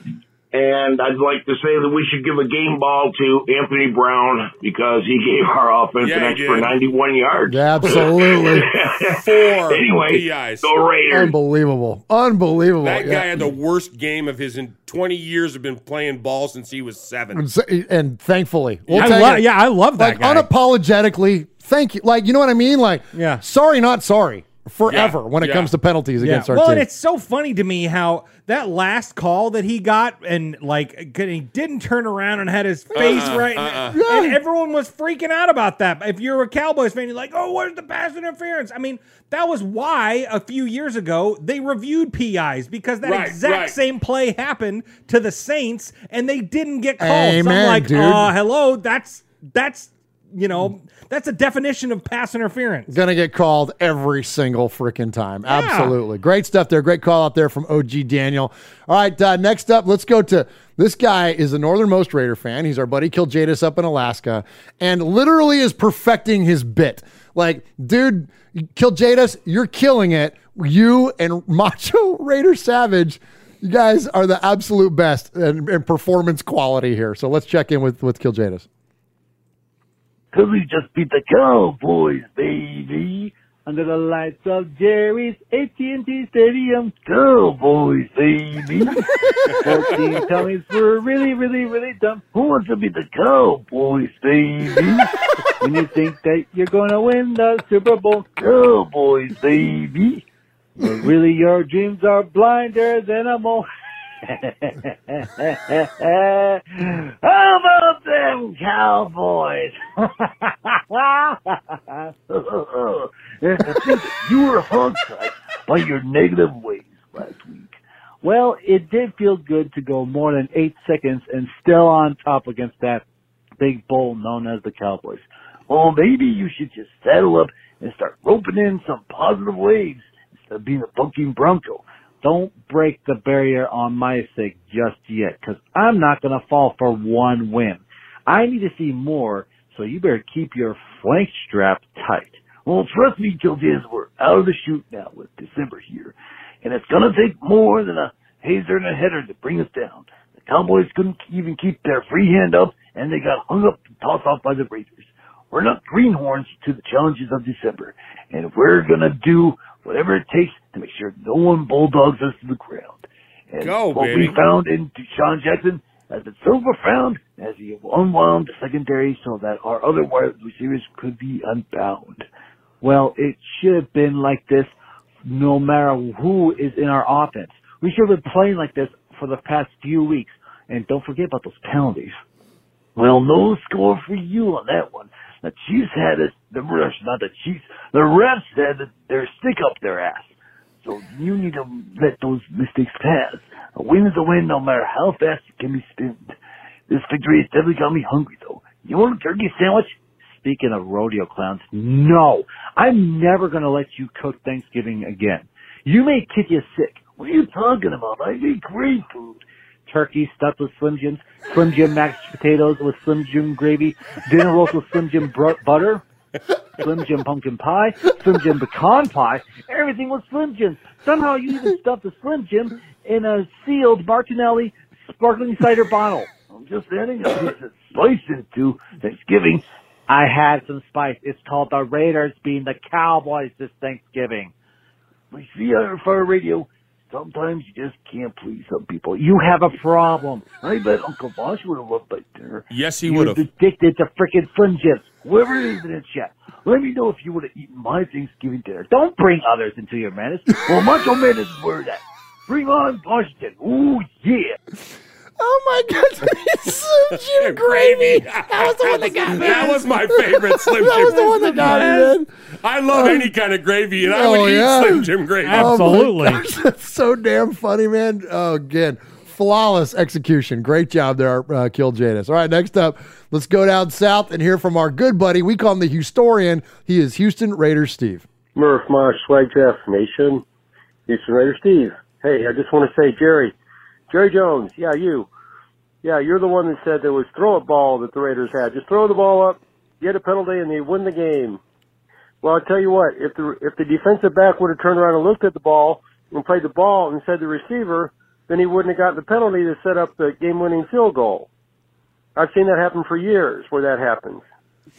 And I'd like to say that we should give a game ball to Anthony Brown because he gave our offense Yeah, an extra did. 91 yards. Absolutely. *laughs* Four anyway, PIs. go Raiders. Unbelievable. Unbelievable. That guy had the worst game of his in 20 years of been playing ball since he was seven. And, and thankfully, we'll I lo- it. yeah, I love that like guy. unapologetically. Thank you. Like you know what I mean? Like Yeah. sorry, not sorry. Forever Yeah, when it yeah. comes to penalties against our well, team. and it's so funny to me how that last call that he got and like he didn't turn around and had his face Uh-uh, right, uh-uh. and everyone was freaking out about that. If you're a Cowboys fan, you're like, "Oh, where's the pass interference?" I mean, that was why a few years ago they reviewed PIs because that Right, exact right. same play happened to the Saints and they didn't get called. so I'm like, dude. uh, hello, that's that's you know that's a definition of pass interference. Gonna get called every single freaking time. Absolutely. Great stuff there. Great call out there from OG Daniel. All right, uh, next up, let's go to this guy is a northernmost Raider fan. He's our buddy Kiljadis up in Alaska and literally is perfecting his bit. Like, dude, Kiljadis, you're killing it. You and *laughs* Macho Raider Savage, you guys are the absolute best in, in performance quality here. So let's check in with, with Kiljadis. Cause we just beat the Cowboys, baby. Under the lights of Jerry's AT&T Stadium, Cowboys, baby. *laughs* 14 tummies were really, really, really dumb. Who wants to be the Cowboys, baby? when you think that you're gonna win the Super Bowl, Cowboys, baby. But really your dreams are blinder than a mole. *laughs* How about them Cowboys? *laughs* You were hogtied by your negative ways last week. Well, it did feel good to go more than eight seconds and still on top against that big bull known as the Cowboys. Well, maybe you should just saddle up and start roping in some positive waves instead of being a bucking bronco. Don't break the barrier on my sake just yet, because I'm not going to fall for one win. I need to see more, so you better keep your flank strap tight. Well, trust me, Joe we're out of the chute now with December here, and it's going to take more than a hazer and a header to bring us down. The Cowboys couldn't even keep their free hand up, and they got hung up and tossed off by the Raiders. We're not greenhorns to the challenges of December, and we're going to do whatever it takes to make sure no one bulldogs us to the ground. And Go, what baby. we found in DeSean Jackson has been so profound as he unwound the secondary so that our other wide receivers could be unbound. Well, it should have been like this no matter who is in our offense. We should have been playing like this for the past few weeks. And don't forget about those penalties. Well, no score for you on that one. The Chiefs had it, the refs, not the Chiefs, the refs had their stick up their ass. So you need to let those mistakes pass. A win is a win no matter how fast it can be spinned. This victory has definitely got me hungry though. You want a turkey sandwich? speaking of rodeo clowns, no, I'm never going to let you cook Thanksgiving again. You may kick you sick. What are you talking about? I eat great food. Turkey stuffed with Slim Jims, Slim Jim mashed potatoes with Slim Jim gravy, dinner rolls with Slim Jim br- butter, Slim Jim pumpkin pie, Slim Jim pecan pie, everything was Slim Jim. Somehow you even stuffed the Slim Jim in a sealed Martinelli sparkling cider bottle. I'm just adding a piece of spice into Thanksgiving. I had some spice. It's called the Raiders being the Cowboys this Thanksgiving. We see on Fire Radio, sometimes you just can't please some people. You have a problem. I bet Uncle Bosch would have loved that dinner. Yes, he He would have. addicted to frickin' Slim Jims. Whoever it is in the chat, let me know if you would have eaten my Thanksgiving dinner. Don't bring others into your madness. well, Macho Man is where that. Bring on Washington. Ooh, yeah. Oh my God! *laughs* Slim Jim gravy. That was the one that got me. That was my favorite Slim *laughs* Jim. That was the one that got me. Man. I love Oh. any kind of gravy, and I Oh, would yeah. eat Slim Jim gravy. Oh, my gosh, that's so damn funny, man. Oh, again, flawless execution. Great job there, uh, Kiljadis. All right, next up, let's go down south and hear from our good buddy. We call him the Historian. He is Houston Raider Steve. Murph, Mosh, Swag Jeff, Nation, Houston Raider Steve. Hey, I just want to say, Jerry, Jerry Jones, yeah, you. Yeah, you're the one that said there was throw a ball that the Raiders had. Just throw the ball up, get a penalty, and they win the game. Well, I'll tell you what, if the, if the defensive back would have turned around and looked at the ball and played the ball and said the receiver, then he wouldn't have gotten the penalty to set up the game winning field goal. I've seen that happen for years where that happens.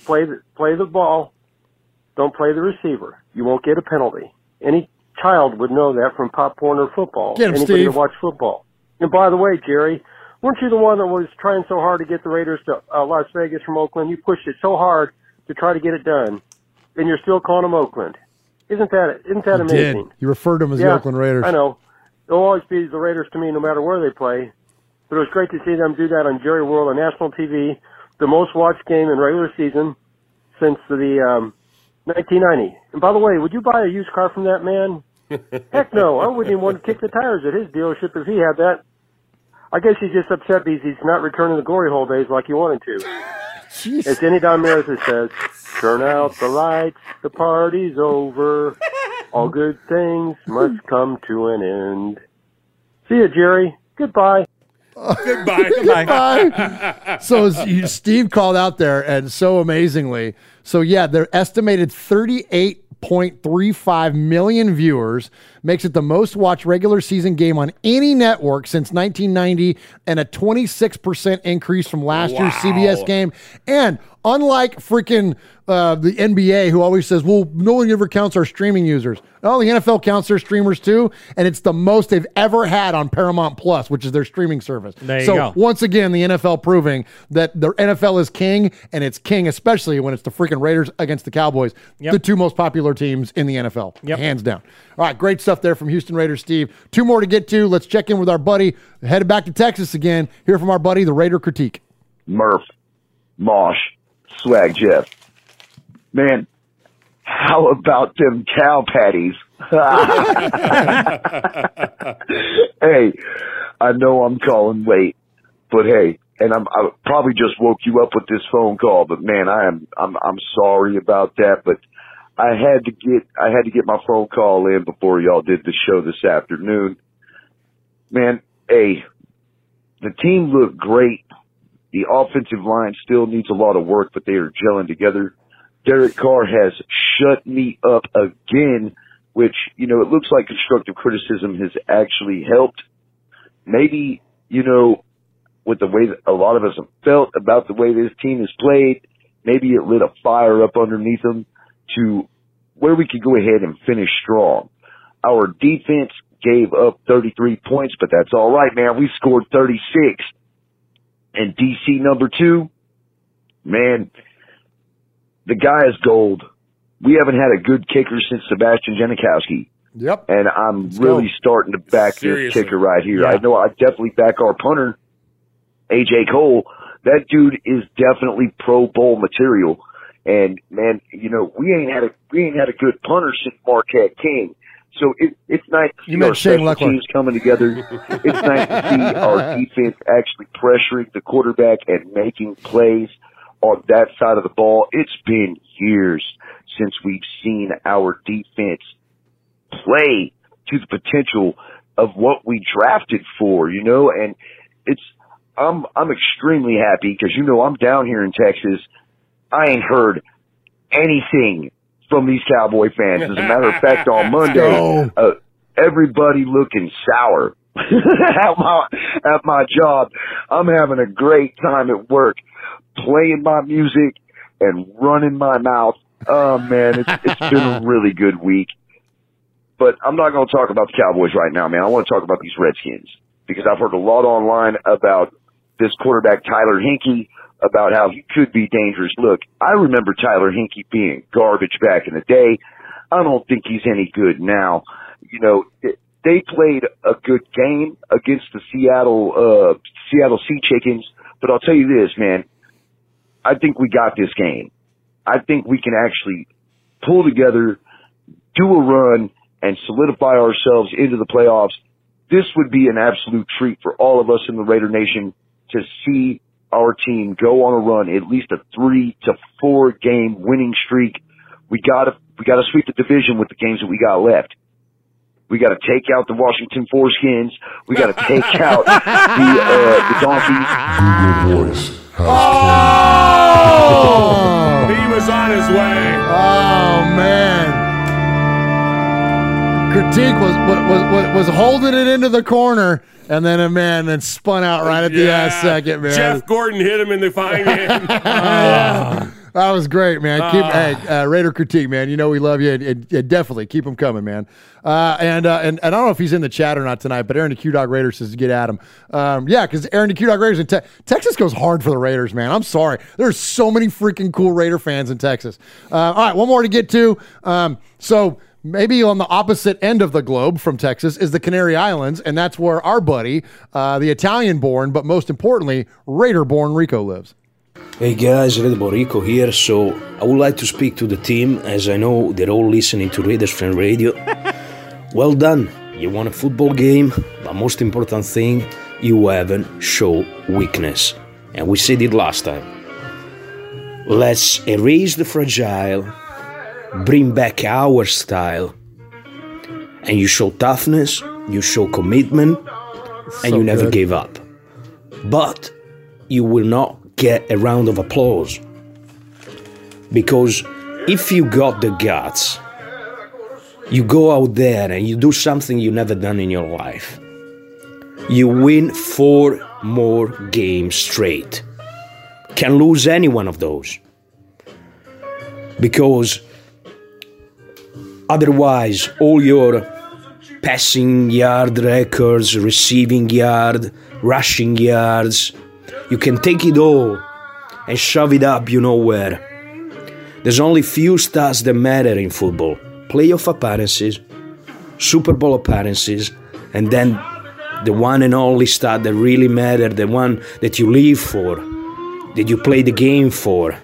Play the, play the ball, don't play the receiver. You won't get a penalty. Any child would know that from Pop Warner football. Get him, Anybody Steve. that watched football. And by the way, Jerry, weren't you the one that was trying so hard to get the Raiders to uh, Las Vegas from Oakland? You pushed it so hard to try to get it done, and you're still calling them Oakland. Isn't that isn't that You amazing? did. You referred to him as the Oakland Raiders. I know. They'll always be the Raiders to me, no matter where they play. But it was great to see them do that on Jerry World on national TV, the most watched game in regular season since the um, 1990. And by the way, would you buy a used car from that man? *laughs* Heck no, I wouldn't even want to kick the tires at his dealership if he had that. I guess he's just upset because he's not returning the glory hole days like he wanted to. As Dandy Don Meredith says, turn out the lights, the party's over. *laughs* All good things must come to an end. See you, Jerry. Goodbye. Goodbye. *laughs* Goodbye. so you, Steve called out there, and so amazingly, so yeah, their estimated 38.35 million viewers makes it the most watched regular season game on any network since 1990, and a 26% increase from last year's CBS game. And unlike freaking uh, the NBA, who always says, "Well, no one ever counts our streaming users." Oh, the NFL counts their streamers too, and it's the most they've ever had on Paramount Plus, which is their streaming service. There you so go. once again, the NFL proving that the NFL is king, and it's king especially when it's the freaking Raiders against the Cowboys, Yep. the two most popular teams in the NFL, Yep. hands down. All right, great stuff there from Houston Raiders, Steve. Two more to get to. Let's check in with our buddy. Headed back to Texas again. Hear from our buddy, the Raider Critique. Murph, Mosh, Swag Jeff. Man, how about them cow patties? *laughs* hey, I know I'm calling late, but hey, and I'm I probably just woke you up with this phone call, but man, I am I'm I'm sorry about that, but I had to get I had to get my phone call in before y'all did the show this afternoon. Man, hey, the team looked great. The offensive line still needs a lot of work, but they are gelling together. Derek Carr has shut me up again, which, you know, it looks like constructive criticism has actually helped. Maybe, you know, with the way that a lot of us have felt about the way this team has played, maybe it lit a fire up underneath them to where we could go ahead and finish strong. Our defense gave up 33 points, but that's all right, man. We scored 36. And DC number two, man, the guy is gold. We haven't had a good kicker since Sebastian Janikowski. Yep. And I'm really starting to back Seriously. this kicker right here. Yeah. I know I definitely back our punter, AJ Cole. That dude is definitely Pro Bowl material. And man, you know, we ain't had a we ain't had a good punter since Marquette King. So it, it's nice to You meant our Shane special Lechler. teams coming together. *laughs* it's nice to see our defense actually pressuring the quarterback and making plays. on that side of the ball. It's been years since we've seen our defense play to the potential of what we drafted for, you know, and it's, I'm, I'm extremely happy because, you know, I'm down here in Texas. I ain't heard anything from these Cowboy fans. As a matter of fact, on *laughs* Monday, uh, everybody looking sour *laughs* at my, at my job. I'm having a great time at work playing my music and running my mouth. Oh man, it's, it's been a really good week. But I'm not going to talk about the Cowboys right now, man. I want to talk about these Redskins because I've heard a lot online about this quarterback Tyler Heinicke, about how he could be dangerous. Look, I remember Tyler Heinicke being garbage back in the day. I don't think he's any good now. You know, they played a good game against the Seattle uh Seattle Sea Chickens, but I'll tell you this, man. I think we got this game. I think we can actually pull together, do a run, and solidify ourselves into the playoffs. This would be an absolute treat for all of us in the Raider Nation to see our team go on a run, at least a three to four game winning streak. We gotta, we gotta sweep the division with the games that we got left. We gotta take out the Washington Foreskins. We gotta take *laughs* out the, uh, the Donkeys. Google Voice Oh! He was on his way. Oh man. Critique was was was, was holding it into the corner, and then a man then spun out right at the last second, man. Jeff Gordon hit him in the fine *laughs* hand. Ah, that was great, man. Keep Ah. hey, uh, Raider critique, man. You know we love you. and- and- and definitely keep them coming, man. Uh, and, uh, and and I don't know if he's in the chat or not tonight, but Aaron the Q Dog Raiders says to get at him. Um, yeah, because Aaron the Q Dog Raiders in Te- Texas goes hard for the Raiders, man. I'm sorry, there's so many freaking cool Raider fans in Texas. Uh, all right, one more to get to. Um, so. Maybe on the opposite end of the globe from Texas is the Canary Islands, and that's where our buddy, uh, the Italian born, but most importantly, Raider born Rico lives. Hey guys, Raiderborn Rico here. So I would like to speak to the team as I know they're all listening to Raiders Fan Radio. *laughs* well done. You won a football game, but most important thing, you haven't show weakness. And we said it last time. Let's erase the fragile, bring back our style, and you show toughness, you show commitment, and So you never good. gave up. But you will not get a round of applause. Because if you got the guts, you go out there and you do something you never done in your life. You win four more games straight. Can lose any one of those. Because otherwise, all your passing yard records, receiving yard, rushing yards, you can take it all and shove it up you know where. There's only few stats that matter in football playoff appearances, Super Bowl appearances, and then the one and only stat that really matter, the one that you live for, that you play the game for,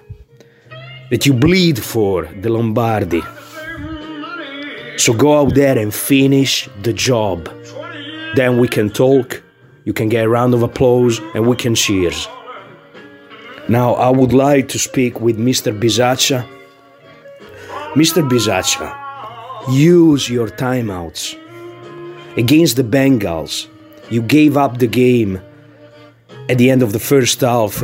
that you bleed for, the Lombardi. So go out there and finish the job. Then we can talk, you can get a round of applause, and we can cheers. Now I would like to speak with Mr. Bisaccia. Mr. Bisaccia, use your timeouts. Against the Bengals, you gave up the game at the end of the first half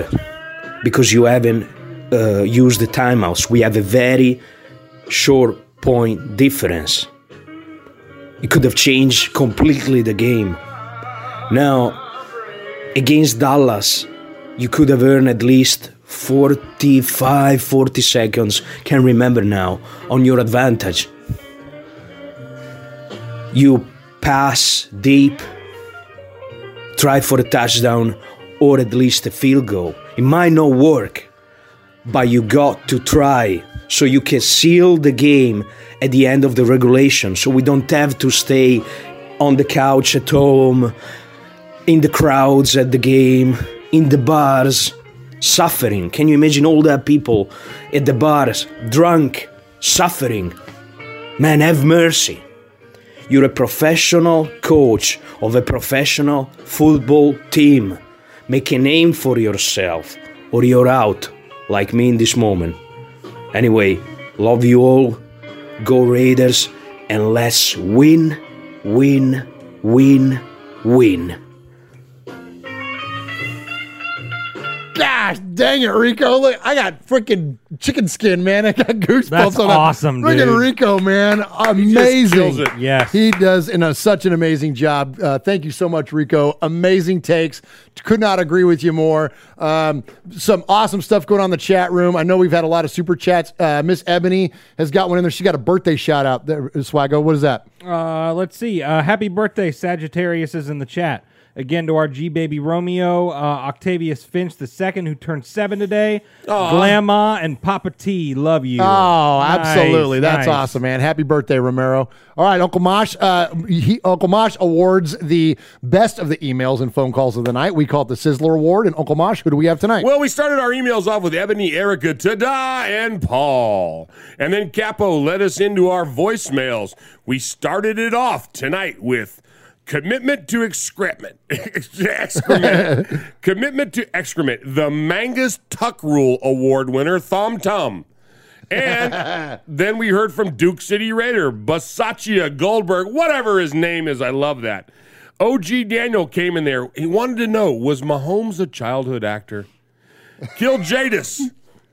because you haven't uh, used the timeouts. We have a very short point difference. It could have changed completely the game. Now, against Dallas, you could have earned at least 45, 40 seconds, can remember now, on your advantage. You pass deep, try for a touchdown or at least a field goal. It might not work, but you got to try so you can seal the game at the end of the regulation so we don't have to stay on the couch at home, in the crowds at the game, in the bars, suffering. Can you imagine all that people at the bars, drunk, suffering? Man, have mercy. You're a professional coach of a professional football team. Make a name for yourself, or you're out like me in this moment. Anyway, love you all. Go Raiders and let's win, win, win, win. Gosh dang it, Rico. Look, I got freaking chicken skin, man. I got goosebumps That's on that. awesome, Freaking dude. Rico, man. Amazing. kills it. Yes. He does in a, such an amazing job. Uh, thank you so much, Rico. Amazing takes. Could not agree with you more. Um, some awesome stuff going on in the chat room. I know we've had a lot of super chats. Uh, Miss Ebony has got one in there. She got a birthday shout out there, Swaggo. What is that? Uh, let's see. Uh, happy birthday, Sagittarius is in the chat. Again to our G baby Romeo, uh, Octavius Finch the second, who turned seven today. Aw. Glamma and Papa T, love you. Oh, Nice, absolutely. That's nice. awesome, man. Happy birthday, Romero. All right, Uncle Mosh. Uh, he, Uncle Mosh awards the best of the emails and phone calls of the night. We call it the Sizzler Award. And Uncle Mosh, who do we have tonight? Well, we started our emails off with Ebony, Erica, Tada, and Paul. And then Capo led us into our voicemails. We started it off tonight with commitment to excrement. *laughs* excrement. *laughs* commitment to excrement. The Mangus Tuck Rule Award winner, Thom Tom. And *laughs* then we heard from Duke City Raider, Bisaccia Goldberg, whatever his name is. I love that. OG Daniel came in there. He wanted to know was Mahomes a childhood actor? Kiljadis.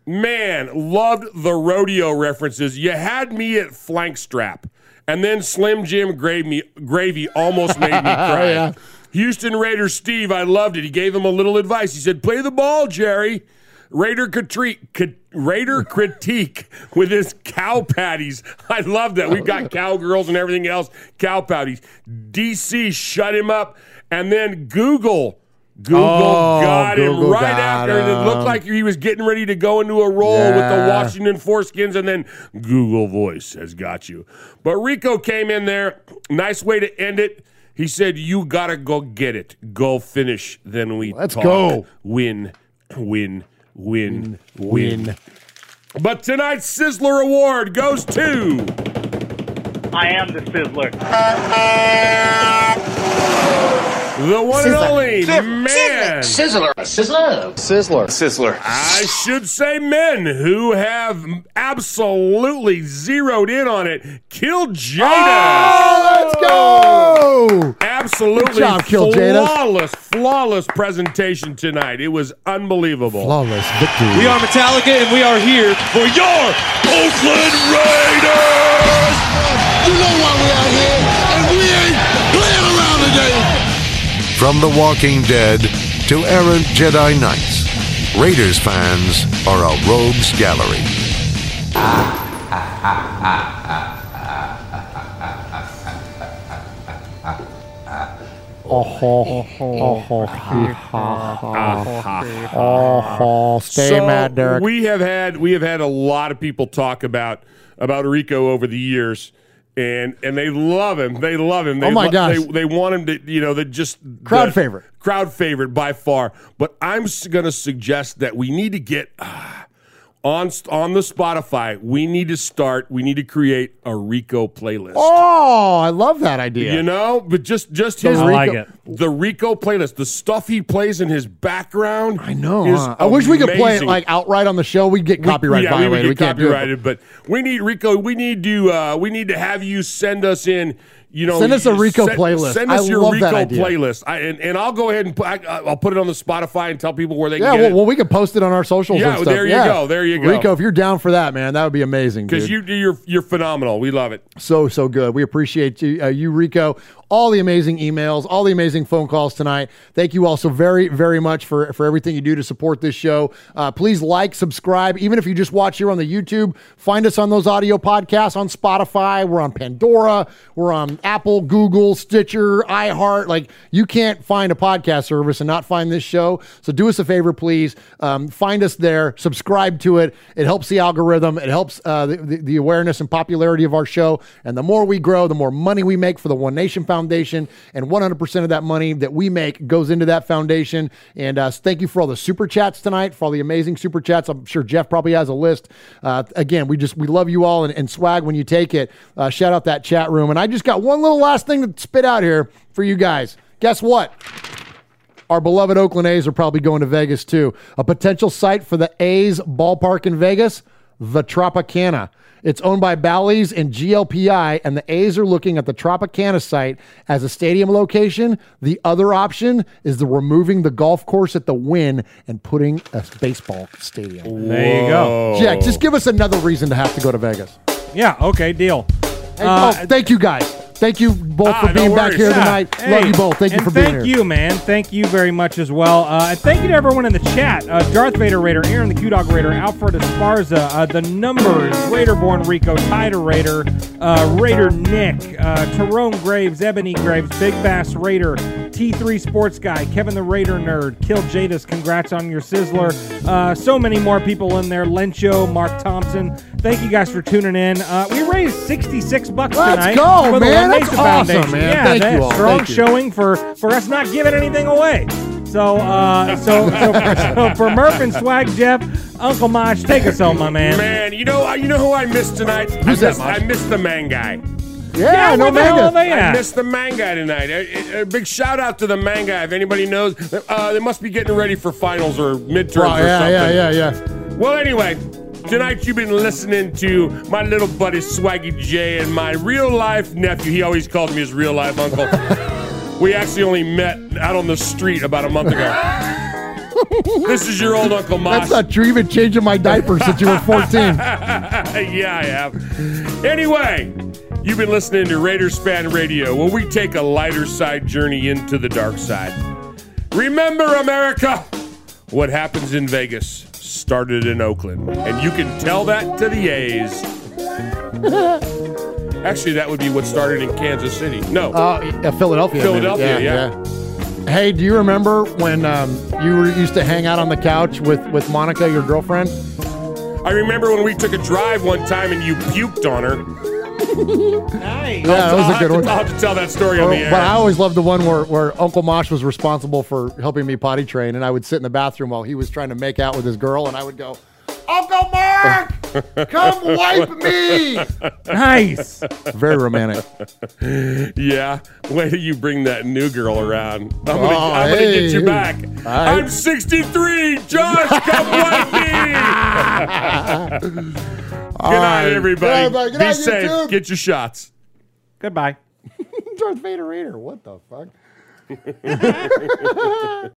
Man, loved the rodeo references. You had me at flank strap. And then Slim Jim Gravy, gravy almost made me *laughs* cry. Yeah. Houston Raider Steve, I loved it. He gave him a little advice. He said, Play the ball, Jerry. Raider critique, Raider *laughs* critique with his cow patties. I love that. We've got cowgirls and everything else. Cow patties. DC shut him up, and then Google. Google Oh, got him Google right got after. and It looked like he was getting ready to go into a role with the Washington foreskins, and then Google Voice has got you. But Rico came in there. Nice way to end it. He said, "You gotta go get it. Go finish. Then we Let's talk. go. Win, win, win, win." But tonight's Sizzler Award goes to I am the Sizzler. *laughs* the one and only man. Sizzler. Sizzler. Sizzler. Sizzler. I should say men who have absolutely zeroed in on it. Kill Jada. Oh, let's go. Absolutely Good job, Kill Jada. flawless, flawless presentation tonight. It was unbelievable. Flawless victory. We are Metallica and we are here for your Oakland Raiders! You know why we out here, and we ain't playing around today. From The Walking Dead to errant Jedi Knights, Raiders fans are a rogues gallery. Oh, ho, oh, ho, hee, ha, ha. Oh, ho. Stay so mad, Derek. we have had we have had a lot of people talk about about Rico over the years. And, and they love him. They love him. They Oh my lo- gosh. They, they want him to, you know, they just Crowd the- favorite. crowd favorite by far. But I'm going to suggest that we need to get ah, on on the Spotify. We need to start. We need to create a Rico playlist. Oh, I love that idea. You know, but just just his I like it. The Rico playlist, the stuff he plays in his background. I know, huh? I wish we could play it like outright on the show. We'd get copyright yeah, we violated. would We, get can't do it. copyrighted, but we need Rico. We need to. Uh, we need to have you send us in. You know, Send us a Rico send, playlist. Send us I your Rico playlist, I, and and I'll go ahead and put, I, I'll put it on the Spotify and tell people where they Yeah, can get well, it. well, we can post it on our socials. Yeah, and stuff. there you Yeah. go, there you go. Rico, if you're down for that, man, that would be amazing. Because you you're you're phenomenal. We love it. So so good. We appreciate you, uh, you Rico. All the amazing emails, all the amazing phone calls tonight. Thank you all so very very much for for everything you do to support this show. Uh, please like, subscribe, even if you just watch here on the YouTube. Find us on those audio podcasts on Spotify. We're on Pandora. We're on Apple, Google, Stitcher, iHeart. Like you can't find a podcast service and not find this show. So do us a favor, please. Um, find us there. Subscribe to it. It helps the algorithm. It helps uh, the, the, the awareness and popularity of our show. And the more we grow, the more money we make for the One Nation Foundation. Foundation, and 100% of that money that we make goes into that foundation. And uh, thank you for all the super chats tonight, for all the amazing super chats. I'm sure Jeff probably has a list. Uh, again, we just we love you all and, and swag when you take it. Uh, shout out that chat room. And I just got one little last thing to spit out here for you guys. Guess what? our beloved Oakland A's are probably going to Vegas too. A potential site for the A's ballpark in Vegas, the Tropicana. It's owned by Bally's and GLPI, and the A's are looking at the Tropicana site as a stadium location. The other option is the removing the golf course at the Wynn and putting a baseball stadium. There you go. Jack, just give us another reason to have to go to Vegas. Yeah. Okay. Deal. Hey, Uh, oh, thank you guys. Thank you both Ah, for no being back worries. here Yeah. tonight. Hey, Love you both. Thank you for being here. thank you, man. Thank you very much as well. Uh, and thank you to everyone in the chat. Uh, Darth Vader Raider, Aaron the Q Dog Raider, Alfred Esparza, uh, the numbers, Raiderborn Rico, Tider Raider, uh, Raider Nick, uh, Tyrone Graves, Ebony Graves, Big Bass Raider, T3 Sports Guy, Kevin the Raider Nerd, Kiljadis, congrats on your Sizzler. Uh, so many more people in there. Lencho, Mark Thompson. Thank you guys for tuning in. Uh, we raised 66 bucks Let's tonight go, for the man. One That's Nation awesome, Foundation. man. Yeah, Thank that's you all. strong Thank you. showing for for us not giving anything away. So, uh, so, so, for, *laughs* so for Murph and Swag Jeff, Uncle Mosh, take us home, my man. Man, you know, you know who I missed tonight? Who's I that, missed, Mosh? I missed the man guy. Yeah, no where the hell are they I missed the man guy tonight. A, a- a big shout out to the man guy. If anybody knows, uh, they must be getting ready for finals or midterms Well, or yeah, something. yeah, yeah, yeah. Well, anyway, tonight you've been listening to my little buddy Swaggy J and my real life nephew. He always called me his real life uncle. *laughs* we actually only met out on the street about a month ago. *laughs* this is your old Uncle Mosh. That's not true. You've been changing my diapers since you were 14. *laughs* yeah, I have. Anyway, you've been listening to Raiders Fan Radio, where we take a lighter side journey into the dark side. Remember, America, what happens in Vegas started in Oakland, and you can tell that to the A's. *laughs* Actually, that would be what started in Kansas City. No, Uh, yeah, Philadelphia. maybe. Philadelphia, yeah. Hey, do you remember when um, you were used to hang out on the couch with, with Monica, your girlfriend? I remember when we took a drive one time and you puked on her. Nice. Yeah, that was I'll a good have one. to- I'll have to tell that story on Or- the air. But I always loved the one where, where Uncle Mosh was responsible for helping me potty train, and I would sit in the bathroom while he was trying to make out with his girl, and I would go, Uncle Mark, *laughs* come wipe me. Nice. Very romantic. yeah. Wait till you bring that new girl around. I'm gonna, Oh, I'm gonna get you back. I- I'm 63. Josh, come wipe me. *laughs* Good night, everybody. Good night. Good Be night, safe. YouTube. Get your shots. Goodbye. *laughs* Darth Vader Raider, what the fuck? *laughs*